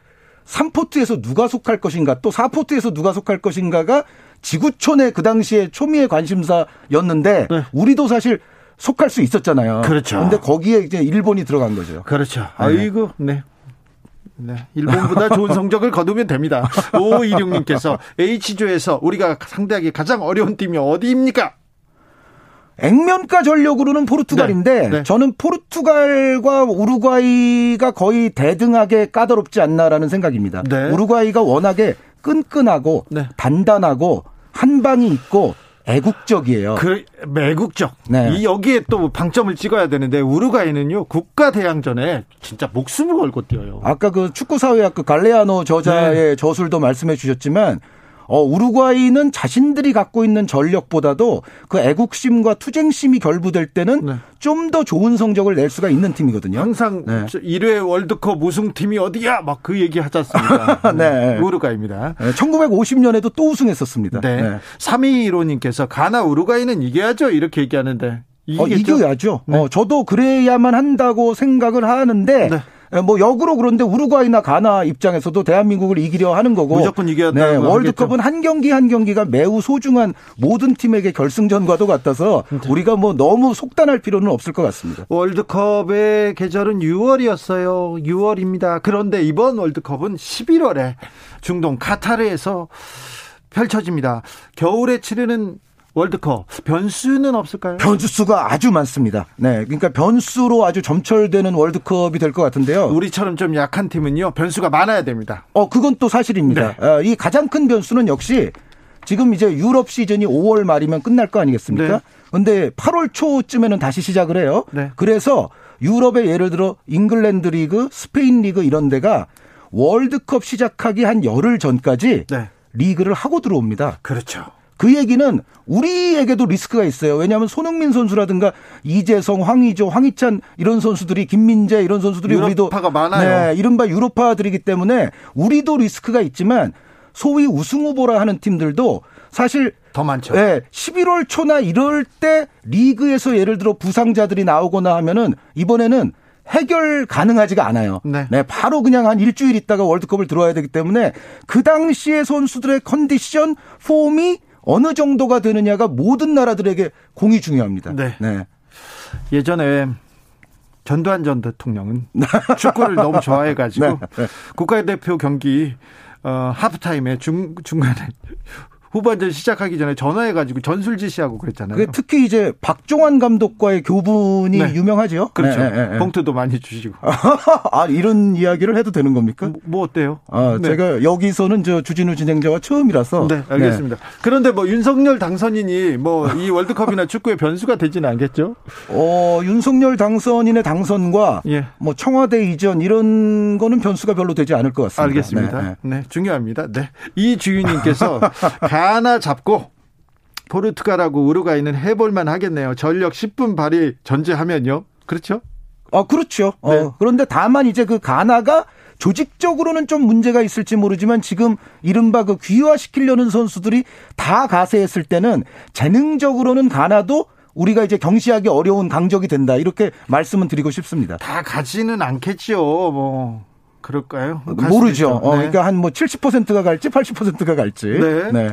S11: 3포트에서 누가 속할 것인가 또 4포트에서 누가 속할 것인가가 지구촌의 그 당시에 초미의 관심사였는데 우리도 사실 속할 수 있었잖아요.
S1: 네. 그렇죠.
S11: 근데 거기에 이제 일본이 들어간 거죠.
S1: 그렇죠. 아이고, 네. 네. 일본보다 좋은 성적을 거두면 됩니다. 5526님께서 H조에서 우리가 상대하기 가장 어려운 팀이 어디입니까?
S11: 액면가 전력으로는 포르투갈인데
S1: 네, 네.
S11: 저는 포르투갈과 우루과이가 거의 대등하게 까다롭지 않나라는 생각입니다.
S1: 네.
S11: 우루과이가 워낙에 끈끈하고
S1: 네.
S11: 단단하고 한 방이 있고 애국적이에요.
S1: 그 매국적.
S11: 네.
S1: 이 여기에 또 방점을 찍어야 되는데 우루과이는요 국가 대항전에 진짜 목숨을 걸고 뛰어요.
S11: 아까 그 축구 사회학 그 갈레아노 저자의
S1: 네.
S11: 저술도 말씀해 주셨지만 어 우루과이는 자신들이 갖고 있는 전력보다도 그 애국심과 투쟁심이 결부될 때는
S1: 네.
S11: 좀더 좋은 성적을 낼 수가 있는 팀이거든요.
S1: 항상
S11: 네.
S1: 1회 월드컵 우승팀이 어디야? 막 그 얘기 하지 않습니까?
S11: 네.
S1: 우루과이입니다.
S11: 1950년에도 또 우승했었습니다.
S1: 네.
S11: 네.
S1: 3215님께서 가나 우루과이는 이겨야죠. 이렇게 얘기하는데.
S11: 어,
S1: 이기겠죠?
S11: 이겨야죠.
S1: 네.
S11: 어, 저도 그래야만 한다고 생각을 하는데
S1: 네.
S11: 에, 뭐 역으로 그런데 우루과이나 가나 입장에서도 대한민국을 이기려 하는 거고
S1: 무조건 이겨야
S11: 네, 월드컵은 한 경기 한 경기가 매우 소중한 모든 팀에게 결승전과도 같아서
S1: 네.
S11: 우리가 뭐 너무 속단할 필요는 없을 것 같습니다.
S1: 월드컵의 계절은 6월이었어요. 6월입니다. 그런데 이번 월드컵은 11월에 중동 카타르에서 펼쳐집니다. 겨울에 치르는 월드컵 변수는 없을까요?
S11: 변수가 아주 많습니다. 네, 그러니까 변수로 아주 점철되는 월드컵이 될 것 같은데요.
S1: 우리처럼 좀 약한 팀은요 변수가 많아야 됩니다.
S11: 어, 그건 또 사실입니다.
S1: 네.
S11: 어, 이 가장 큰 변수는 역시 지금 이제 유럽 시즌이 5월 말이면 끝날 거 아니겠습니까?
S1: 네.
S11: 근데 8월 초쯤에는 다시 시작을 해요.
S1: 네.
S11: 그래서 유럽의 예를 들어 잉글랜드 리그, 스페인 리그 이런 데가 월드컵 시작하기 한 열흘 전까지
S1: 네.
S11: 리그를 하고 들어옵니다.
S1: 그렇죠.
S11: 그 얘기는 우리에게도 리스크가 있어요. 왜냐하면 손흥민 선수라든가 이재성, 황의조, 황희찬 이런 선수들이 김민재 이런 선수들이 우리도. 네, 이른바 유럽파들이기 때문에 우리도 리스크가 있지만 소위 우승 후보라 하는 팀들도 사실
S1: 더 많죠.
S11: 네, 11월 초나 이럴 때 리그에서 예를 들어 부상자들이 나오거나 하면은 이번에는 해결 가능하지가 않아요.
S1: 네.
S11: 바로 그냥 한 일주일 있다가 월드컵을 들어와야 되기 때문에 그 당시에 선수들의 컨디션, 폼이 어느 정도가 되느냐가 모든 나라들에게 공이 중요합니다.
S1: 네. 예전에 전두환 전 대통령은 축구를 너무 좋아해가지고
S11: 네, 네.
S1: 국가대표 경기 어, 하프타임에 중 중간에 후반전 시작하기 전에 전화해가지고 전술 지시하고 그랬잖아요.
S11: 그 특히 이제 박종환 감독과의 교분이
S1: 네.
S11: 유명하죠.
S1: 그렇죠.
S11: 네, 네, 네.
S1: 봉투도 많이 주시고.
S11: 아, 이런 이야기를 해도 되는 겁니까?
S1: 뭐 어때요?
S11: 아,
S1: 네.
S11: 제가 여기서는 저 주진우 진행자와 처음이라서.
S1: 네, 알겠습니다. 그런데 뭐 윤석열 당선인이 뭐 이 월드컵이나 축구의 변수가 되지는 않겠죠?
S11: 어, 윤석열 당선인의 당선과
S1: 예.
S11: 뭐 청와대 이전 이런 거는 변수가 별로 되지 않을 것 같습니다.
S1: 알겠습니다.
S11: 네,
S1: 네,
S11: 네.
S1: 중요합니다. 네. 이 주인님께서 가나 잡고 포르투갈하고 우루과이는 해볼만 하겠네요. 전력 10분 발휘 전제하면요. 그렇죠?
S11: 어, 그렇죠. 어,
S1: 네.
S11: 그런데 다만 이제 그 가나가 조직적으로는 좀 문제가 있을지 모르지만 지금 이른바 그 귀화시키려는 선수들이 다 가세했을 때는 재능적으로는 가나도 우리가 이제 경시하기 어려운 강적이 된다. 이렇게 말씀은 드리고 싶습니다.
S1: 다 가지는 않겠지요. 뭐 그럴까요? 갈 수도
S11: 모르죠. 어,
S1: 네.
S11: 그러니까 한 뭐 70%가 갈지 80%가 갈지.
S1: 네.
S11: 네.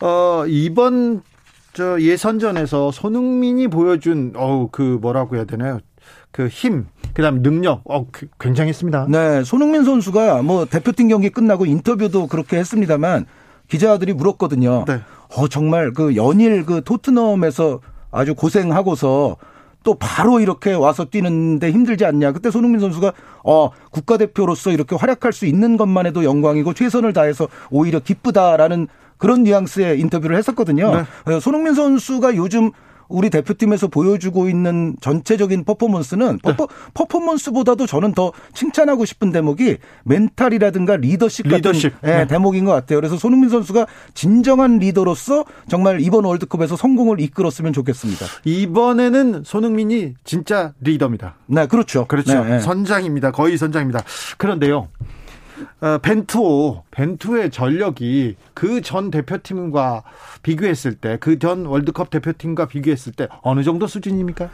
S1: 어, 이번 저 예선전에서 손흥민이 보여준 어우 그 뭐라고 해야 되나요? 그 힘, 그다음 능력, 어 그- 굉장했습니다.
S11: 네, 손흥민 선수가 뭐 대표팀 경기 끝나고 인터뷰도 그렇게 했습니다만 기자들이 물었거든요.
S1: 네.
S11: 어 정말 그 연일 그 토트넘에서 아주 고생하고서 또 바로 이렇게 와서 뛰는데 힘들지 않냐. 그때 손흥민 선수가 어 국가대표로서 이렇게 활약할 수 있는 것만 해도 영광이고 최선을 다해서 오히려 기쁘다라는 그런 뉘앙스의 인터뷰를 했었거든요. 어, 손흥민 선수가 요즘 우리 대표팀에서 보여주고 있는 전체적인 퍼포먼스는 퍼포, 퍼포먼스보다도 저는 더 칭찬하고 싶은 대목이 멘탈이라든가 리더십 같은
S1: 리더십.
S11: 예,
S1: 네.
S11: 대목인 것 같아요. 그래서 손흥민 선수가 진정한 리더로서 정말 이번 월드컵에서 성공을 이끌었으면 좋겠습니다.
S1: 이번에는 손흥민이 진짜 리더입니다.
S11: 네, 그렇죠.
S1: 그렇죠.
S11: 네, 네.
S1: 선장입니다. 거의 선장입니다. 그런데요. 어, 벤투오, 벤투의 전력이 그 전 대표팀과 비교했을 때, 그 전 월드컵 대표팀과 비교했을 때 어느 정도 수준입니까?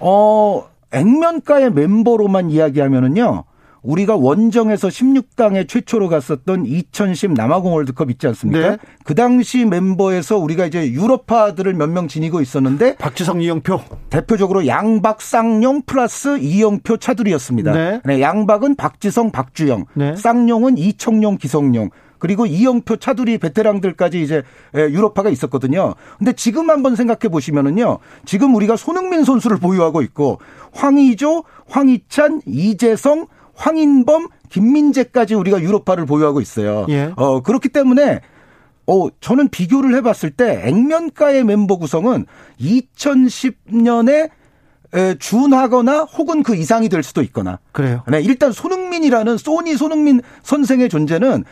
S11: 어, 액면가의 멤버로만 이야기하면은요. 우리가 원정에서 16강에 최초로 갔었던 2010 남아공 월드컵 있지 않습니까?
S1: 네.
S11: 그 당시 멤버에서 우리가 이제 유럽파들을 몇 명 지니고 있었는데
S1: 박지성, 이영표.
S11: 대표적으로 양박, 쌍용 플러스 이영표 차들이었습니다.
S1: 네.
S11: 양박은 박지성, 박주영,
S1: 네.
S11: 쌍용은 이청용, 기성용. 그리고 이영표 차두리 베테랑들까지 이제 에, 유럽파가 있었거든요. 근데 지금 한번 생각해 보시면은요. 지금 우리가 손흥민 선수를 보유하고 있고 황의조, 황희찬, 이재성, 황인범, 김민재까지 우리가 유럽파를 보유하고 있어요.
S1: 예.
S11: 어, 그렇기 때문에 어, 저는 비교를 해봤을 때 액면가의 멤버 구성은 2010년에 에, 준하거나 혹은 그 이상이 될 수도 있거나.
S1: 그래요.
S11: 네, 일단 손흥민이라는 소니 손흥민 선생의 존재는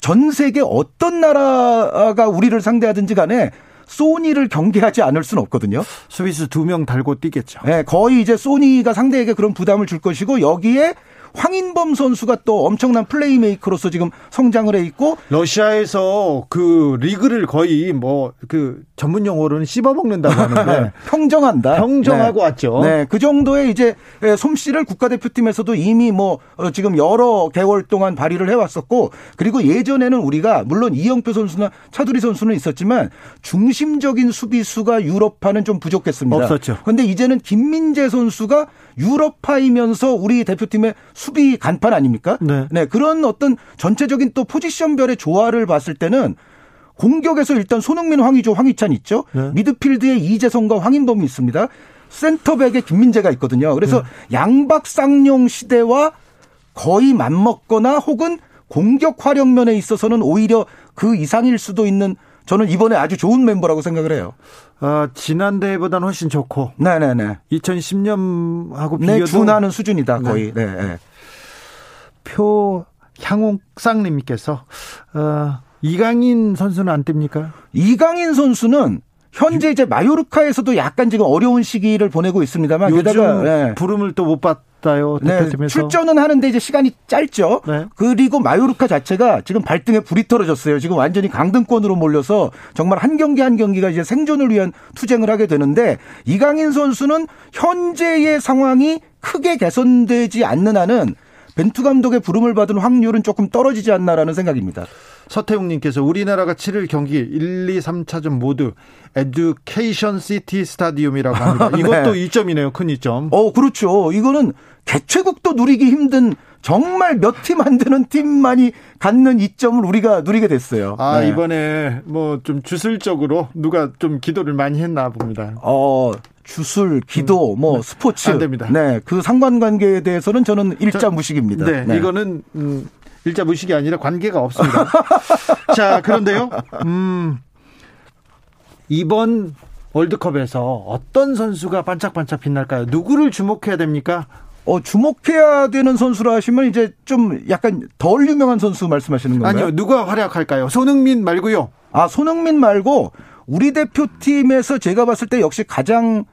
S11: 전 세계 어떤 나라가 우리를 상대하든지 간에 소니를 경계하지 않을 수는 없거든요.
S1: 수비수 두명 달고 뛰겠죠.
S11: 네, 거의 이제 소니가 상대에게 그런 부담을 줄 것이고 여기에 황인범 선수가 또 엄청난 플레이메이커로서 지금 성장을 해 있고
S1: 러시아에서 그 리그를 거의 뭐 그 전문 용어로는 씹어 먹는다고 하는데
S11: 평정한다.
S1: 평정하고
S11: 네.
S1: 왔죠.
S11: 네, 그 정도의 이제 솜씨를 국가대표팀에서도 이미 뭐 어, 지금 여러 개월 동안 발휘를 해왔었고 그리고 예전에는 우리가 물론 이영표 선수나 차두리 선수는 있었지만 중심적인 수비수가 유럽파는 좀 부족했습니다.
S1: 없었죠.
S11: 그런데 이제는 김민재 선수가 유럽파이면서 우리 대표팀의 수비 간판 아닙니까?
S1: 네.
S11: 그런 어떤 전체적인 또 포지션별의 조화를 봤을 때는 공격에서 일단 손흥민, 황의조, 황희찬 있죠.
S1: 네.
S11: 미드필드에 이재성과 황인범이 있습니다. 센터백에 김민재가 있거든요. 그래서
S1: 네.
S11: 양박 쌍용 시대와 거의 맞먹거나 혹은 공격 활용면에 있어서는 오히려 그 이상일 수도 있는 저는 이번에 아주 좋은 멤버라고 생각을 해요.
S1: 어, 지난 대회보다는 훨씬 좋고
S11: 네네네.
S1: 2010년하고
S11: 네,
S1: 비교도
S11: 준하는 수준이다 거의. 네. 네.
S1: 표 향옥상님께서 어, 이강인 선수는 안 뜹니까?
S11: 이강인 선수는 현재 이제 마요르카에서도 약간 지금 어려운 시기를 보내고 있습니다만
S1: 요즘
S11: 게다가 네.
S1: 부름을 또 못 받 아요
S11: 네,
S1: 대표팀에서.
S11: 출전은 하는데 이제 시간이 짧죠.
S1: 네.
S11: 그리고 마요르카 자체가 지금 발등에 불이 떨어졌어요. 지금 완전히 강등권으로 몰려서 정말 한 경기 한 경기가 이제 생존을 위한 투쟁을 하게 되는데 이강인 선수는 현재의 상황이 크게 개선되지 않는 한은 벤투 감독의 부름을 받을 확률은 조금 떨어지지 않나라는 생각입니다.
S1: 서태웅님께서 우리나라가 치를 경기 1, 2, 3차전 모두 에듀케이션 시티 스타디움이라고 합니다.
S11: 네.
S1: 이것도 이점이네요. 큰 이점.
S11: 어, 그렇죠. 이거는 개최국도 누리기 힘든 정말 몇 팀 안 되는 팀만이 갖는 이점을 우리가 누리게 됐어요.
S1: 아
S11: 네.
S1: 이번에 뭐 좀 주술적으로 누가 좀 기도를 많이 했나 봅니다.
S11: 어, 주술, 기도, 뭐 스포츠.
S1: 음. 안 됩니다.
S11: 네, 그 상관관계에 대해서는 저는 일자
S1: 저-
S11: 무식입니다.
S1: 네, 이거는 음, 일자 무식이 아니라 관계가 없습니다. 자, 그런데요. 음, 이번 월드컵에서 어떤 선수가 반짝반짝 빛날까요? 누구를 주목해야 됩니까?
S11: 어, 주목해야 되는 선수라 하시면 이제 좀 약간 덜 유명한 선수 말씀하시는 건가요?
S1: 아니요, 누가 활약할까요? 손흥민 말고요.
S11: 아, 손흥민 말고 우리 대표팀에서 제가 봤을 때 역시 가장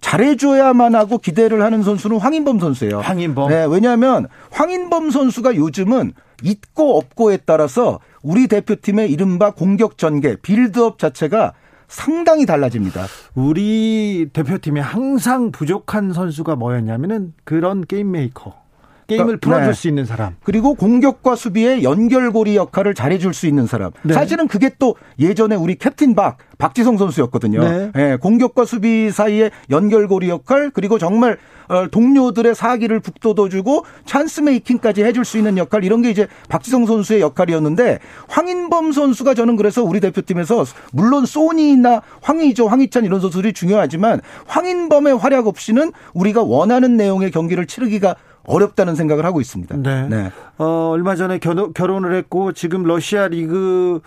S11: 잘해줘야만 하고 기대를 하는 선수는 황인범 선수예요.
S1: 황인범.
S11: 네, 왜냐하면 황인범 선수가 요즘은 있고 없고에 따라서 우리 대표팀의 이른바 공격 전개, 빌드업 자체가 상당히 달라집니다.
S1: 우리 대표팀에 항상 부족한 선수가 뭐였냐면은 그런 게임 메이커. 게임을
S11: 그러니까,
S1: 풀어줄
S11: 네.
S1: 수 있는 사람.
S11: 그리고 공격과 수비의 연결고리 역할을 잘해줄 수 있는 사람.
S1: 네.
S11: 사실은 그게 또 예전에 우리 캡틴 박 박지성 선수였거든요.
S1: 네.
S11: 예, 공격과 수비 사이의 연결고리 역할 그리고 정말 어, 동료들의 사기를 북돋워주고 찬스 메이킹까지 해줄 수 있는 역할 이런 게 이제 박지성 선수의 역할이었는데 황인범 선수가 저는 그래서 우리 대표팀에서 물론 소니나 황의조, 황희찬 이런 선수들이 중요하지만 황인범의 활약 없이는 우리가 원하는 내용의 경기를 치르기가 어렵다는 생각을 하고 있습니다.
S1: 네. 어, 얼마 전에 결혼, 결혼을 했고 지금 러시아 리그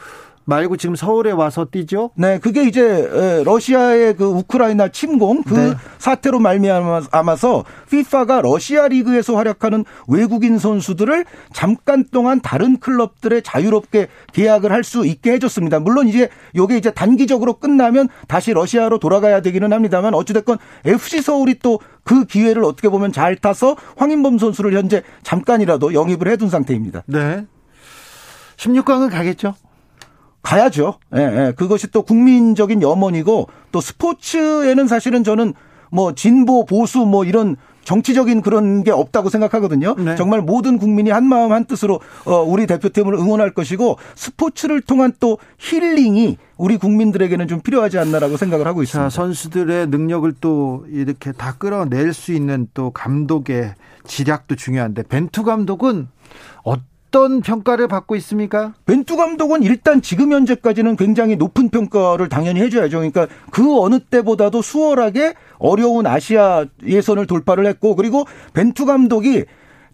S1: 말고 지금 서울에 와서 뛰죠?
S11: 네, 그게 이제 에, 러시아의 그 우크라이나 침공 그
S1: 네.
S11: 사태로 말미암아서 FIFA가 러시아 리그에서 활약하는 외국인 선수들을 잠깐 동안 다른 클럽들에 자유롭게 계약을 할 수 있게 해줬습니다. 물론 이제 요게 이제 단기적으로 끝나면 다시 러시아로 돌아가야 되기는 합니다만 어찌됐건 FC 서울이 또그 기회를 어떻게 보면 잘 타서 황인범 선수를 현재 잠깐이라도 영입을 해둔 상태입니다.
S1: 네. 16강은 가겠죠?
S11: 가야죠. 예, 예. 그것이 또 국민적인 염원이고 또 스포츠에는 사실은 저는 뭐 진보 보수 뭐 이런 정치적인 그런 게 없다고 생각하거든요.
S1: 네.
S11: 정말 모든 국민이 한 마음 한 뜻으로 어, 우리 대표팀을 응원할 것이고 스포츠를 통한 또 힐링이 우리 국민들에게는 좀 필요하지 않나라고 생각을 하고 있습니다.
S1: 자, 선수들의 능력을 또 이렇게 다 끌어낼 수 있는 또 감독의 지략도 중요한데 벤투 감독은 어떤 평가를 받고 있습니까?
S11: 벤투 감독은 일단 지금 현재까지는 굉장히 높은 평가를 당연히 해줘야죠. 그러니까 그 어느 때보다도 수월하게 어려운 아시아 예선을 돌파를 했고 그리고 벤투 감독이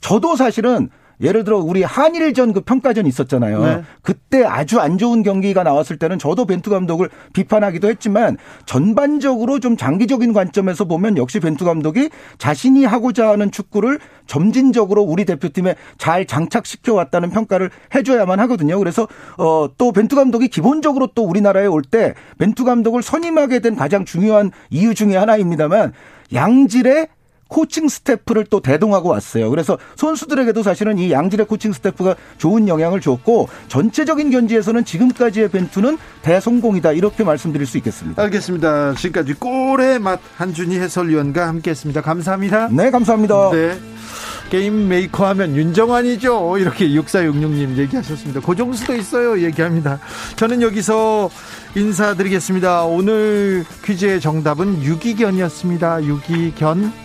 S11: 저도 사실은 예를 들어 우리 한일전 그 평가전 있었잖아요.
S1: 네.
S11: 그때 아주 안 좋은 경기가 나왔을 때는 저도 벤투 감독을 비판하기도 했지만 전반적으로 좀 장기적인 관점에서 보면 역시 벤투 감독이 자신이 하고자 하는 축구를 점진적으로 우리 대표팀에 잘 장착시켜 왔다는 평가를 해줘야만 하거든요. 그래서 어 또 벤투 감독이 기본적으로 또 우리나라에 올 때 벤투 감독을 선임하게 된 가장 중요한 이유 중에 하나입니다만 양질의 코칭 스태프를 또 대동하고 왔어요. 그래서 선수들에게도 사실은 이 양질의 코칭 스태프가 좋은 영향을 줬고 전체적인 견지에서는 지금까지의 벤투는 대성공이다 이렇게 말씀드릴 수 있겠습니다.
S1: 알겠습니다. 지금까지 골의 맛 한준희 해설위원과 함께했습니다. 감사합니다.
S11: 네, 감사합니다.
S1: 네. 게임 메이커 하면 윤정환이죠. 이렇게 6466님 얘기하셨습니다. 고종수도 있어요. 얘기합니다. 저는 여기서 인사드리겠습니다. 오늘 퀴즈의 정답은 유기견이었습니다. 유기견.